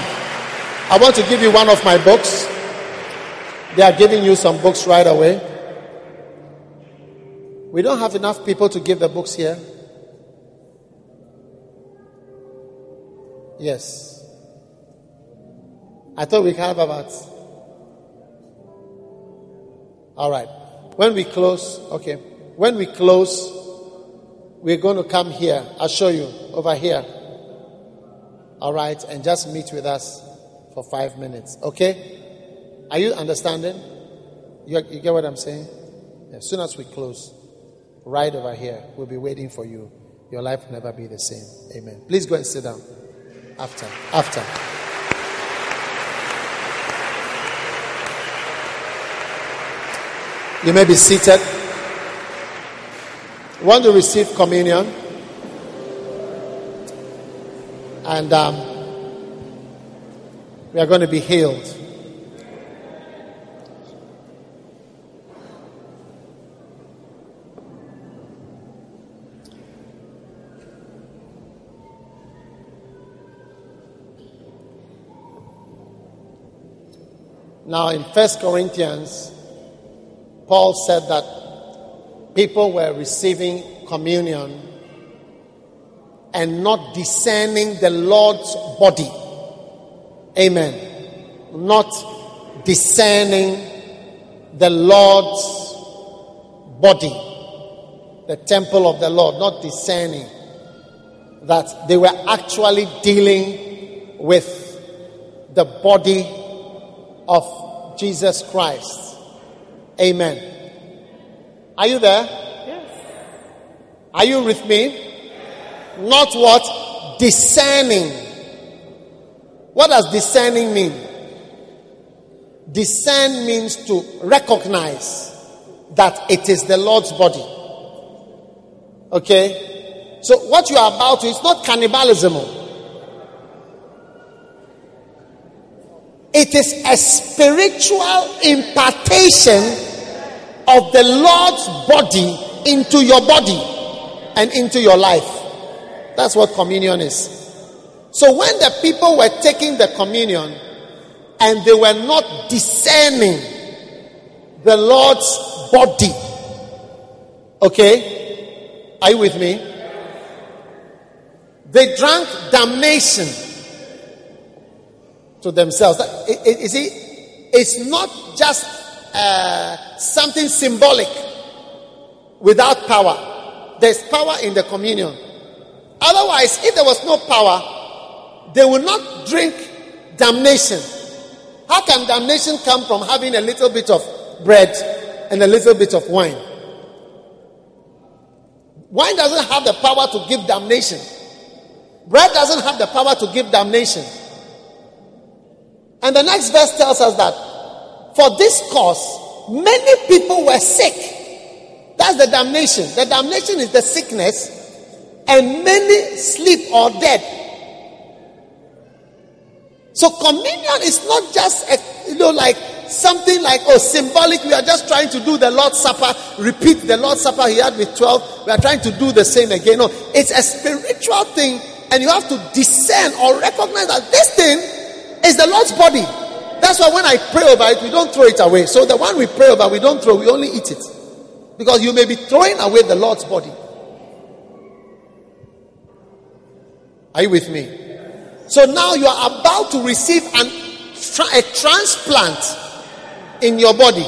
I want to give you one of my books. They are giving you some books right away. We don't have enough people to give the books here. Yes. I thought we have about. All right. When we close, okay. When we close, we're going to come here. I'll show you over here. All right. And just meet with us for five minutes. Okay? Are you understanding? You, you get what I'm saying? As soon as we close, right over here, we'll be waiting for you. Your life will never be the same. Amen. Please go and sit down. After. After. You may be seated. want to receive communion? And um, we are going to be healed. Now, in First Corinthians, Paul said that people were receiving communion and not discerning the Lord's body. Amen. Not discerning the Lord's body, the temple of the Lord, not discerning that they were actually dealing with the body of Jesus Christ. Amen. Are you there? Yes. Are you with me? Not what? Discerning. What does discerning mean? Discern means to recognize that it is the Lord's body. Okay? So what you are about to is not cannibalism. It is a spiritual impartation of the Lord's body into your body and into your life. That's what communion is. So when the people were taking the communion and they were not discerning the Lord's body, okay, are you with me? They drank damnation to themselves. You see, it's not just uh, something symbolic without power. There's power in the communion. Otherwise, if there was no power, they will not drink damnation. How can damnation come from having a little bit of bread and a little bit of wine? Wine doesn't have the power to give damnation. Bread doesn't have the power to give damnation. And the next verse tells us that for this cause, many people were sick. That's the damnation. The damnation is the sickness, and many sleep or dead. So communion is not just a, you know like something like, oh, symbolic. We are just trying to do the Lord's Supper, repeat the Lord's Supper he had with 12. We are trying to do the same again. No, it's a spiritual thing, and you have to discern or recognize that this thing is the Lord's body. That's why when I pray over it, we don't throw it away. So the one we pray over, we don't throw, we only eat it. Because you may be throwing away the Lord's body. Are you with me? So now you are about to receive an, a transplant in your body.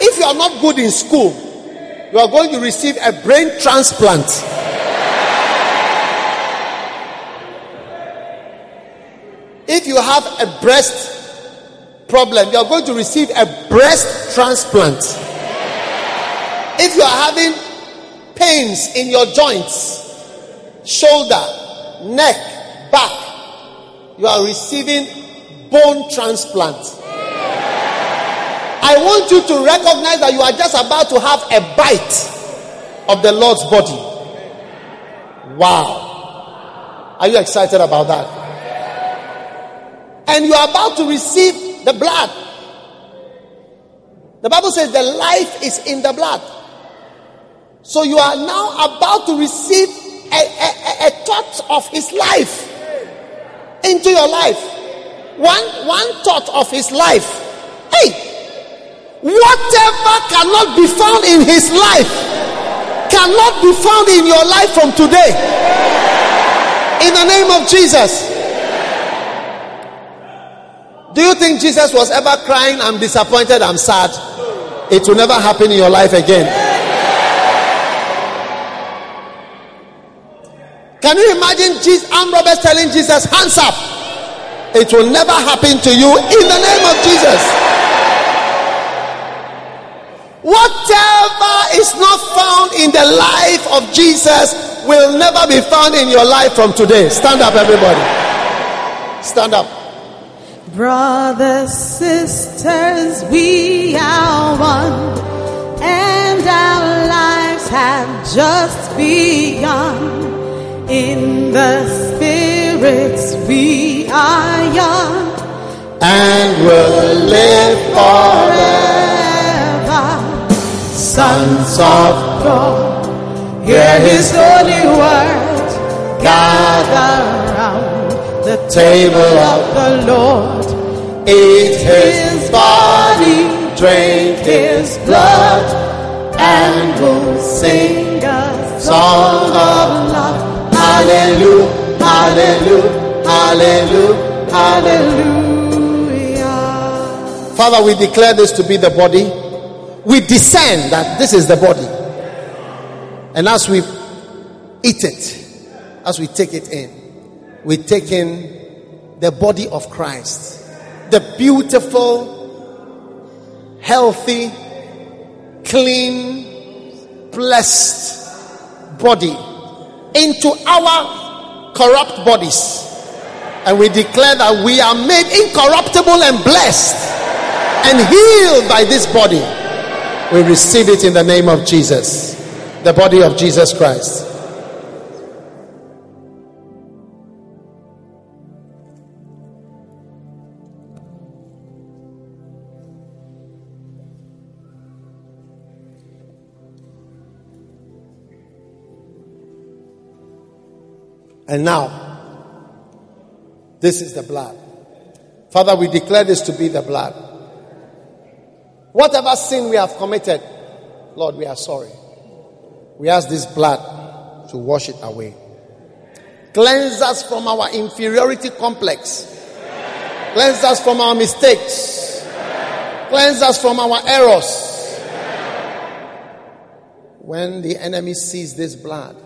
If you are not good in school, you are going to receive a brain transplant. If you have a breast problem, you are going to receive a breast transplant. If you are having pains in your joints, shoulder, neck, back, you are receiving bone transplant. I want you to recognize that you are just about to have a bite of the Lord's body. Wow. Are you excited about that? And you are about to receive the blood. The Bible says the life is in the blood. So you are now about to receive a, a, a thought of his life into your life. One, one thought of his life. Hey, whatever cannot be found in his life cannot be found in your life from today. In the name of Jesus. Do you think Jesus was ever crying, I'm disappointed, I'm sad? It will never happen in your life again. Can you imagine Jesus, armed robbers telling Jesus, hands up? It will never happen to you in the name of Jesus. Whatever is not found in the life of Jesus will never be found in your life from today. Stand up, everybody. Stand up. Brothers, sisters, we are one, and our lives have just begun. In the spirits we are young and will live forever. Sons of God, hear His holy word. Gather around the table of the Lord. Eat His body, drink His blood, and we'll sing a song of love. Hallelujah, hallelujah, hallelujah, hallelujah. Father, we declare this to be the body. We discern that this is the body. And as we eat it, as we take it in, we take in the body of Christ. The beautiful, healthy, clean, blessed body into our corrupt bodies. And we declare that we are made incorruptible and blessed and healed by this body. We receive it in the name of Jesus, the body of Jesus Christ. And now, this is the blood. Father, we declare this to be the blood. Whatever sin we have committed, Lord, we are sorry. We ask this blood to wash it away. Cleanse us from our inferiority complex. Cleanse us from our mistakes. Cleanse us from our errors. When the enemy sees this blood,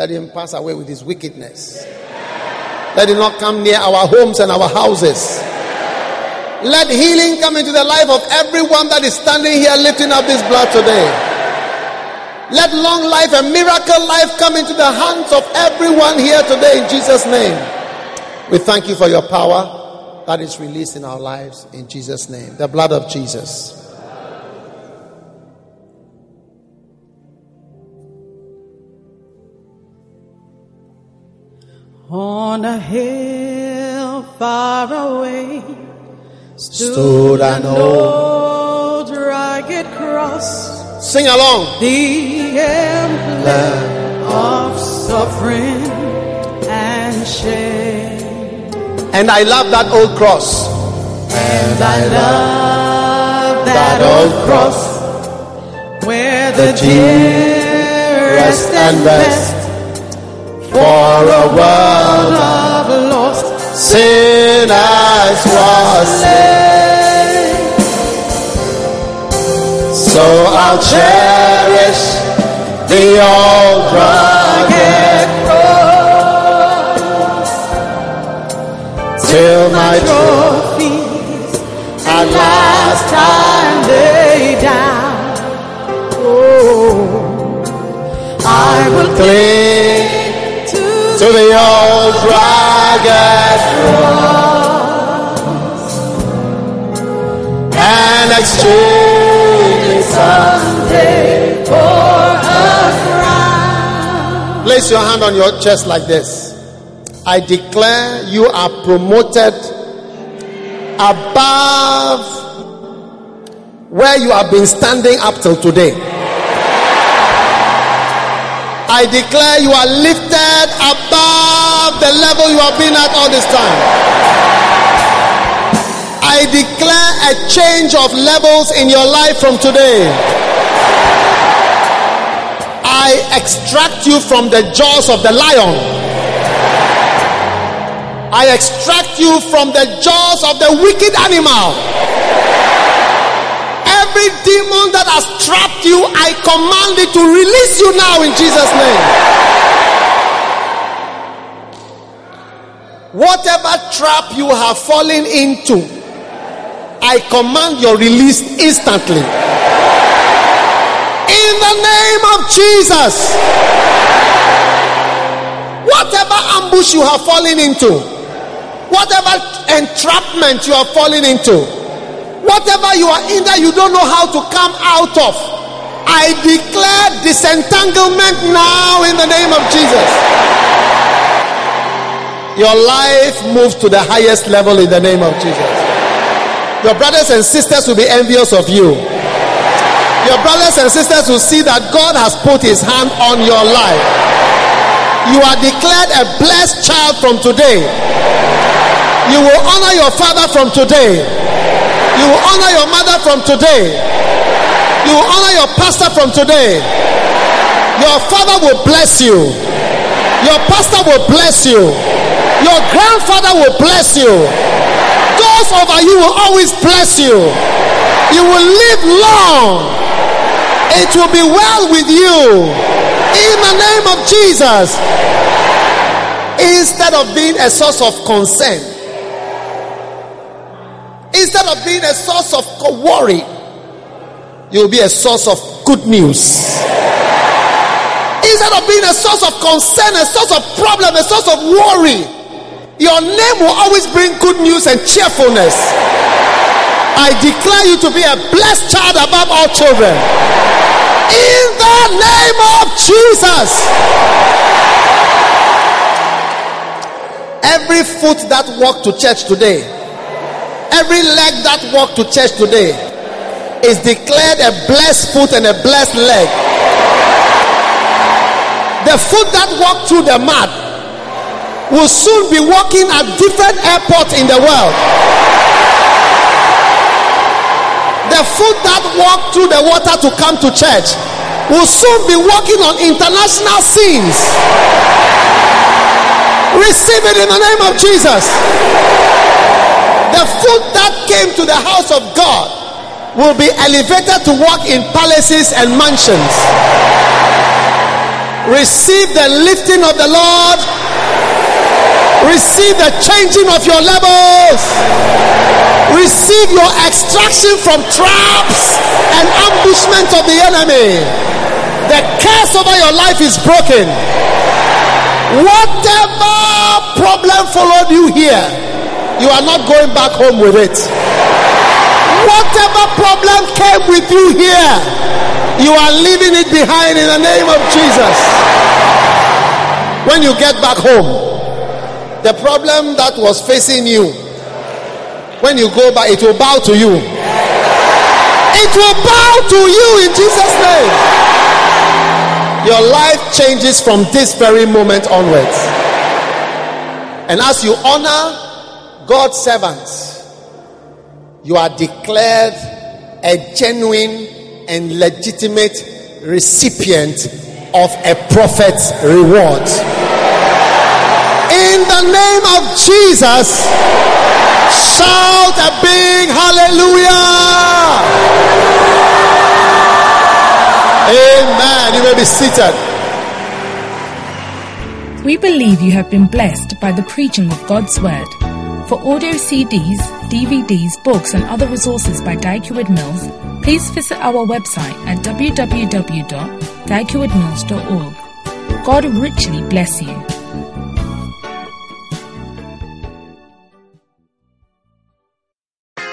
let him pass away with his wickedness. Let him not come near our homes and our houses. Let healing come into the life of everyone that is standing here lifting up this blood today. Let long life and miracle life come into the hands of everyone here today in Jesus' name. We thank you for your power that is released in our lives in Jesus' name. The blood of Jesus. On a hill far away stood an old ragged cross. Sing along. The emblem of suffering and shame. And I love that old cross. And I love that old cross where the dearest and best for a world of lost sinners was slain. So I'll cherish the old rugged cross till my trophies at last time lay down. Oh, I will cling to the old rugged cross and exchange someday for a crown. Place your hand on your chest like this. I declare you are promoted above where you have been standing up till today. I declare you are lifted above the level you have been at all this time. I declare a change of levels in your life from today. I extract you from the jaws of the lion. I extract you from the jaws of the wicked animal. Every demon that has trapped you, I command it to release you now in Jesus' name. Whatever trap you have fallen into, I command your release instantly. In the name of Jesus. Whatever ambush you have fallen into, whatever entrapment you have fallen into, whatever you are in that you don't know how to come out of, I declare disentanglement now in the name of Jesus. Your life moves to the highest level in the name of Jesus. Your brothers and sisters will be envious of you. Your brothers and sisters will see that God has put his hand on your life. You are declared a blessed child from today. You will honor your father from today. You will honor your mother from today. You will honor your pastor from today. Your father will bless you. Your pastor will bless you. Your grandfather will bless you. Those over you will always bless you. You will live long. It will be well with you. In the name of Jesus. Instead of being a source of concern, instead of being a source of worry, you will be a source of good news. Instead of being a source of concern, a source of problem, a source of worry, your name will always bring good news and cheerfulness. I declare you to be a blessed child above all children. In the name of Jesus. Every foot that walked to church today, every leg that walked to church today is declared a blessed foot and a blessed leg. The foot that walked through the mud will soon be walking at different airports in the world. The foot that walked through the water to come to church will soon be walking on international scenes. Receive it in the name of Jesus. The foot that came to the house of God will be elevated to walk in palaces and mansions. Receive the lifting of the Lord. Receive the changing of your levels. Receive your extraction from traps and ambushment of the enemy. The curse over your life is broken. Whatever problem followed you here, you are not going back home with it. Whatever problem came with you here, you are leaving it behind in the name of Jesus. When you get back home, the problem that was facing you When you go back, it will bow to you. It will bow to you in Jesus' name. Your life changes from this very moment onwards. And as you honor God's servants, you are declared a genuine and legitimate recipient of a prophet's reward. In the name of Jesus, shout a big hallelujah. Amen. You may be seated. We believe you have been blessed by the preaching of God's Word. For audio CDs, DVDs, books, and other resources by Dag Mills, please visit our website at www.daghewardmills.org. God richly bless you.